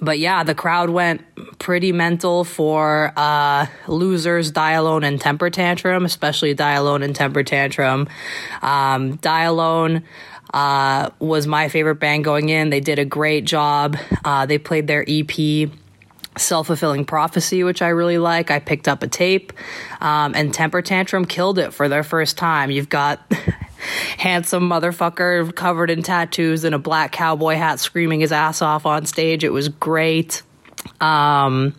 [SPEAKER 8] but yeah, the crowd went pretty mental for uh, losers, Die Alone, and Temper Tantrum, especially Die Alone and Temper Tantrum. Um, Die Alone uh, was my favorite band going in. They did a great job. Uh, they played their EP. Self fulfilling prophecy, which I really like. I picked up a tape, um, and Temper Tantrum killed it for their first time. You've got (laughs) (laughs) handsome motherfucker covered in tattoos and a black cowboy hat screaming his ass off on stage. It was great. Um,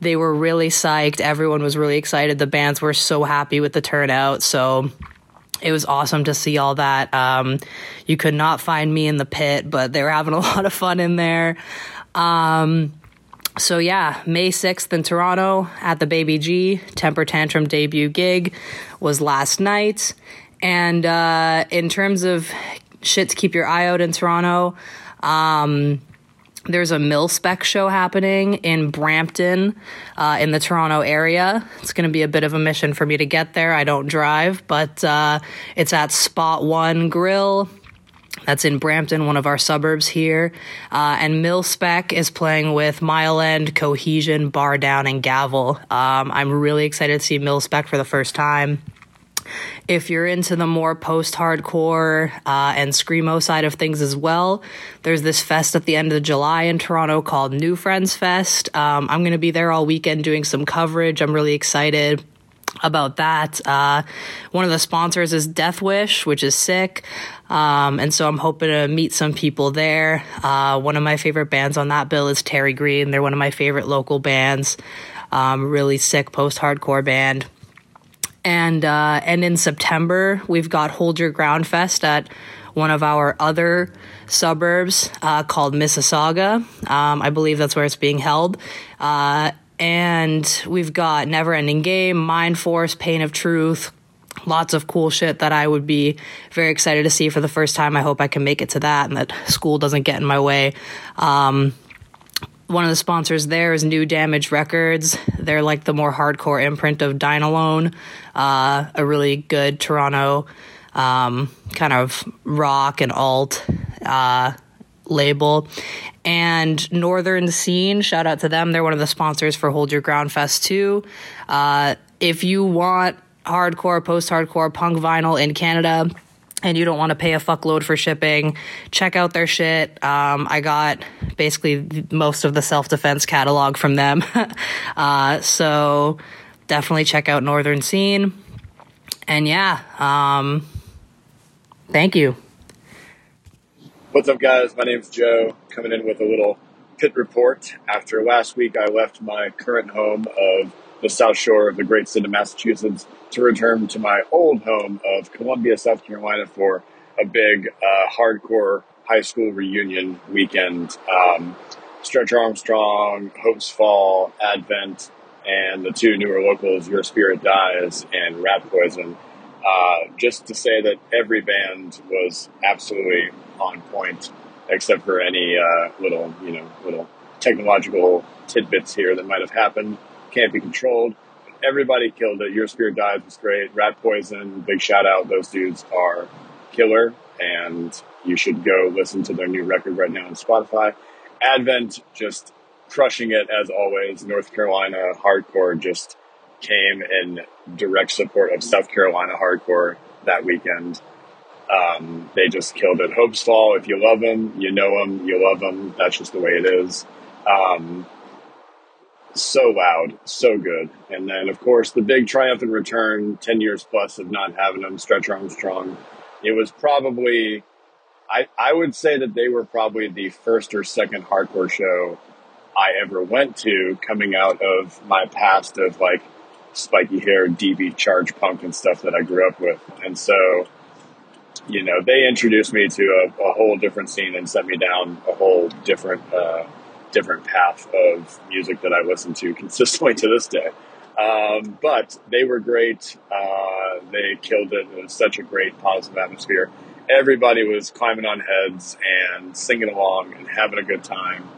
[SPEAKER 8] they were really psyched. Everyone was really excited. The bands were so happy with the turnout. So it was awesome to see all that. Um, you could not find me in the pit, but they were having a (laughs) lot of fun in there. Um, so yeah, May 6th in Toronto at the Baby G Temper Tantrum debut gig was last night. And uh, in terms of shit to keep your eye out in Toronto, um, there's a Mil-Spec show happening in Brampton uh, in the Toronto area. It's going to be a bit of a mission for me to get there. I don't drive, but uh, it's at Spot One Grill. That's in Brampton, one of our suburbs here. Uh, and Mil-Spec is playing with Mile End, Cohesion, Bar Down, and Gavel. Um, I'm really excited to see Mil-Spec for the first time. If you're into the more post hardcore uh, and screamo side of things as well, there's this fest at the end of July in Toronto called New Friends Fest. Um, I'm going to be there all weekend doing some coverage. I'm really excited about that. Uh, one of the sponsors is Death Wish, which is sick. Um, and so I'm hoping to meet some people there. Uh, one of my favorite bands on that bill is Terry Green. They're one of my favorite local bands. Um, really sick post hardcore band and uh, and in September we've got Hold Your Ground Fest at one of our other suburbs uh, called Mississauga. Um, I believe that's where it's being held. Uh, and we've got Never Ending Game, Mindforce, Pain of Truth. Lots of cool shit that I would be very excited to see for the first time. I hope I can make it to that and that school doesn't get in my way. Um, one of the sponsors there is New Damage Records. They're like the more hardcore imprint of Dine Alone, uh, a really good Toronto um, kind of rock and alt uh, label. And Northern Scene, shout out to them. They're one of the sponsors for Hold Your Ground Fest too. Uh, if you want hardcore, post hardcore, punk vinyl in Canada, and you don't want to pay a fuckload for shipping, check out their shit. Um, I got basically most of the self defense catalog from them. (laughs) uh, so definitely check out Northern Scene. And yeah, um, thank you.
[SPEAKER 9] What's up, guys? My name's Joe, coming in with a little pit report. After last week, I left my current home of the South Shore of the great state of Massachusetts to return to my old home of Columbia, South Carolina for a big uh, hardcore high school reunion weekend. Um, Stretch Armstrong, Hopesfall, Advent, and the two newer locals, Your Spirit Dies and Rat Poison. Uh, just to say that every band was absolutely on point, except for any uh, little, you know, little technological tidbits here that might have happened. Can't be controlled everybody killed it. Your Spirit Dies was great. Rat Poison, big shout out. Those dudes are killer, and you should go listen to their new record right now on Spotify. Advent just crushing it as always. North Carolina hardcore just came in direct support of South Carolina hardcore that weekend. Um, they just killed it. Hopesfall. If you love them, you know them, you love them. That's just the way it is. Um, so loud, so good. And then, of course, the big triumphant return, 10 years plus of not having them, Stretch Armstrong. It was probably, I, I would say that they were probably the first or second hardcore show I ever went to coming out of my past of like spiky hair, DB charge punk and stuff that I grew up with. And so, you know, they introduced me to a, a whole different scene and set me down a whole different, uh, different path of music that I listen to (laughs) consistently to this day. Um, but they were great. Uh, they killed it. It was such a great positive atmosphere. Everybody was climbing on heads and singing along and having a good time.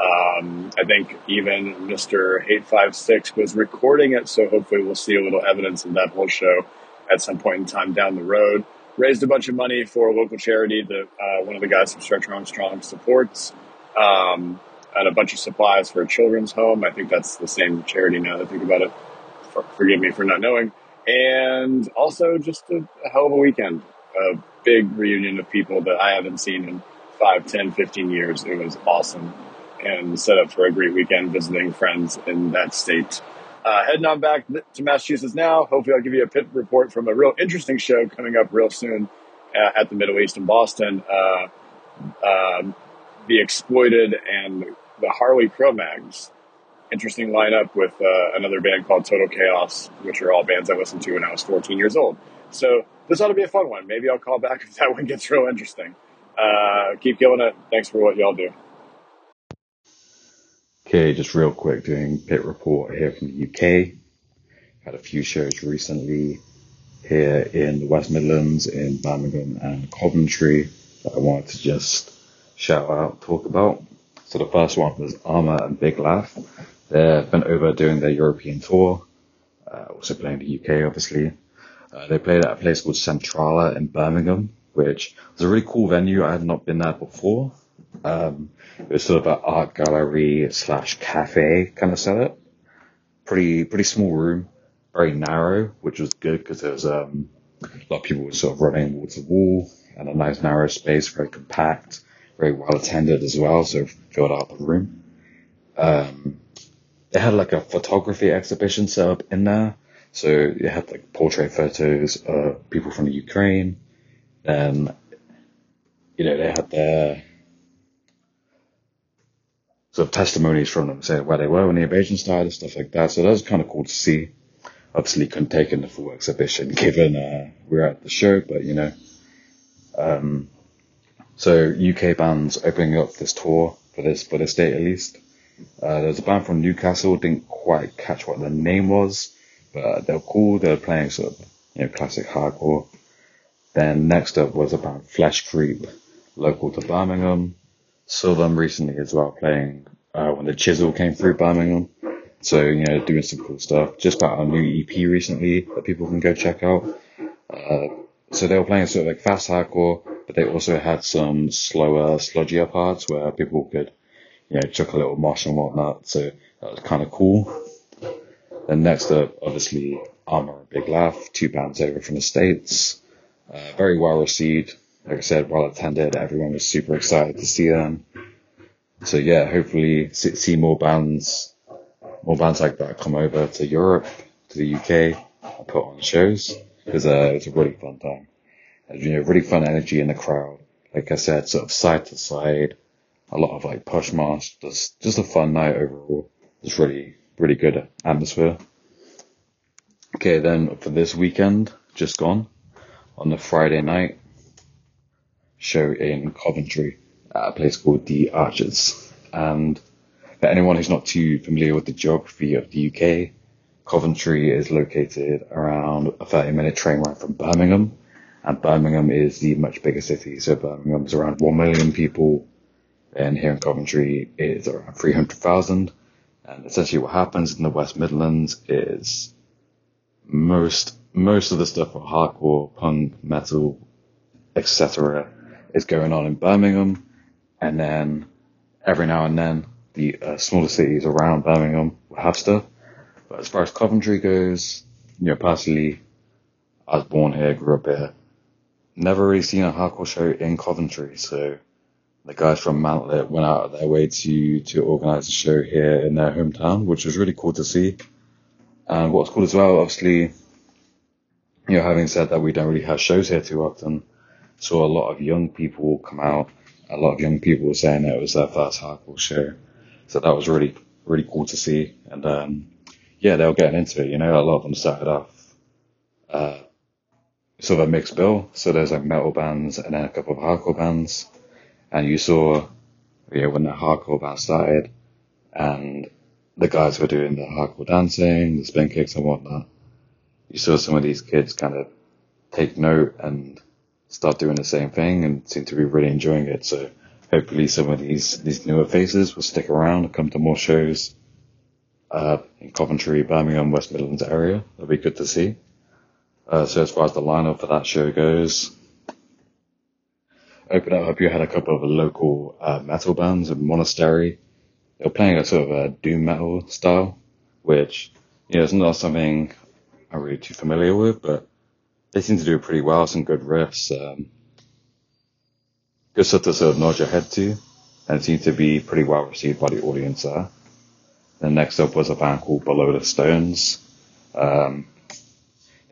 [SPEAKER 9] Um, I think even Mr. Hate5six was recording it, so hopefully we'll see a little evidence of that whole show at some point in time down the road. Raised a bunch of money for a local charity that uh, one of the guys from Stretch Armstrong supports. Um, and a bunch of supplies for a children's home. I think that's the same charity now that I think about it. For, forgive me for not knowing. And also just a, a, hell of a weekend. A big reunion of people that I haven't seen in 5, 10, 15 years. It was awesome and set up for a great weekend visiting friends in that state. Uh, heading on back to Massachusetts now. Hopefully, I'll give you a pit report from a real interesting show coming up real soon uh, at the Middle East in Boston. Uh, um, the Exploited and the Harley Cro-Mags. Interesting lineup with uh, another band called Total Chaos, which are all bands I listened to when I was 14 years old. So this ought to be a fun one. Maybe I'll call back if (laughs) that one gets real interesting. Uh, keep killing it. Thanks for what y'all do.
[SPEAKER 10] Okay, just real quick, doing pit report here from the UK. Had a few shows recently here in the West Midlands, in Birmingham and Coventry that I wanted to just shout out, talk about. So the first one was Armour and Big Laugh. They've been over doing their European tour, uh, also playing the UK, obviously. Uh, they played at a place called Centrala in Birmingham, which was a really cool venue. I had not been there before. Um, it was sort of an art gallery slash cafe kind of setup. Pretty, pretty small room, very narrow, which was good because there was, um, a lot of people were sort of running wall to wall and a nice narrow space, very compact, very well attended as well, so filled out the room. Um, they had like a photography exhibition set up in there. So they had like portrait photos of people from the Ukraine. and you know, they had their sort of testimonies from them saying where they were when the invasion started, stuff like that. So that was kind of cool to see. Obviously couldn't take in the full exhibition given, uh, we were at the show, but you know, um, so UK bands opening up this tour for this, for this date at least. Uh, there's a band from Newcastle, didn't quite catch what the name was, but they were cool. They were playing sort of, you know, classic hardcore. Then next up was a band Flesh Creep, local to Birmingham. Saw them recently as well playing, uh, when the Chisel came through Birmingham. So, you know, doing some cool stuff. Just got a new EP recently that people can go check out. Uh, so they were playing sort of like fast hardcore, but they also had some slower, sludgier parts where people could, you know, chuck a little mosh and whatnot. So that was kind of cool. Then next up, obviously, Armour and Big Laugh, two bands over from the States. Uh, very well received. Like I said, well attended. Everyone was super excited to see them. So yeah, hopefully see more bands, more bands like that come over to Europe, to the UK, and put on shows. Because uh, it's a really fun time. You know, really fun energy in the crowd. Like I said, sort of side to side, a lot of like push march, just just a fun night overall. It's really really good atmosphere. Okay, then for this weekend, just gone on the Friday night show in Coventry at a place called The Archers. And for anyone who's not too familiar with the geography of the UK, Coventry is located around a 30 minute train ride from Birmingham. And Birmingham is the much bigger city. So Birmingham is around 1 million people. And here in Coventry is around 300,000. And essentially what happens in the West Midlands is most, most of the stuff for hardcore, punk, metal, etc. is going on in Birmingham. And then every now and then the uh, smaller cities around Birmingham will have stuff. But as far as Coventry goes, you know, personally, I was born here, grew up here. Never really seen a hardcore show in Coventry, so the guys from Mantlet went out of their way to to organise a show here in their hometown, which was really cool to see. And what's cool as well, obviously, you know, having said that, we don't really have shows here too often. So a lot of young people come out. A lot of young people were saying that it was their first hardcore show. So that was really, really cool to see. And, um, yeah, they were getting into it. You know, a lot of them started off, uh, sort of a mixed bill. So there's like metal bands and then a couple of hardcore bands. And you saw, yeah, when the hardcore band started and the guys were doing the hardcore dancing, the spin kicks and whatnot you saw some of these kids kind of take note and start doing the same thing and seem to be really enjoying it. So hopefully some of these, these newer faces will stick around and come to more shows, uh, in Coventry, Birmingham, West Midlands area. That'll be good to see. Uh, so as far as the lineup for that show goes, open up, you had a couple of local, uh, metal bands in Monastery. They were playing a sort of a doom metal style, which, you know, is not something I'm really too familiar with, but they seem to do pretty well. Some good riffs, um, good stuff to sort of nod your head to, and seemed to be pretty well received by the audience there. Then next up was a band called Below the Stones. Um,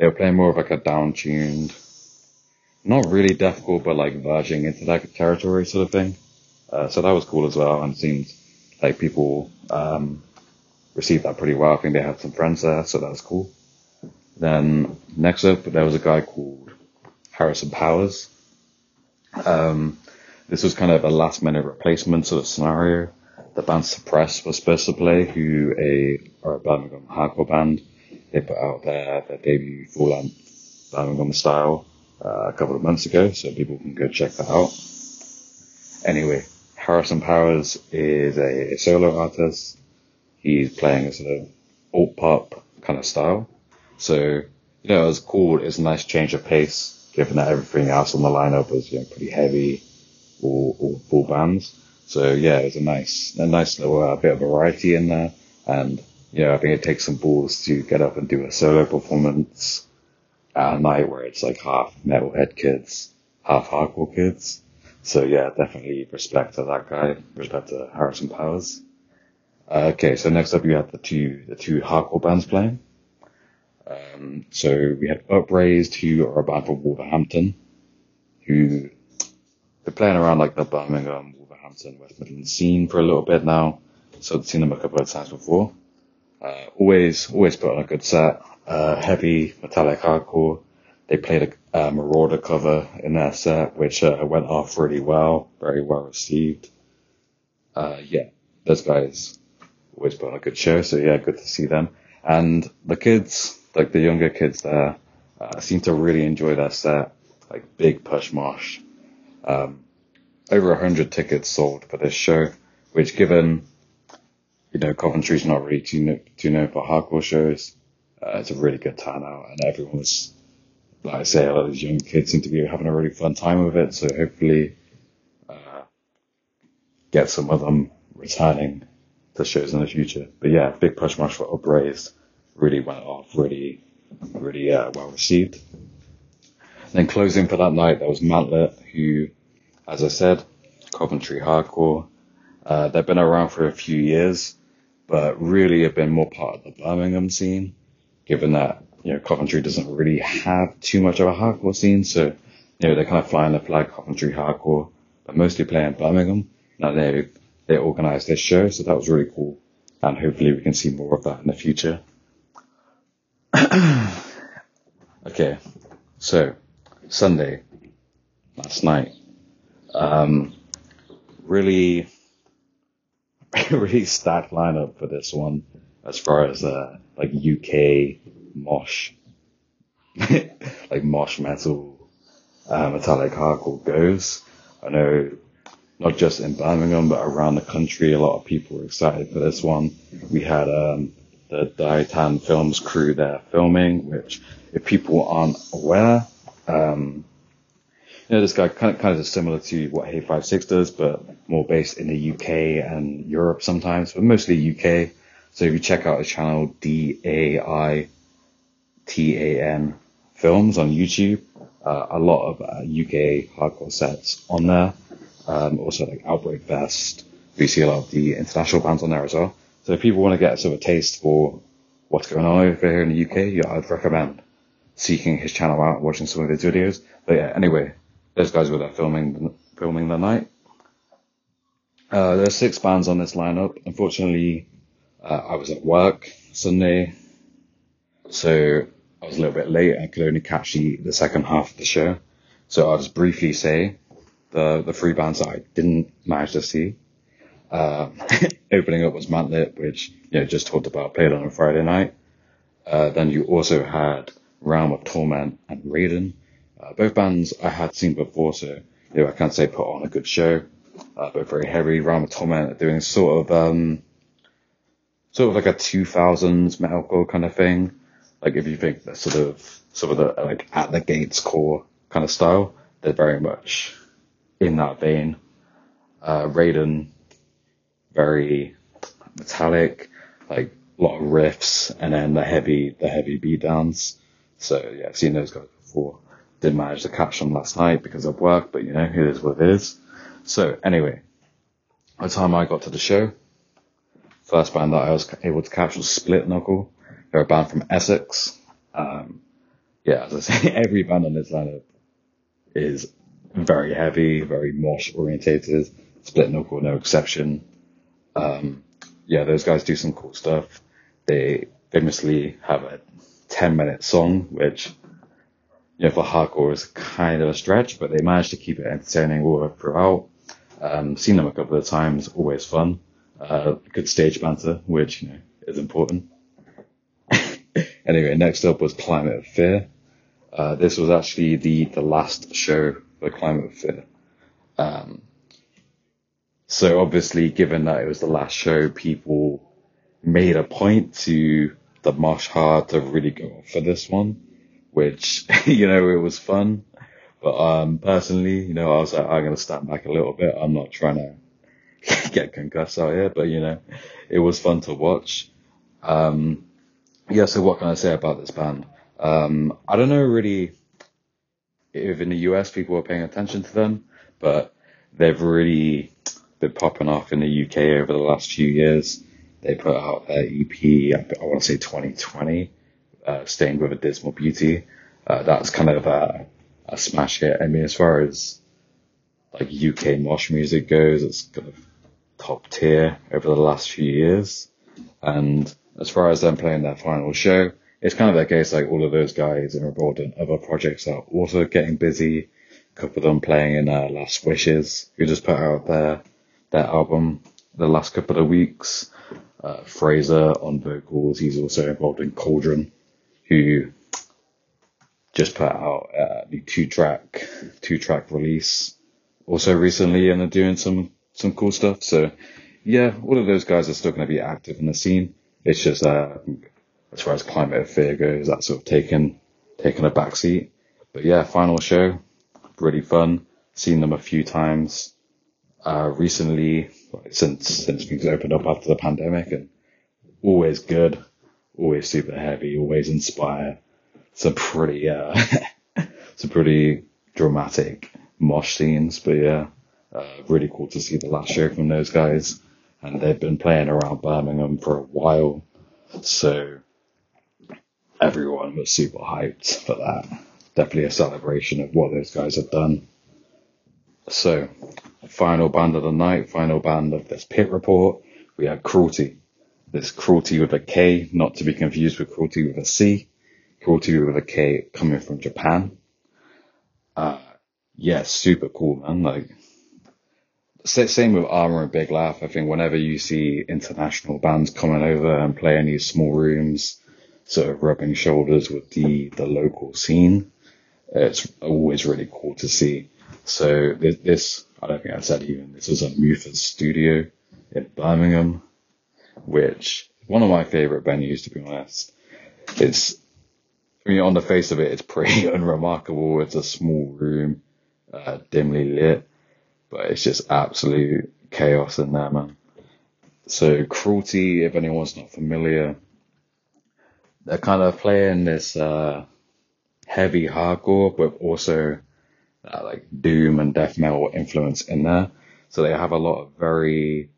[SPEAKER 10] they were playing more of like a down-tuned, not really deathcore, but like verging into that territory sort of thing. Uh, so that was cool as well, and seemed like people um, received that pretty well. I think they had some friends there, so that was cool. Then next up, there was a guy called Harrison Powers. Um, this was kind of a last minute replacement sort of scenario. The band Suppress was supposed to play, who a, are a Birmingham hardcore band. They put out their, their debut full length Birmingham style uh, a couple of months ago, so people can go check that out. Anyway, Harrison Powers is a, a solo artist. He's playing a sort of alt pop kind of style. So, you know, it was cool. It's a nice change of pace, given that everything else on the lineup was, you know, pretty heavy, all, all full bands. So yeah, it was a nice, a nice little uh, bit of variety in there. And, know, I think it takes some balls to get up and do a solo performance at a night where it's like half metalhead kids, half hardcore kids. So yeah, definitely respect to that guy, respect to Harrison Powers. Uh, okay, so next up you have the two, the two hardcore bands playing. Um, so we had Upraised, who are a band from Wolverhampton, who they're playing around like the Birmingham, Wolverhampton, West Midlands scene for a little bit now. So I've seen them a couple of times before. Uh, always, always put on a good set. Uh, heavy metallic hardcore. They played a, a Marauder cover in their set, which uh, went off really well, very well received. Uh, yeah, those guys always put on a good show. So yeah, good to see them. And the kids, like the younger kids there uh, seem to really enjoy that set. Like big push mosh. Um, over a hundred tickets sold for this show, which given, you know, Coventry's not really too, too known for hardcore shows, uh, it's a really good turnout and everyone was, like I say, a lot of these young kids seem to be having a really fun time with it. So hopefully, uh, get some of them returning to shows in the future. But yeah, big push mosh for Upraised really went off, really, really uh, well received. Then closing for that night, there was Mantlet, who, as I said, Coventry hardcore. Uh, they've been around for a few years, but really have been more part of the Birmingham scene, given that, you know, Coventry doesn't really have too much of a hardcore scene. So, you know, they're kind of flying the flag Coventry hardcore, but mostly playing Birmingham. Now they, they organized this show, so that was really cool. And hopefully we can see more of that in the future. (coughs) okay, so Sunday, last night, um, really, (laughs) really stacked lineup for this one as far as uh, like UK mosh, (laughs) like mosh metal, uh, metallic hardcore goes. I know not just in Birmingham but around the country, a lot of people were excited for this one. We had um, the Daitan Films crew there filming, which if people aren't aware, um, you know, this guy kind of, kind of similar to what Hate5six does, but more based in the UK and Europe sometimes, but mostly UK. So if you check out his channel, D A I T A N Films on YouTube, uh, a lot of uh, UK hardcore sets on there. Um, also like Outbreak Fest. We see a lot of the international bands on there as well. So if people want to get sort of a taste for what's going on over here in the UK, yeah, I'd recommend seeking his channel out, watching some of his videos. But yeah, anyway, those guys were there filming filming the night. Uh, are six bands on this lineup. Unfortunately, uh, I was at work Sunday, so I was a little bit late. I could only catch the, the second half of the show. So I'll just briefly say the the three bands that I didn't manage to see. Uh, (laughs) opening up was Mantlet, which you know just talked about, played on a Friday night. Uh, then you also had Realm of Torment and Raiden. Uh, both bands I had seen before, so you know I can't say put on a good show. Uh, both very heavy. Of Torment doing sort of um, sort of like a 2000s metalcore kind of thing. Like if you think that sort of sort of the like at the gates core kind of style, they're very much in that vein. Uh, Raiden, very metallic, like a lot of riffs, and then the heavy the heavy beat downs. So yeah, I've seen those guys before. Didn't manage to catch them last night because of work, but you know, it is what it is. So anyway, by the time I got to the show, first band that I was able to catch was Split Knuckle. They're a band from Essex. Um, yeah, as I say, (laughs) every band on this lineup is very heavy, very mosh orientated. Split Knuckle, no exception. Um, yeah, those guys do some cool stuff. They famously have a 10 minute song, which, you know, for hardcore is kind of a stretch, but they managed to keep it entertaining all throughout. Um, seen them a couple of times, always fun. Uh, good stage banter, which, you know, is important. (laughs) anyway, next up was Climate of Fear. Uh, this was actually the, the last show for Climate of Fear. Um, so obviously, given that it was the last show, people made a point to the mosh hard to really go for this one, which, (laughs) you know, it was fun. But, um, personally, you know, I was like, I'm going to stand back a little bit. I'm not trying to (laughs) get concussed out here, but you know, it was fun to watch. Um, yeah, so what can I say about this band? Um, I don't know really if in the US people are paying attention to them, but they've really been popping off in the UK over the last few years. They put out their EP, I, want to say 2020, uh, Stained with a Dismal Beauty. Uh, that's kind of a, a smash hit. I mean, as far as like UK mosh music goes, it's kind of top tier over the last few years. And as far as them playing their final show, it's kind of the case like all of those guys are involved in other projects are also getting busy. A couple of them playing in uh, Last Wishes, who just put out their their album the last couple of weeks. Uh, Fraser on vocals, he's also involved in Cauldron, who just put out uh, the two track two track release also recently and are doing some some cool stuff. So yeah, all of those guys are still going to be active in the scene. It's just uh, as far as climate of fear goes, that's sort of taken taken a backseat. But yeah, final show, really fun. Seen them a few times uh, recently, since since things opened up after the pandemic, and always good, always super heavy, always inspire. Some pretty uh, (laughs) some pretty dramatic mosh scenes, but yeah, uh, really cool to see the last show from those guys. And they've been playing around Birmingham for a while, so everyone was super hyped for that. Definitely a celebration of what those guys have done. So, final band of the night, final band of this pit report, we had Kruelty. This Kruelty with a K, not to be confused with Cruelty with a C. Kruelty with a K coming from Japan. Uh, yeah, super cool, man. Like, same with Armour and Big Laugh. I think whenever you see international bands coming over and playing these small rooms, sort of rubbing shoulders with the, the local scene. It's always really cool to see. So this, I don't think I said even, this is a Muthers studio in Birmingham, which one of my favorite venues, to be honest. It's, I mean, on the face of it, it's pretty (laughs) unremarkable. It's a small room, uh, dimly lit, but it's just absolute chaos in there, man. So Kruelty, if anyone's not familiar, they're kind of playing this uh, heavy hardcore, but also uh, like doom and death metal influence in there. So they have a lot of very,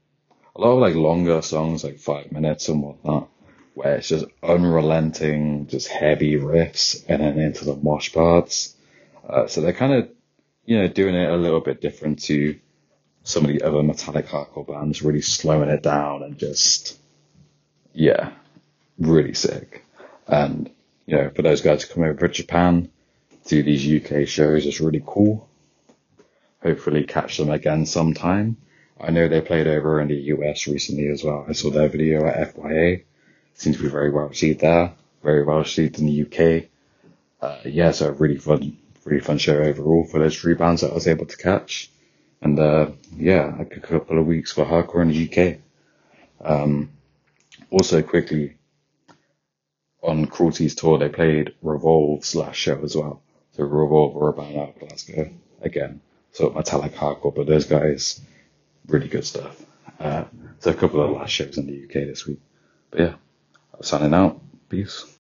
[SPEAKER 10] a lot of like longer songs, like five minutes and whatnot, where it's just unrelenting, just heavy riffs and then into the mosh parts. Uh, so they're kind of, you know, doing it a little bit different to some of the other metallic hardcore bands, really slowing it down and just, yeah, really sick. And, you know, for those guys to come over to Japan, do these UK shows is really cool. Hopefully catch them again sometime. I know they played over in the US recently as well. I saw their video at FYA. Seems to be very well received there. Very well received in the UK. Uh, yeah, so a really fun, really fun show overall for those three bands that I was able to catch. And, uh, yeah, a couple of weeks for hardcore in the UK. Um, also quickly, on Kruelty's tour, they played Revolve's last show as well. So Revolve were a band out of Glasgow again. So metallic hardcore, but those guys, really good stuff. Uh, so a couple of last shows in the UK this week. But yeah, I'm signing out. Peace.